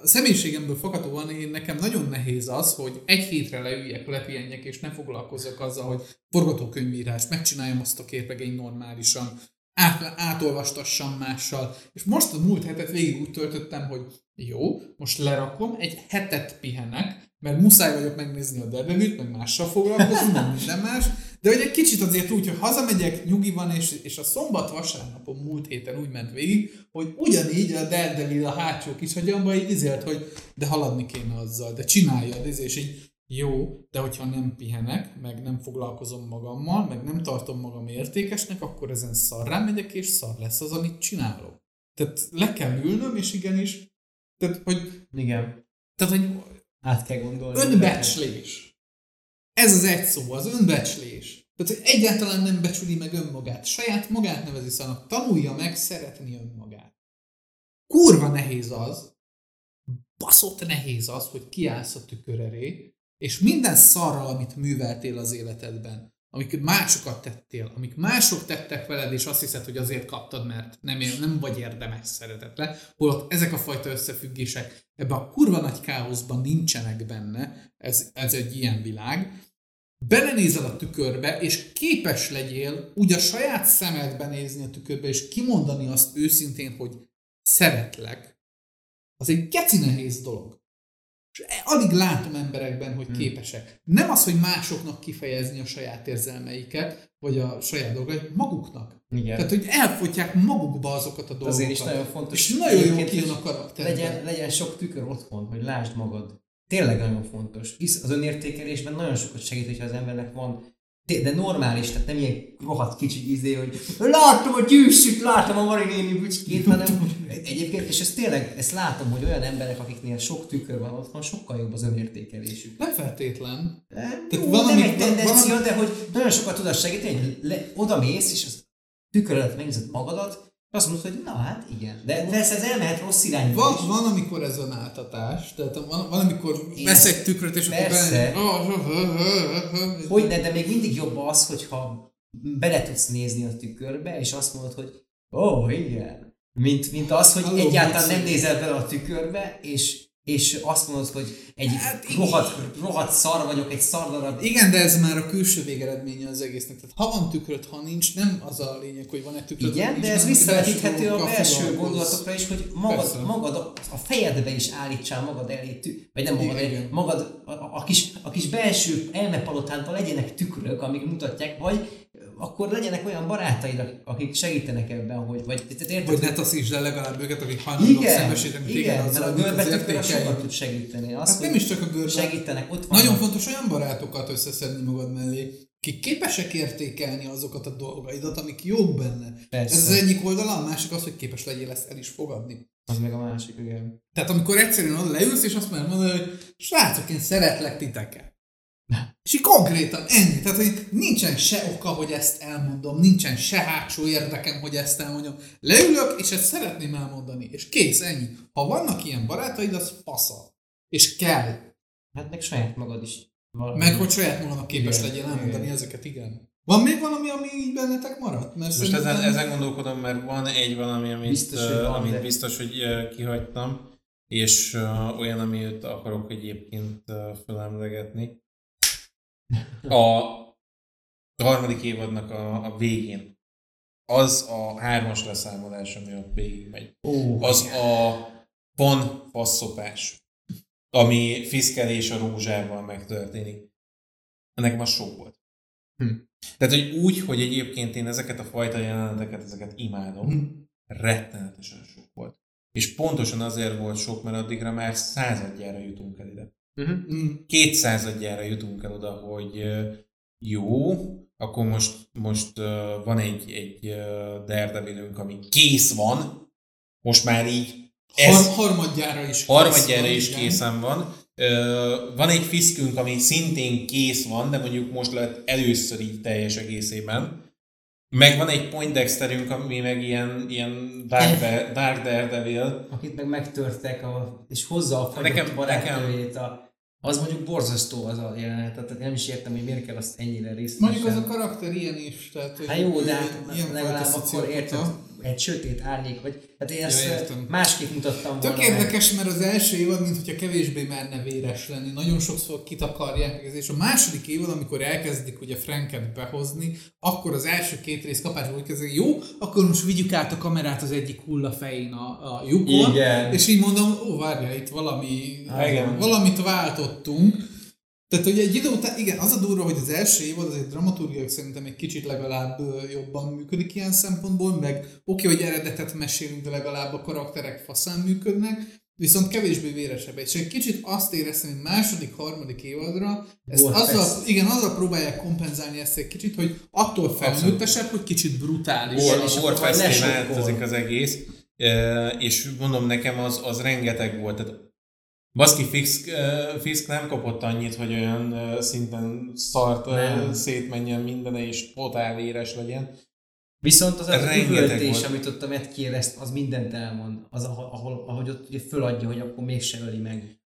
a személyiségemből fakadóan én nekem nagyon nehéz az, hogy egy hétre leüljek, lepihenjek, és ne foglalkozzak azzal, hogy forgatókönyvírást, megcsináljam azt a képregény normálisan, át, átolvastassam mással. És most a múlt hetet végig úgy töltöttem, hogy Jó, most lerakom, egy hetet pihenek, mert muszáj vagyok megnézni a Daredevil-t, meg mással foglalkozni, meg minden más, de hogy egy kicsit azért úgy, hogy hazamegyek, nyugi van, és, és a szombat vasárnapon múlt héten úgy ment végig, hogy ugyanígy a Daredevil a hátsó kis hagyamba így izélt, hogy de haladni kéne azzal, de csináljad, izé, és így jó, de hogyha nem pihenek, meg nem foglalkozom magammal, meg nem tartom magam értékesnek, akkor ezen szarrá megyek, és szar lesz az, amit csinálok. Tehát le kell ülnöm, és igenis, tehát, hogy,
Igen.
tehát, hogy
Át kell gondolni.
önbecslés. Ez az egy szó, az önbecslés. Tehát, hogy egyáltalán nem becsüli meg önmagát. Saját magát nevezi szarnak. Tanulja meg szeretni önmagát. Kurva nehéz az, baszott nehéz az, hogy kiállsz a tükör elé, és minden szarral, amit műveltél az életedben, amik másokat tettél, amik mások tettek veled, és azt hiszed, hogy azért kaptad, mert nem, nem vagy érdemes szeretetle, holott ezek a fajta összefüggések ebben a kurva nagy káoszban nincsenek benne, ez, ez egy ilyen világ, belenézel a tükörbe, és képes legyél úgy a saját szemedbe nézni a tükörbe, és kimondani azt őszintén, hogy szeretlek, az egy geci nehéz dolog. És alig látom emberekben, hogy képesek. Nem az, hogy másoknak kifejezni a saját érzelmeiket, vagy a saját dolgait, maguknak.
Igen.
Tehát, hogy elfogyják magukba azokat a dolgokat.
Azért is nagyon fontos.
És nagyon jó kijön a
hogy
karakterben.
Legyen, legyen sok tükör otthon, hogy lásd magad. Tényleg nagyon fontos. Hisz az önértékelésben nagyon sokat segít, hogyha az embernek van de normális, tehát nem ilyen rohadt kicsi izé, hogy láttam a gyűsüt, láttam a Marinéni bücskét, hanem egyébként, és ezt tényleg, ezt látom, hogy olyan emberek, akiknél sok tükör van otthon, sokkal jobb az önértékelésük.
Nem feltétlen.
Tehát
Tehát
jó,
van,
nem egy tendencia,
van,
de hogy nagyon sokat tudod segíteni, hogy le, oda mész, és az tükör előtt megnézed magadat, azt mondod, hogy na hát igen. De persze ez elmehet rossz irányba
Van,
is.
van, amikor ez a áltatás, tehát van, van amikor
Igen.
vesz egy tükröt, és
Persze.
akkor
Hogy de, de még mindig jobb az, hogyha bele tudsz nézni a tükörbe, és azt mondod, hogy ó, oh, igen. Mint, mint az, hogy
Halló,
egyáltalán nem nézel bele a tükörbe, és, és azt mondod, hogy egy
Hát
rohadt, rohadt szar vagyok, egy szar darab.
Igen, de ez már a külső végeredménye az egésznek. Tehát ha van tükröt, ha nincs, nem az a lényeg, hogy van egy tükröt.
Igen,
vagy
de
nincs,
ez visszavetíthető a belső gondolatokra is, hogy magad,
Persze.
magad a, a fejedbe is állítsál magad elé, tü- vagy nem magad elé,
Igen.
magad, a, a, a, kis, a kis belső elmepalotádban legyenek tükrök, amik mutatják, vagy akkor legyenek olyan barátaid, akik- segítenek ebben, hogy, vagy te- te érted,
Vagy
hogy-
ne taszítsd le legalább őket, akik hajlandók
igen,
szembesíteni téged
igen, mert
azzal,
a
amik az
görbetükör az sokat tud segíteni. Az,
Hát nem is csak a görbe.
segítenek, ott van.
Nagyon fontos olyan barátokat összeszedni magad mellé, akik képesek értékelni azokat a dolgaidat, amik jók benne.
Persze.
Ez az egyik oldala, a másik az, hogy képes legyél ezt el is fogadni.
Az meg a másik, igen.
Tehát amikor egyszerűen oda leülsz, és azt mondod, mondani, hogy srácok, én szeretlek titeket. És így konkrétan ennyi. Tehát, hogy nincsen se oka, hogy ezt elmondom, nincsen se hátsó érdekem, hogy ezt elmondjam. Leülök, és ezt szeretném elmondani. És kész, ennyi. Ha vannak ilyen barátaid, az fasza. És kell.
Hát meg saját magad is. Valami.
Meg hogy saját magadnak képes
Igen,
legyél elmondani
igen.
ezeket, igen. Van még valami, ami így bennetek maradt? Mert
Most ezen,
szerintem-
ezen gondolkodom, mert van egy valami, amit
Biztos, hogy
uh,
van,
amit
de-
biztos, hogy uh, kihagytam, és uh, olyan, amit akarok egyébként uh, felemlegetni. A harmadik évadnak a, a végén. Az a hármas leszámolás, ami ott végig megy.
Ó,
Az a van faszopás, ami Fiszkel és a rózsával megtörténik. Ennek ma sok volt.
Hm.
Tehát, hogy úgy, hogy egyébként én ezeket a fajta jeleneteket, ezeket imádom,
Hm.
rettenetesen sok volt. És pontosan azért volt sok, mert addigra már századjára jutunk el ide.
Uh-huh.
Kétszázadjára jutunk el oda, hogy jó, akkor most, most van egy, egy ö, Daredevilünk, ami kész van, most már így ez
Har- harmadjára is
harmadjára
van,
is
igen.
készen van. Ö, van egy fiszkünk, ami szintén kész van, de mondjuk most lett először így teljes egészében. Meg van egy Poindexterünk, ami meg ilyen, ilyen Dark, Dar- Dark Daredevil.
akit meg megtörtek, a, és hozza a fagyott
Nekem-
nekem, barátnőjét. A, az mondjuk borzasztó az a jelenet, tehát nem is értem, hogy miért kell azt ennyire részletesen.
Mondjuk az a karakter ilyen is, tehát hogy
Hát jó, de hát legalább akkor érted, egy sötét árnyék, vagy hát én ezt
Ja, értem.
másképp mutattam volna
Tök érdekes, mert az első évad, mintha kevésbé merne véres lenni. Nagyon sokszor kitakarják, és a második évad, amikor elkezdik ugye Franket behozni, akkor az első két rész kapásból úgy kezdődik, jó, akkor most vigyük át a kamerát az egyik hullafején a, a lyukon,
Igen.
és így mondom, ó, várja, itt valami,
Igen.
valamit váltottunk. Tehát, hogy egy idő után, igen, az a durva, hogy az első évad azért dramaturgiai szerintem egy kicsit legalább jobban működik ilyen szempontból, meg oké, hogy eredetet mesélünk, de legalább a karakterek faszán működnek, viszont kevésbé véresebb. És egy kicsit azt éreztem, hogy második, harmadik évadra, ezt
Volt
azzal,
persze.
igen, azzal próbálják kompenzálni ezt egy kicsit, hogy attól felnőttesebb, hogy kicsit brutális.
War,
és
változik az egész, és mondom nekem az, az rengeteg volt. Tehát Baszki Fisk, Fisk nem kapott annyit, hogy olyan szinten szart
Nem.
szétmenjen minden, és totál éres legyen.
Viszont az a
Rengeteg
üvöltés, amit ott a kiéleszt, az mindent elmond. Az, ahol, ahogy ott ugye föladja, hogy akkor mégse öli meg.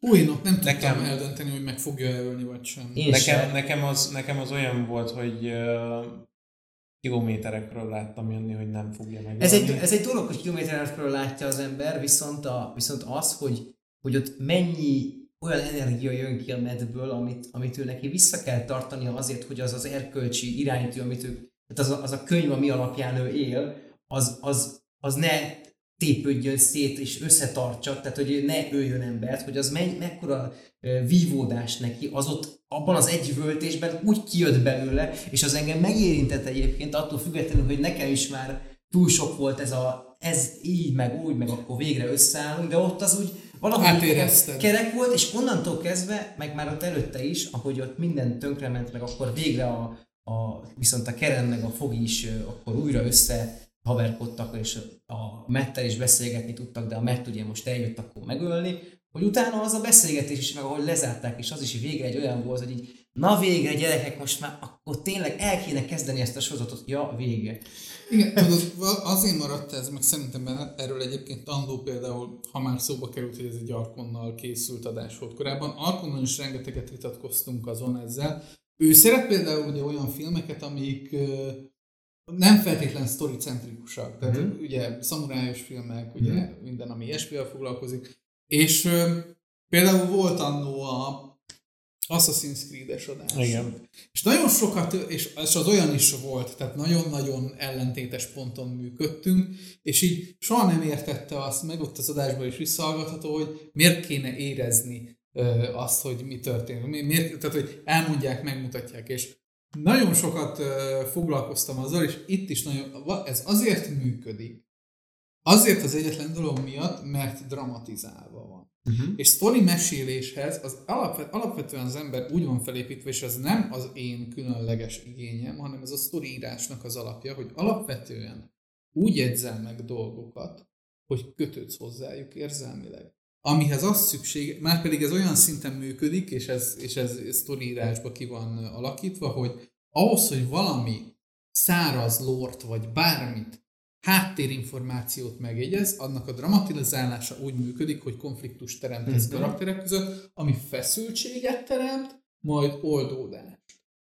Ott nem tudtam
Nekem-
eldönteni, hogy meg fogja ölni, vagy sem.
Én
Nekem,
sem.
nekem, az, nekem az olyan volt, hogy kilométerekről láttam jönni, hogy nem fogja meg.
Ez egy, ez egy dolog, hogy kilométerekről látja az ember, viszont, a, viszont az, hogy, hogy ott mennyi olyan energia jön ki a medből, amit, amit ő neki vissza kell tartania azért, hogy az az erkölcsi iránytű, amit ő, tehát az a, az a könyv, ami alapján ő él, az, az, az ne tépődjön szét és összetartsa, tehát hogy ne öljön embert, hogy az menny, mekkora vívódás neki, az ott abban az egy völtésben úgy kijött belőle, és az engem megérintett egyébként attól függetlenül, hogy nekem is már túl sok volt ez a ez így, meg úgy, meg akkor végre összeállunk, de ott az úgy valahogy
Átérezted.
kerek volt, és onnantól kezdve, meg már ott előtte is, ahogy ott minden tönkrement, meg akkor végre a, a viszont a Keren meg a Fog is akkor újra össze haverkodtak, és a Mettel is beszélgetni tudtak, de a Mett ugye most eljött akkor megölni, hogy utána az a beszélgetés is, meg ahogy lezárták, és az is végre egy olyan volt, hogy így, na végre gyerekek, most már akkor tényleg el kéne kezdeni ezt a sorozatot, ja, vége.
Igen, tudod, azért maradt ez, meg szerintem erről egyébként Andó például, ha már szóba került, hogy ez egy Arkonnal készült adás volt korábban, Arkonnal is rengeteget vitatkoztunk azon ezzel. Ő szeret például ugye olyan filmeket, amik nem feltétlen sztoricentrikusak, tehát
Mhm.
ugye szamurájos filmek, ugye minden, ami ilyesmivel foglalkozik, és ö, például volt annó a Assassin's Creed-es adás.
Igen.
És nagyon sokat, és és az olyan is volt, tehát nagyon-nagyon ellentétes ponton működtünk, és így soha nem értette azt, meg ott az adásban is visszahallgatható, hogy miért kéne érezni ö, azt, hogy mi történik. Mi- Miért, tehát, hogy elmondják, megmutatják, és nagyon sokat foglalkoztam azzal, és itt is nagyon, ez azért működik, azért az egyetlen dolog miatt, mert dramatizálva van.
Uh-huh.
És sztori meséléshez az alapvet, alapvetően az ember úgy van felépítve, és ez nem az én különleges igényem, hanem ez a sztori írásnak az alapja, hogy alapvetően úgy jegyzel meg dolgokat, hogy kötődsz hozzájuk érzelmileg. Amihez az szükség, már pedig ez olyan szinten működik, és ez, és ez sztori írásba ki van alakítva, hogy ahhoz, hogy valami száraz lort, vagy bármit háttérinformációt megjegyez, annak a dramatizálása úgy működik, hogy konfliktus teremtesz
Mhm.
karakterek között, ami feszültséget teremt, majd oldódást.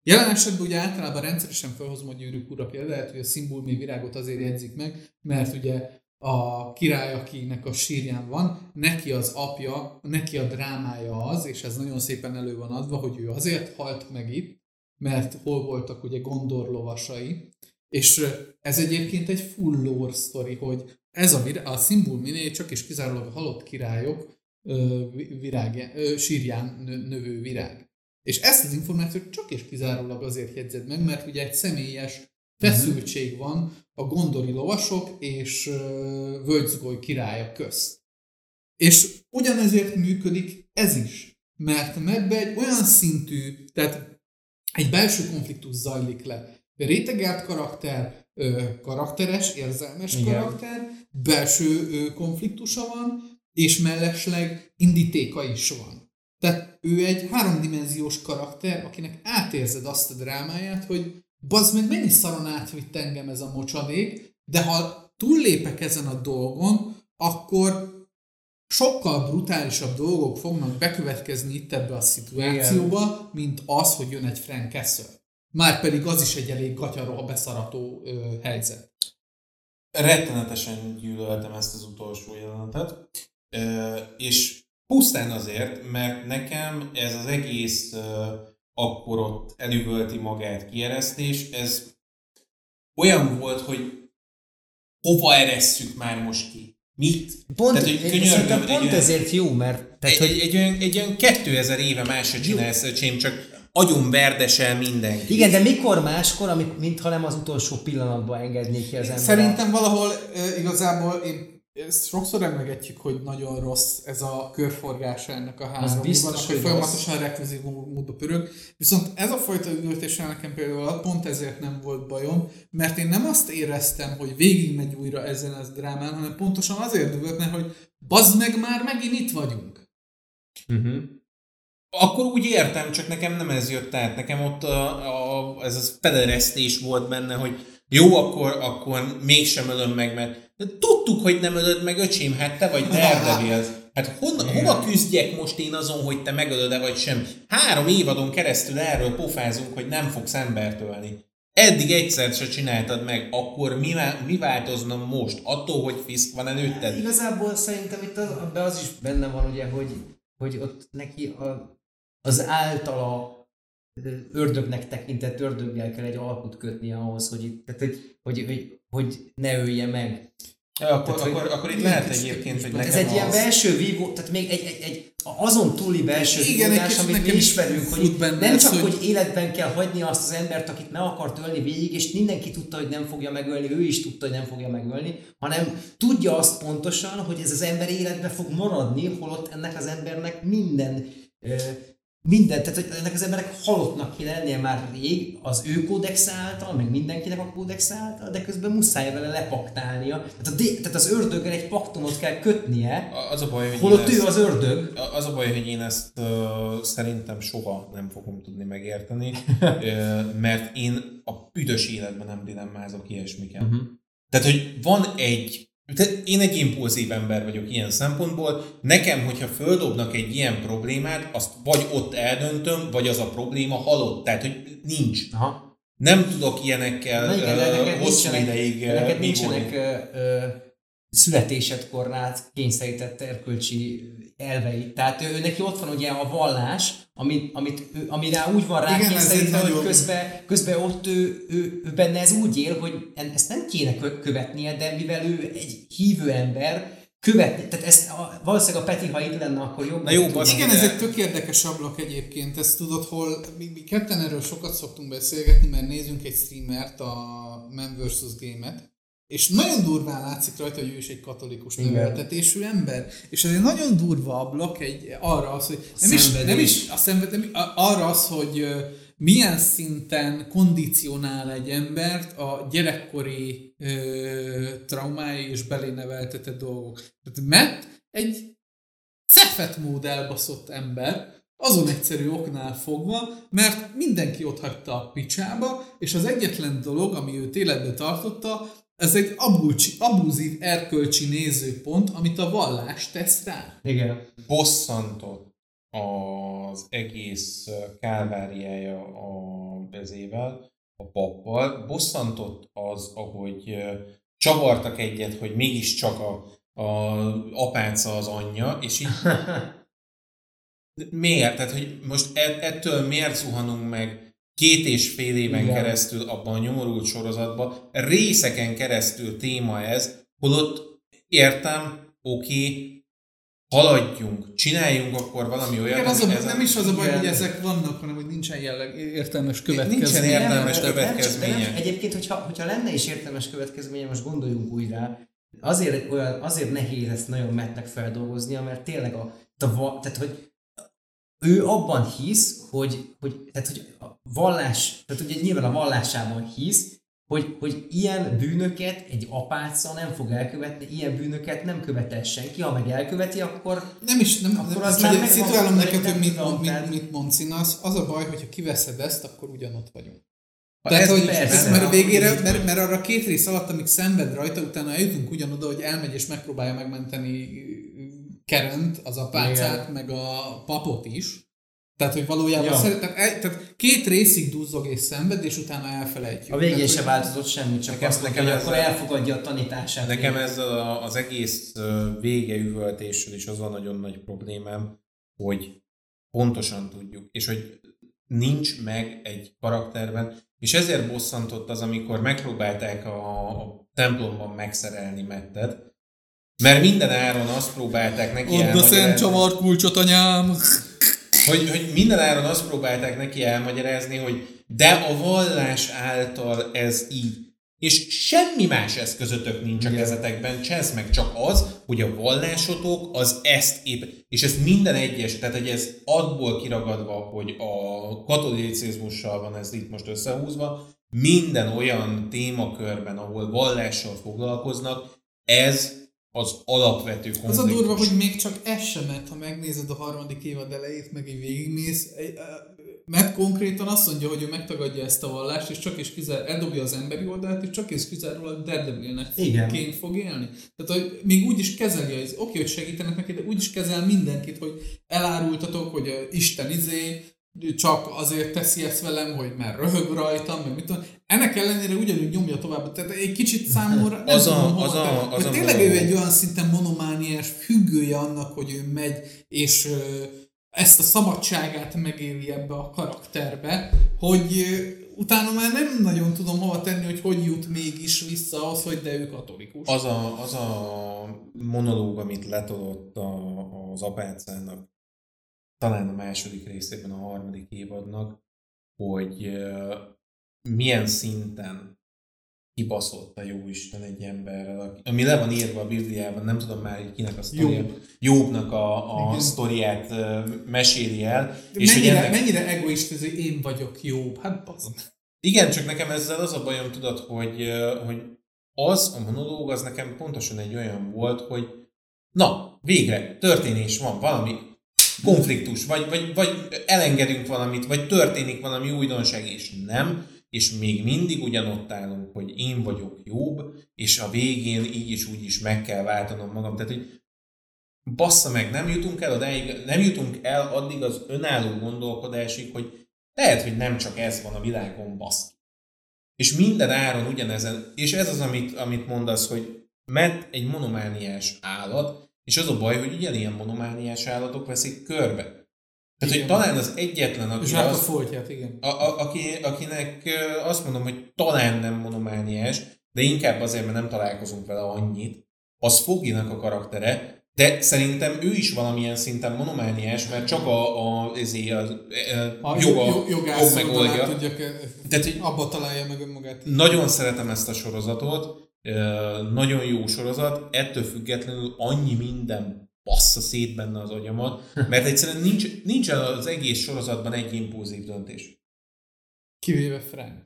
Jelen esetben ugye általában rendszeresen felhozom a gyűrűk ura példáját, hogy a szimbulmi virágot azért jegyzik meg, mert ugye a király, akinek a sírján van, neki az apja, neki a drámája az, és ez nagyon szépen elő van adva, hogy ő azért halt meg itt, mert hol voltak ugye Gondor lovasai, és ez egyébként egy full lore sztori, hogy ez a, virá- a szimbol minél csak és kizárólag a halott királyok ö, vi- virág, ö, sírján nö, növő virág. És ezt az információt csak és kizárólag azért jegyzed meg, mert ugye egy személyes feszültség van a gondori lovasok és ö, völgyzgoly királya közt. És ugyanezért működik ez is, mert ebbe egy olyan szintű, tehát egy belső konfliktus zajlik le. Rétegelt karakter, karakteres, érzelmes
Igen.
Karakter, belső konfliktusa van, és mellesleg indítéka is van. Tehát ő egy háromdimenziós karakter, akinek átérzed azt a drámáját, hogy bazd meg mennyi szaron átvitt engem ez a mocsadék, de ha túllépek ezen a dolgon, akkor sokkal brutálisabb dolgok fognak bekövetkezni itt ebbe a szituációba, mint az, hogy jön egy Frank Castle. Márpedig az is egy elég gatyaró, beszarató ö, helyzet.
rettenetesen gyűlöltem ezt az utolsó jelenetet, Ö, és pusztán azért, mert nekem ez az egész ö, akkor ott elüvölti magát kieresztés, ez olyan volt, hogy hova eresszük már most ki? Mit?
Pont,
Tehát, hogy könyörgöm, egy
pont
olyan-
ezért jó, mert tehát,
egy,
hogy
egy, olyan, egy olyan 2000 éve másra csinálsz, öcsém, csak agyon verdesel mindenki.
Igen, de mikor máskor, amik, mintha nem az utolsó pillanatban engednék ki az ember.
Szerintem valahol igazából én ezt sokszor emlegetjük, hogy nagyon rossz ez a körforgása ennek a három
biztos, hogy
folyamatosan rekluzív módba pörög. Viszont ez a fajta üvöltéssel nekem például pont ezért nem volt bajom, mert én nem azt éreztem, hogy végigmegy újra ezen az drámán, hanem pontosan azért üvölt, mert hogy bazd meg már megint itt vagyunk.
Uh-huh.
Akkor úgy értem, csak nekem nem ez jött át. Nekem ott a, a, ez az pederesztés volt benne, hogy jó, akkor, akkor mégsem ölöm meg, mert de tudtuk, hogy nem ölöd meg, öcsém, hát te vagy Daredevil. Hát hon, hova küzdjek most én azon, hogy te megölöd-e vagy sem? Három évadon keresztül erről pofázunk, hogy nem fogsz embert ölni. Eddig egyszer se csináltad meg, akkor mi, mi változna most? Attól, hogy Fisk van előtted?
Igazából szerintem itt az, abban az is benne van, ugye, hogy, hogy ott neki a, az általa ördögnek tekintett ördöggel kell egy alkut kötni ahhoz, hogy, itt, tehát, hogy, hogy, hogy, hogy ne ölje meg.
Ja, akkor,
Tehát,
akkor, akkor itt lehet egyébként, hogy
Ez
nekem
egy ilyen
az-
belső vívó, tehát még egy, egy, egy azon túli belső
Igen, egy
vívódás, amit mi ismerünk, hogy
benne
nem
ez,
csak,
hogy-
hogy... életben kell hagyni azt az embert, akit meg akart ölni végig, és mindenki tudta, hogy nem fogja megölni, ő is tudta, hogy nem fogja megölni, hanem tudja azt pontosan, hogy ez az ember életben fog maradni, holott ennek az embernek minden minden, tehát hogy ennek az embernek halottnak kéne lennie már rég az ő kódex által, meg mindenkinek a kódex által, de közben muszáj vele lepaktálnia. Tehát, a, dé- tehát az ördöggel egy paktumot kell kötnie,
Az a baj, hogy
holott ő
ezt,
az ördög.
az a baj, hogy én ezt uh, szerintem soha nem fogom tudni megérteni, (laughs) mert én a büdös életben nem dilemmázok ilyesmiket.
Mhm.
Tehát, hogy van egy tehát én egy impulzív ember vagyok ilyen szempontból. Nekem, hogyha földobnak egy ilyen problémát, azt vagy ott eldöntöm, vagy az a probléma halott. Tehát, hogy nincs.
Aha.
Nem tudok ilyenekkel
Na igen, neked
hosszú ideig
neked nincsenek ö, születésedkor rád kényszerített erkölcsi elvei. Tehát ő, neki ott van ugye a vallás, amit, amit ő, ami rá úgy van rá
Igen, ez
kényszerítve, hogy
nagyon-
közben, közben ott ő, ő, ő, benne ez úgy él, hogy en- ezt nem kéne kö- követnie, de mivel ő egy hívő ember, követni, tehát ezt a, valószínűleg a Peti, ha itt lenne, akkor jobb.
Na jó, basz-
Igen,
de-
ez egy tök érdekes ablak egyébként, ezt tudod, hol mi, mi ketten erről sokat szoktunk beszélgetni, mert nézünk egy streamert, a Man vs. Game-et, és nagyon durván látszik rajta, hogy ő is egy katolikus
Igen.
neveltetésű ember. És ez egy nagyon durva ablak egy, arra az, hogy nem is, nem is a szenved, nem, arra az, hogy milyen szinten kondicionál egy embert a gyerekkori ö, traumái és belé neveltetett dolgok. Tehát Matt egy szefet mód elbaszott ember, azon egyszerű oknál fogva, mert mindenki ott hagyta a picsába, és az egyetlen dolog, ami őt életbe tartotta, ez egy abulcsi, abúzív erkölcsi nézőpont, amit a vallás tesz rá.
Igen.
bosszantott az egész kálváriája a bezével, a pappal. Bosszantott az, ahogy csavartak egyet, hogy mégiscsak a, a apáca az anyja, és így (laughs) miért? Tehát, hogy most e- ettől miért zuhanunk meg két és fél éven
Igen.
keresztül abban a nyomorult sorozatban, részeken keresztül téma ez, holott értem, oké, haladjunk, csináljunk akkor valami olyat,
Igen, az a,
ezen-
nem is az a baj,
Igen.
hogy ezek vannak, hanem hogy nincsen jelleg, értelmes
Nincsen
következménye.
értelmes
Nem, nem, nem,
következménye.
nem, Egyébként, hogyha, hogyha lenne is értelmes következménye, most gondoljunk újra, azért, olyan, azért nehéz ezt nagyon metnek feldolgoznia, mert tényleg a, a tehát, hogy ő abban hisz, hogy, hogy, tehát, hogy vallás, tehát ugye nyilván a vallásában hisz, hogy, hogy ilyen bűnöket egy apáca nem fog elkövetni, ilyen bűnöket nem követel senki, ha meg elköveti, akkor
Nem is, nem,
Akkor
nem,
az
az
már
szituálom neked,
nem
hogy mit, mit,
tehát-
mit mondsz, Inasz. Az a baj, hogyha kiveszed ezt, akkor ugyanott vagyunk.
Ha
Tehát,
ez
hogy
persze,
ez, mert a végére, mert, mert arra két rész alatt, amíg szenved rajta, utána eljutunk ugyanoda, hogy elmegy és megpróbálja megmenteni Kerent, az apácát, meg a papot is. Tehát, hogy valójában
Ja.
szeret, tehát, el- tehát két részig duzzog és szenved, és utána elfelejtjük.
A végén
tehát,
se
hogy-
változott semmit, csak
Nekem-
azt mondja,
nekem
hogy akkor
ezzel-
elfogadja a tanítását.
Nekem ezzel a- az egész vége üvöltéssel is az a nagyon nagy problémám, hogy pontosan tudjuk, és hogy nincs meg egy karakterben, és ezért bosszantott az, amikor megpróbálták a, a templomban megszerelni Mettet, mert minden áron azt próbálták neki
Add a szent
elmagyarázni,
csavarkulcsot, anyám!
Hogy, hogy minden áron azt próbálták neki elmagyarázni, hogy de a vallás által ez így. És semmi más eszközötök nincs a kezetekben, csesz meg csak az, hogy a vallásotok az ezt épp, és ez minden egyes, tehát hogy ez adból kiragadva, hogy a katolicizmussal van ez itt most összehúzva, minden olyan témakörben, ahol vallással foglalkoznak, ez az alapvető
Az a
konfliktus.
durva, hogy még csak ez sem ment, ha megnézed a harmadik évad elejét, meg így végigmész. Mert konkrétan azt mondja, hogy ő megtagadja ezt a vallást, és csak és kizár, eldobja az emberi oldalt, és csak és kizárólag Daredevilnek ként fog élni. Tehát, hogy még úgy is kezeli, az, oké, hogy segítenek neki, de úgy is kezel mindenkit, hogy elárultatok, hogy a Isten izé, csak azért teszi ezt velem, hogy már röhög rajtam, meg mit tudom. Ennek ellenére ugyanúgy nyomja tovább. Tehát egy kicsit (laughs) számomra nem
Az a-
tudom,
az
hova
a- az a
tényleg ő egy olyan szinten monomániás függője annak, hogy ő megy, és ezt a szabadságát megéli ebbe a karakterbe, hogy utána már nem nagyon tudom hova tenni, hogy hogy jut mégis vissza az, hogy de ő katolikus.
Az a, az a monológ, amit letolott a, az apácának, talán a második részében a harmadik évadnak, hogy milyen szinten kibaszott a Jóisten egy emberrel, ami le van írva a Bibliában, nem tudom már, hogy kinek a sztoria,
Jobb.
Jobbnak a, a
Igen.
sztoriát meséli el.
De
És
mennyire,
ennek,
mennyire egoista hogy én vagyok jobb? Hát bazd.
igen, csak nekem ezzel az a bajom, tudod, hogy, hogy az a monológ, az nekem pontosan egy olyan volt, hogy na, végre történés van, valami konfliktus, vagy, vagy, vagy elengedünk valamit, vagy történik valami újdonság, és nem, és még mindig ugyanott állunk, hogy én vagyok jobb, és a végén így is úgy is meg kell váltanom magam. Tehát, hogy bassza meg, nem jutunk el odáig, nem jutunk el addig az önálló gondolkodásig, hogy lehet, hogy nem csak ez van a világon, basz. És minden áron ugyanezen, és ez az, amit, amit mondasz, hogy Matt egy monomániás állat, és az a baj, hogy ugyanilyen monomániás állatok veszik körbe. Tehát, hogy
Igen.
talán az egyetlen, aki,
Zsák a
az,
foltját, igen.
a, a, aki, akinek azt mondom, hogy talán nem monomániás, de inkább azért, mert nem találkozunk vele annyit, az Foginak a karaktere, de szerintem ő is valamilyen szinten monomániás, mert csak a, a, ezé, a, a,
A
joga,
jog,
jog
megoldja.
megoldja.
tudja, ke-
Tehát, hogy
abba találja meg önmagát.
nagyon szeretem ezt a sorozatot, nagyon jó sorozat, ettől függetlenül annyi minden bassza szét benne az agyamat, (laughs) mert egyszerűen nincs, nincs az egész sorozatban egy impulzív döntés.
Kivéve Frank.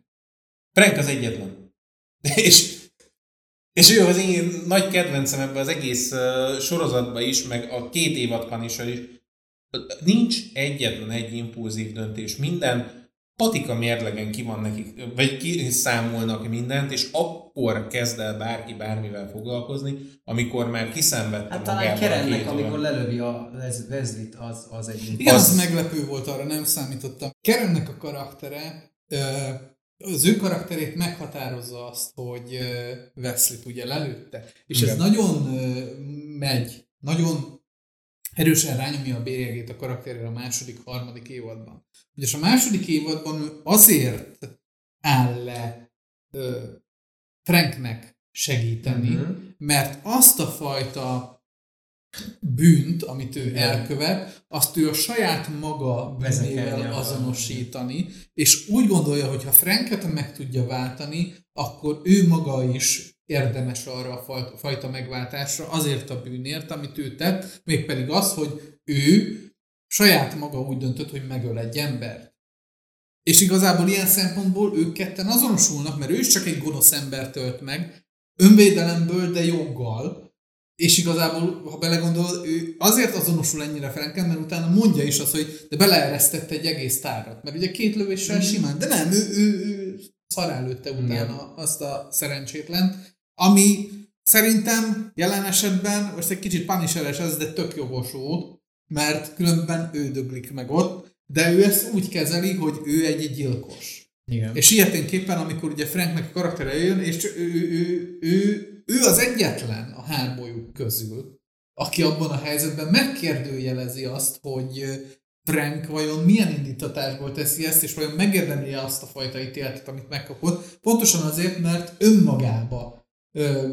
Frank az egyetlen. (laughs) És, és ő az én nagy kedvencem ebben az egész uh, sorozatban is, meg a két évadban is, is. Nincs egyetlen egy impulzív döntés. Minden patika mérlegen ki van nekik, vagy kiszámolnak mindent, és akkor kezd el bárki bármivel foglalkozni, amikor már kiszenvedte
Hát talán Kerennek, amikor lelövi a Les- Wesley-t, az, az egy...
Igen, az,
Az-
meglepő volt, arra nem számítottam. Kerennek a karaktere, az ő karakterét meghatározza azt, hogy Wesley-t ugye lelőtte. És ez
Igen.
nagyon ö, megy, nagyon erősen rányomja a bélyegét a karakterére a második, harmadik évadban. Ugyanis a második évadban ő azért áll le ö, Franknek segíteni,
Mhm.
mert azt a fajta bűnt, amit ő
Igen.
elkövet, azt ő a saját maga bűnével azonosítani, és úgy gondolja, hogy ha Franket meg tudja váltani, akkor ő maga is érdemes arra a fajta, megváltásra, azért a bűnért, amit ő tett, mégpedig az, hogy ő saját maga úgy döntött, hogy megöl egy embert. És igazából ilyen szempontból ők ketten azonosulnak, mert ő is csak egy gonosz embert tölt meg, önvédelemből, de joggal, és igazából, ha belegondol, ő azért azonosul ennyire Franken, mert utána mondja is azt, hogy de beleeresztette egy egész tárat. Mert ugye két lövéssel simán, de nem, ő, ő, ő szarán lőtte utána azt a szerencsétlent, ami szerintem jelen esetben, most egy kicsit paniseres ez, de tök jogos volt, mert különben ő döglik meg ott, de ő ezt úgy kezeli, hogy ő egy gyilkos.
Igen.
És ilyeténképpen, amikor ugye Franknek a karaktere jön, és ő, ő, ő, ő, ő az egyetlen a hárbolyuk közül, aki abban a helyzetben megkérdőjelezi azt, hogy Frank vajon milyen indítatásból teszi ezt, és vajon megérdemli azt a fajta ítéletet, amit megkapott. Pontosan azért, mert önmagába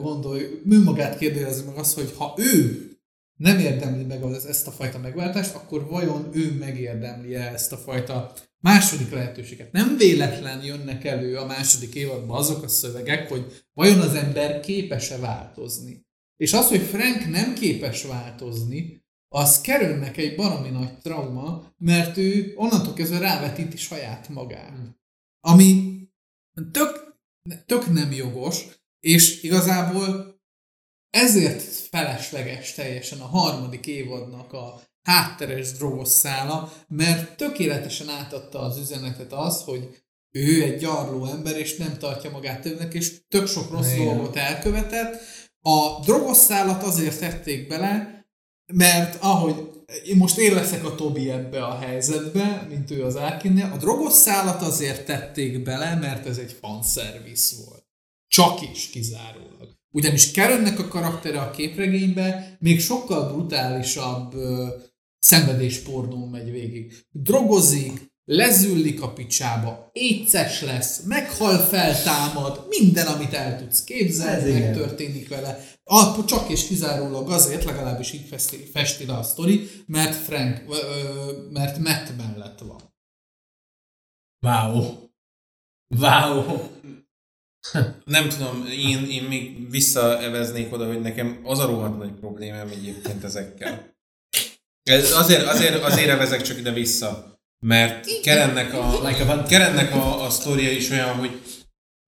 gondolj, önmagát kérdezi meg azt, hogy ha ő nem érdemli meg az, ezt a fajta megváltást, akkor vajon ő megérdemli -e ezt a fajta második lehetőséget. Nem véletlen jönnek elő a második évadban azok a szövegek, hogy vajon az ember képes-e változni. És az, hogy Frank nem képes változni, az kerülnek egy baromi nagy trauma, mert ő onnantól kezdve rávetíti saját magát. Ami tök, tök nem jogos, és igazából ezért felesleges teljesen a harmadik évadnak a hátteres drogos szála, mert tökéletesen átadta az üzenetet az, hogy ő egy gyarló ember, és nem tartja magát többnek, és tök sok rossz Igen. dolgot elkövetett. A drogos szálat azért tették bele, mert ahogy én most én leszek a Tobi ebbe a helyzetbe, mint ő az Arkinnél, a drogos szállat azért tették bele, mert ez egy fanszervisz volt. Csak is kizárólag. Ugyanis Karennek a karaktere a képregénybe még sokkal brutálisabb ö, szenvedéspornó megy végig. Drogozik, lezüllik a picsába, éces lesz, meghal, feltámad, minden, amit el tudsz képzelni, Ez megtörténik vele. A, csak és kizárólag azért, legalábbis így festi, festi le a sztori, mert Frank, ö, mert Matt mellett van.
Wow. Wow.
Nem tudom, én, én még visszaeveznék oda, hogy nekem az a rohadt nagy problémám egyébként ezekkel. Ez azért, azért, azért evezek csak ide-vissza, mert Kerennek a, Kerennek a, a sztoria is olyan, hogy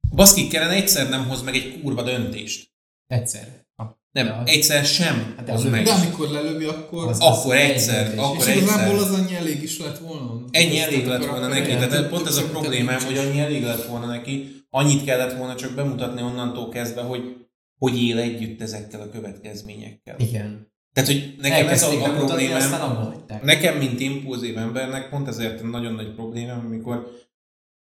baszki, Keren egyszer nem hoz meg egy kurva döntést.
Egyszer.
Nem, ja. egyszer sem
hát az meg. De amikor lelövi, akkor...
Az, akkor az egyszer, egy akkor
és egyszer. És az annyi elég is lett volna.
Ennyi elég lett volna neki, tehát pont ez a problémám, hogy annyi elég lett volna neki, Annyit kellett volna csak bemutatni onnantól kezdve, hogy hogy él együtt ezekkel a következményekkel.
Igen.
Tehát, hogy nekem ez a, a problémám, nekem, mint impulzív embernek, pont ezért nagyon nagy problémám, amikor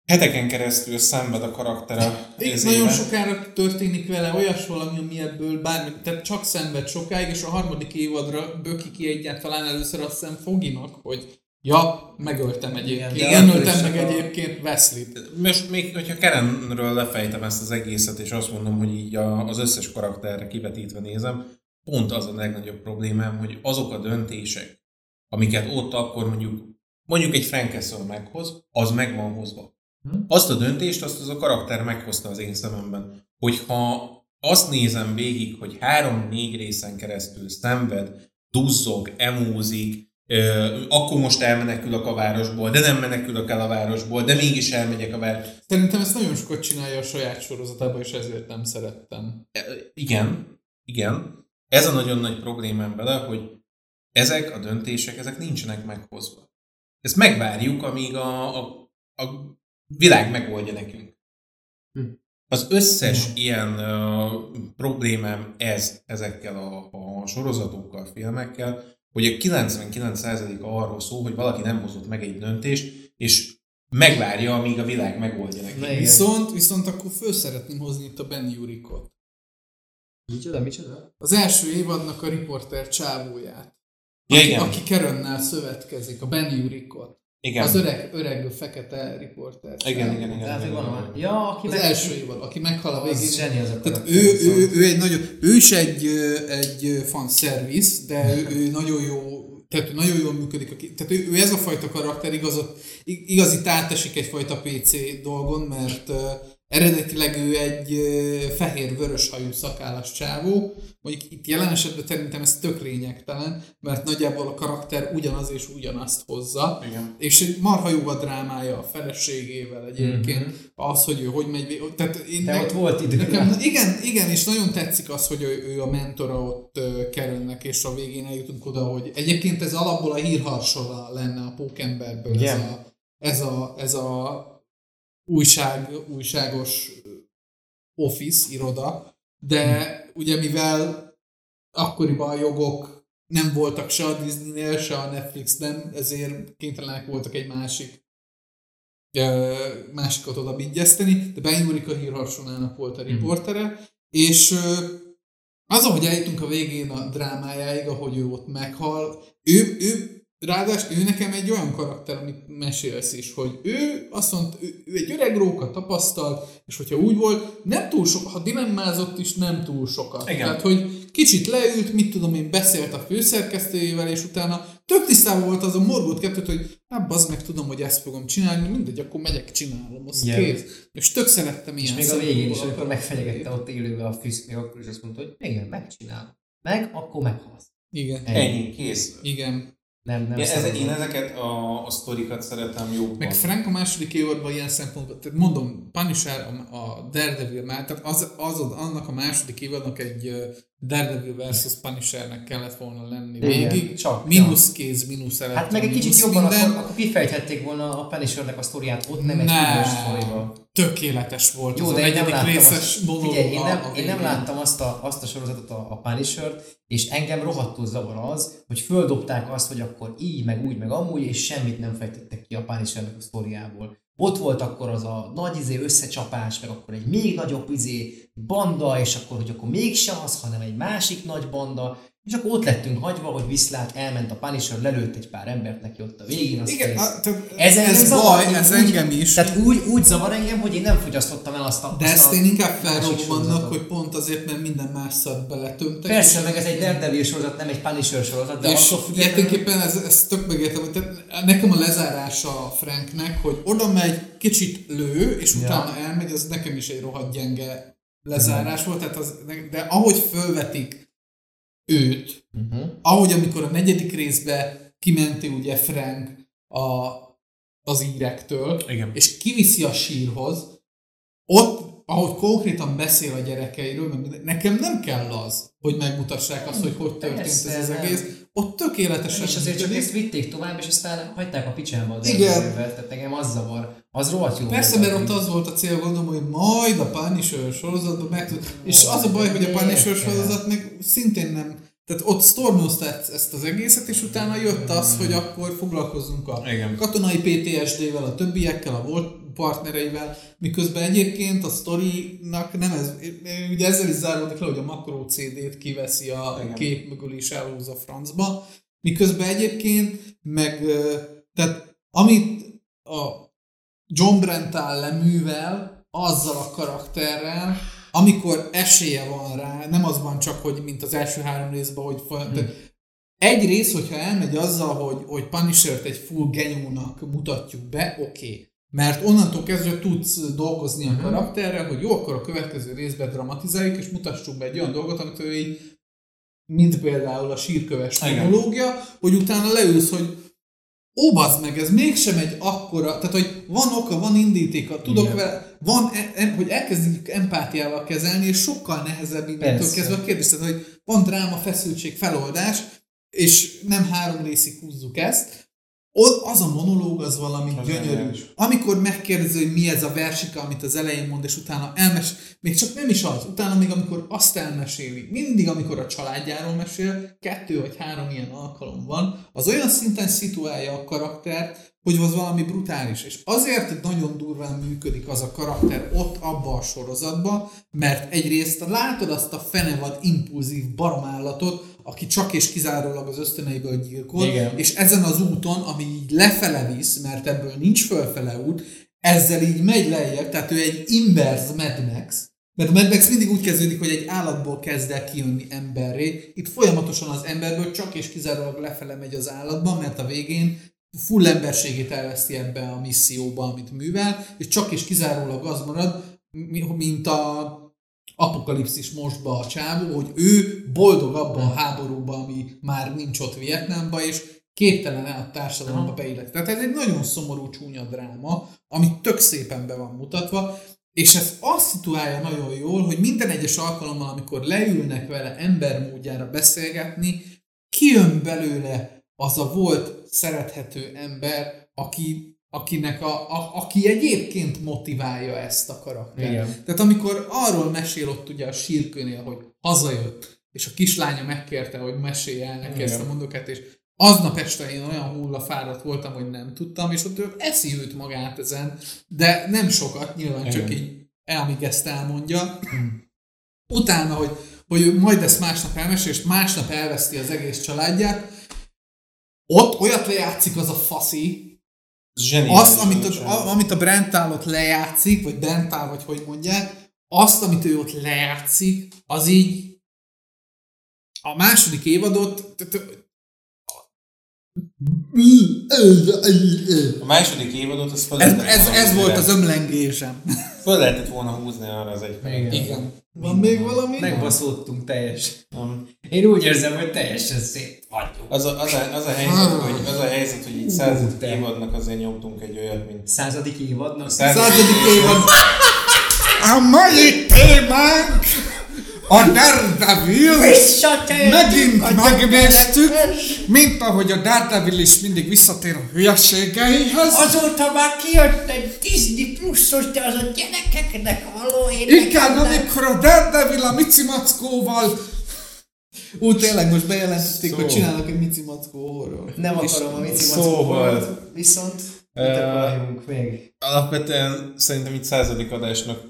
heteken keresztül szenved a karaktere.
Itt nagyon sokára történik vele olyas valami, ami ebből bármi, tehát csak szenved sokáig, és a harmadik évadra böki ki egyáltalán először azt hiszem Foginak, hogy Ja, megöltem egyébként. Igen, Én öltem meg a... egyébként Wesley-t.
Most még, hogyha Kerenről lefejtem ezt az egészet, és azt mondom, hogy így a, az összes karakterre kivetítve nézem, pont az a legnagyobb problémám, hogy azok a döntések, amiket ott akkor mondjuk, mondjuk egy Frank Castle meghoz, az meg van hozva. Hm? Azt a döntést, azt az a karakter meghozta az én szememben. Hogyha azt nézem végig, hogy három-négy részen keresztül szenved, duzzog, emózik, akkor most elmenekülök a városból, de nem menekülök el a városból, de mégis elmegyek a városból.
Szerintem ezt nagyon sokat csinálja a saját sorozatában, és ezért nem szerettem.
Igen, igen. Ez a nagyon nagy problémám vele, hogy ezek a döntések, ezek nincsenek meghozva. Ezt megvárjuk, amíg a, a, a világ megoldja nekünk. Hm. Az összes hm. ilyen uh, problémám ez ezekkel a, a sorozatokkal, filmekkel, hogy a 99% arról szól, hogy valaki nem hozott meg egy döntést, és megvárja, amíg a világ megoldja neki.
Viszont, viszont akkor föl szeretném hozni itt a Ben Jurikot.
Micsoda, micsoda?
Az első évadnak a riporter csávóját. Ja, aki, igen. aki Kerönnel szövetkezik, a Ben Jurikot. Igen. Az öreg, öreg fekete riporter.
Igen, igen, igen. igen, igen,
igen. Ja, aki
az meg... első évad, aki meghal a végén.
Az zseni az a
Tehát ő, ő, ő, ő, egy nagyon, ő is egy, egy fanszervisz, de ő, ő nagyon jó tehát nagyon jól működik. Tehát ő, ő ez a fajta karakter igazat, igazi átesik egyfajta PC dolgon, mert Eredetileg ő egy fehér-vörös hajú szakállas csávó, mondjuk itt jelen esetben szerintem ez tök lényegtelen, mert nagyjából a karakter ugyanaz és ugyanazt hozza,
Igen.
és marha jó a drámája a feleségével egyébként, mm-hmm. az, hogy ő hogy megy, tehát
én De ne, ott volt idő.
Nekem, igen, igen, és nagyon tetszik az, hogy ő, ő a mentora ott kerülnek, és a végén eljutunk oda, hogy egyébként ez alapból a hírharsola lenne a Pókemberből, yeah. ez a, ez a, ez a újság, újságos office, iroda, de ugye mivel akkoriban a jogok nem voltak se a Disney-nél, se a Netflixben, ezért kénytelenek voltak egy másik másikat oda vigyeszteni, de Ben Jurika hírharsonának volt a riportere, és az, ahogy eljutunk a végén a drámájáig, ahogy ő ott meghal, ő, ő Ráadásul ő nekem egy olyan karakter, amit mesélsz is, hogy ő azt mondta, ő, ő egy öreg róka tapasztalt, és hogyha úgy volt, nem túl sok, ha dilemmázott is, nem túl sokat.
Igen.
Tehát, hogy kicsit leült, mit tudom én, beszélt a főszerkesztőjével, és utána tök tisztában volt az a morgót kettőt, hogy hát bazd meg tudom, hogy ezt fogom csinálni, mindegy, akkor megyek, csinálom, az
Igen.
kész. És tök szerettem
És
ilyen
még a végén is, amikor
a
megfenyegette ott élőben a Fisk, még akkor is azt mondta, hogy igen, megcsinálom. Meg, akkor meghalsz.
Igen.
Ennyi, kész.
Igen.
Nem, nem
Ja, én ezeket a, a sztorikat szeretem jobban.
Meg Frank a második évadban ilyen szempontból, tehát mondom, Punisher, a, a Daredevil már, tehát az, az, annak a második évadnak egy Daredevil versus Punishernek kellett volna lenni
Igen,
végig.
csak,
Mínusz kéz, mínusz
Hát
elektron,
meg egy kicsit jobban,
minden.
akkor, akkor kifejthették volna a Punishernek a sztoriát, ott nem egy
Nem.
különös sztoriba.
Tökéletes volt
Jó,
az
de
a
én nem láttam,
részes
azt, figyelj, én nem,
a
én nem láttam azt a, azt a sorozatot, a, a Punisher-t, és engem rohadtul zavar az, hogy földobták azt, hogy akkor így, meg úgy, meg amúgy, és semmit nem fejtettek ki a Punisher-nek a sztoriából. Ott volt akkor az a nagy izé összecsapás, meg akkor egy még nagyobb izé banda, és akkor, hogy akkor mégsem az, hanem egy másik nagy banda, és akkor ott lettünk hagyva, hogy viszlát, elment a Punisher, lelőtt egy pár embert neki ott a végén, azt
Igen, a, tehát
Ez,
ez, ez
zavar,
baj,
úgy-
ez
úgy-
engem is.
Tehát úgy, úgy zavar engem, hogy én nem fogyasztottam el azt a
de
azt
ezt
a
én inkább felrobbannak, hogy pont azért, mert minden más szart beletömtek.
Persze, meg ez egy Daredevil sorozat, nem egy Punisher sorozat, de
és ilyeténképpen ez, ez tök megértem, hogy tehát nekem a lezárása a Franknek, hogy oda megy, kicsit lő, és
Ja.
utána elmegy, az nekem is egy rohadt gyenge lezárás volt, tehát az, de ahogy fölvetik őt,
Uh-huh.
ahogy amikor a negyedik részbe kimenti ugye Frank a, az írektől,
Igen.
és kiviszi a sírhoz, ott, ahogy konkrétan beszél a gyerekeiről, meg nekem nem kell az, hogy megmutassák azt, hogy hogy történt
Persze,
ez az egész. Ott tökéletesen
És azért csak ezt vitték tovább, és aztán hagyták a picsába az
Igen.
Daredevilvel, tehát engem az zavar. Az rohadt jó
Persze, mert ott az volt a cél, gondolom, hogy majd a Punisher sorozatban meg tud... És az a baj, hogy a Punisher sorozat még szintén nem... Tehát ott stormozta ezt az egészet, és utána jött az, hogy akkor foglalkozzunk a
Igen.
katonai PTSD-vel, a többiekkel, a volt partnereivel, miközben egyébként a sztorinak nem ez, ugye ezzel is záródik le, hogy a makro CD-t kiveszi a
Igen.
kép mögül és elhúz a francba, miközben egyébként meg, tehát amit a John Brental leművel, azzal a karakterrel, amikor esélye van rá, nem az van csak, hogy mint az első három részben, hogy folyam, hmm. egy rész, hogyha elmegy azzal, hogy, hogy Punisher-t egy full genyónak mutatjuk be, oké. Okay. Mert onnantól kezdve tudsz dolgozni a karakterrel, hogy jó, akkor a következő részben dramatizáljuk, és mutassuk be egy olyan dolgot, amit ő így, mint például a sírköves
Igen.
monológia, hogy utána leülsz, hogy ó, bazd meg, ez mégsem egy akkora, tehát hogy van oka, van indítéka, tudok
Igen.
vele, van, e- em, hogy elkezdjük empátiával kezelni, és sokkal nehezebb
Persze.
kezdve a kérdés, tehát, hogy van dráma, feszültség, feloldás, és nem három részig húzzuk ezt, az a monológ az valami
Az
gyönyörű. Amikor megkérdezi, hogy mi ez a versika, amit az elején mond, és utána elmes, még csak nem is az, utána még amikor azt elmeséli, mindig amikor a családjáról mesél, kettő vagy három ilyen alkalom van, az olyan szinten szituálja a karaktert, hogy az valami brutális. És azért nagyon durván működik az a karakter ott abba a sorozatban, mert egyrészt látod azt a fenevad, impulzív baromállatot, aki csak és kizárólag az ösztöneiből gyilkol,
Igen.
és ezen az úton, ami így lefele visz, mert ebből nincs fölfele út, ezzel így megy lejjebb, tehát ő egy inverse Mad Max, mert a Mad Max mindig úgy kezdődik, hogy egy állatból kezd el kijönni emberré. Itt folyamatosan az emberből csak és kizárólag lefele megy az állatba, mert a végén full emberségét elveszti ebbe a misszióba, amit művel, és csak és kizárólag az marad, mi- mint a apokalipszis mostba a csávó, hogy ő boldog abban a háborúban, ami már nincs ott Vietnámban, és képtelen el a társadalomba
Aha.
beilleszteni. Tehát ez egy nagyon szomorú, csúnya dráma, ami tök szépen be van mutatva, és ez azt szituálja nagyon jól, hogy minden egyes alkalommal, amikor leülnek vele embermódjára beszélgetni, kijön belőle az a volt szerethető ember, aki, akinek a, a, aki egyébként motiválja ezt a karaktert.
Igen.
Tehát amikor arról mesél ott ugye a sírkőnél, hogy hazajött, és a kislánya megkérte, hogy mesélj el neki
Igen.
ezt a mondokát, és aznap este én olyan hullafáradt voltam, hogy nem tudtam, és ott ő eszi őt magát ezen, de nem sokat, nyilván csak
Igen.
így, el, amíg ezt elmondja. Utána, hogy, hogy majd ezt másnap elmesél, és másnap elveszti az egész családját, ott olyat lejátszik az a faszi,
Zseniális
azt, amit a, amit a Brentál ott lejátszik, vagy Brentál, vagy hogy mondják, azt, amit ő ott lejátszik, az így a második évadot
A második évadot az fel
ez, ez, ez volt az ömlengésem.
Föl lehetett volna húzni arra az egy
Igen.
Igen. Van még valami?
Megbaszódtunk teljes.
Nem.
Én úgy érzem, hogy teljesen szét vagyunk.
Az a, az, a, az, a helyzet, hogy, az a helyzet, hogy így századik
te.
évadnak azért nyomtunk egy olyat, mint
Századik évadnak?
Száz-
Századik évad. A mai témánk a Daredevil. Megint megnéztük, mint ahogy a Daredevil is mindig visszatér a hülyeségeihez.
Azóta már kijött egy Disney pluszos, de az a gyerekeknek való
Igen,
énekelnek.
amikor a Daredevil a Mici Mackóval... Ú, tényleg most bejelentették,
Szó.
hogy csinálnak egy Mici Mackó horror.
Nem akarom a Mici
Szóval.
Mackóval, viszont mit még?
alapvetően szerintem itt századik adásnak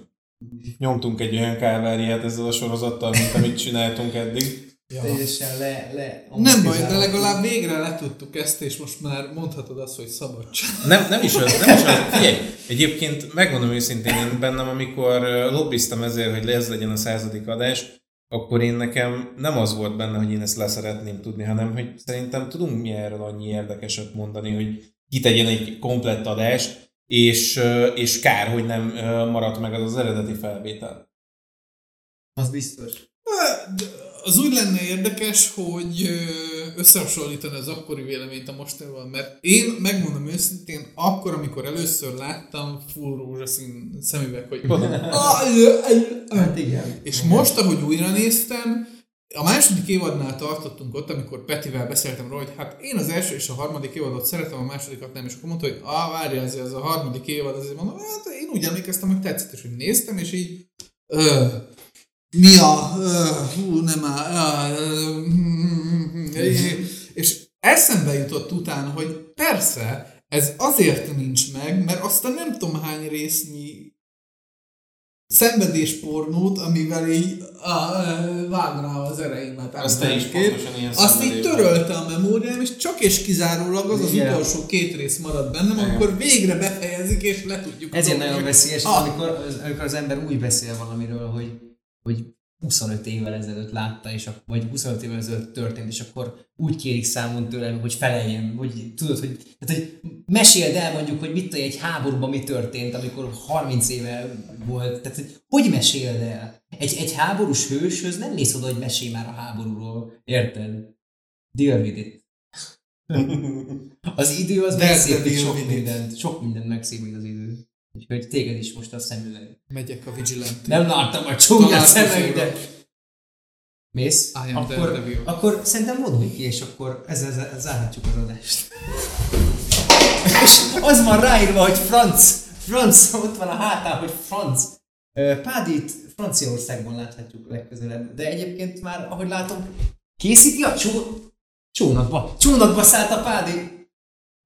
nyomtunk egy olyan káváriát ezzel a sorozattal, mint amit csináltunk eddig.
Teljesen le, le
Nem baj, de legalább végre letudtuk ezt, és most már mondhatod azt, hogy szabadság.
Nem, nem is az, nem is az. Figyelj, egyébként megmondom őszintén, én bennem, amikor lobbiztam ezért, hogy ez legyen a századik adás, akkor én nekem nem az volt benne, hogy én ezt leszeretném tudni, hanem hogy szerintem tudunk mi erről annyi érdekeset mondani, hogy kitegyen egy komplett adást, és, és kár, hogy nem maradt meg az az eredeti felvétel.
Az biztos.
Az úgy lenne érdekes, hogy összehasonlítani az akkori véleményt a mostanival, mert én megmondom őszintén, akkor, amikor először láttam full rózsaszín szemüveg, hogy
Hát igen.
És most, ahogy újra néztem, a második évadnál tartottunk ott, amikor Petivel beszéltem róla, hogy hát én az első és a harmadik évadot szeretem, a másodikat nem, és akkor mondta, hogy ah, várja, azért az a harmadik évad, azért mondom, hát én úgy emlékeztem, hogy tetszett, és hogy néztem, és így mi a, hú, nem áll, ö, és eszembe jutott utána, hogy persze, ez azért nincs meg, mert azt a nem tudom hány résznyi szenvedéspornót, amivel így á, ö, vágnám az ereimet.
Azt te is pontosan ilyen
Azt így törölte a memóriám, és csak és kizárólag az az
Igen.
utolsó két rész maradt bennem,
Igen.
amikor végre befejezik, és le tudjuk
Ezért nagyon veszélyes,
Ah.
amikor, az, amikor az ember úgy beszél valamiről, hogy, hogy 25 évvel ezelőtt látta, és ak- vagy 25 évvel ezelőtt történt, és akkor úgy kérik számon tőlem, hogy feleljen, hogy tudod, hogy, tehát, hogy meséld el mondjuk, hogy mit egy háborúban mi történt, amikor 30 éve volt, tehát hogy, hogy meséld el? Egy, egy háborús hőshöz nem mész oda, hogy mesélj már a háborúról, érted? Deal with it. (laughs) Az idő az megszépít sok mindent, sok mindent megszépít az idő. Úgyhogy téged is most a szemüveg.
Megyek a Vigilante.
Nem láttam a csúnya
Találkozóra.
szemüveg, de... Mész? Akkor, akkor szerintem mondd ki, és akkor ezzel, ezzel zárhatjuk az adást. és az van ráírva, hogy franc, franc, ott van a hátán, hogy franc. Pádit Franciaországban láthatjuk legközelebb, de egyébként már, ahogy látom, készíti a csó... csónakba. Csónakba szállt a Pádi.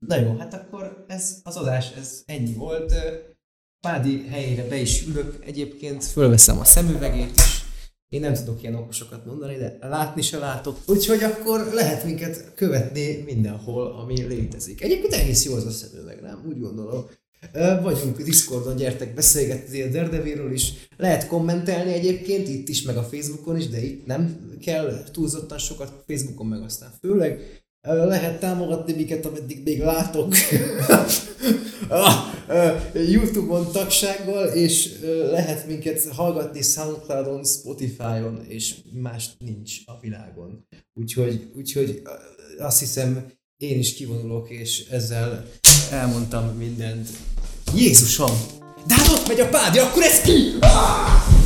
Na jó, hát akkor ez az adás, ez ennyi volt. Pádi helyére be is ülök egyébként, fölveszem a szemüvegét is. Én nem tudok ilyen okosokat mondani, de látni se látok. Úgyhogy akkor lehet minket követni mindenhol, ami létezik. Egyébként egész jó az a szemüveg, nem? Úgy gondolom. Vagyunk Discordon, gyertek beszélgetni a Daredevilről is. Lehet kommentelni egyébként itt is, meg a Facebookon is, de itt nem kell túlzottan sokat, Facebookon meg aztán főleg. Lehet támogatni minket, ameddig még látok. (laughs) Youtube-on tagsággal, és lehet minket hallgatni Soundcloud-on, Spotify-on, és más nincs a világon. Úgyhogy, úgyhogy azt hiszem, én is kivonulok, és ezzel elmondtam mindent. Jézusom! De hát ott megy a pádja, akkor ez ki! Ah!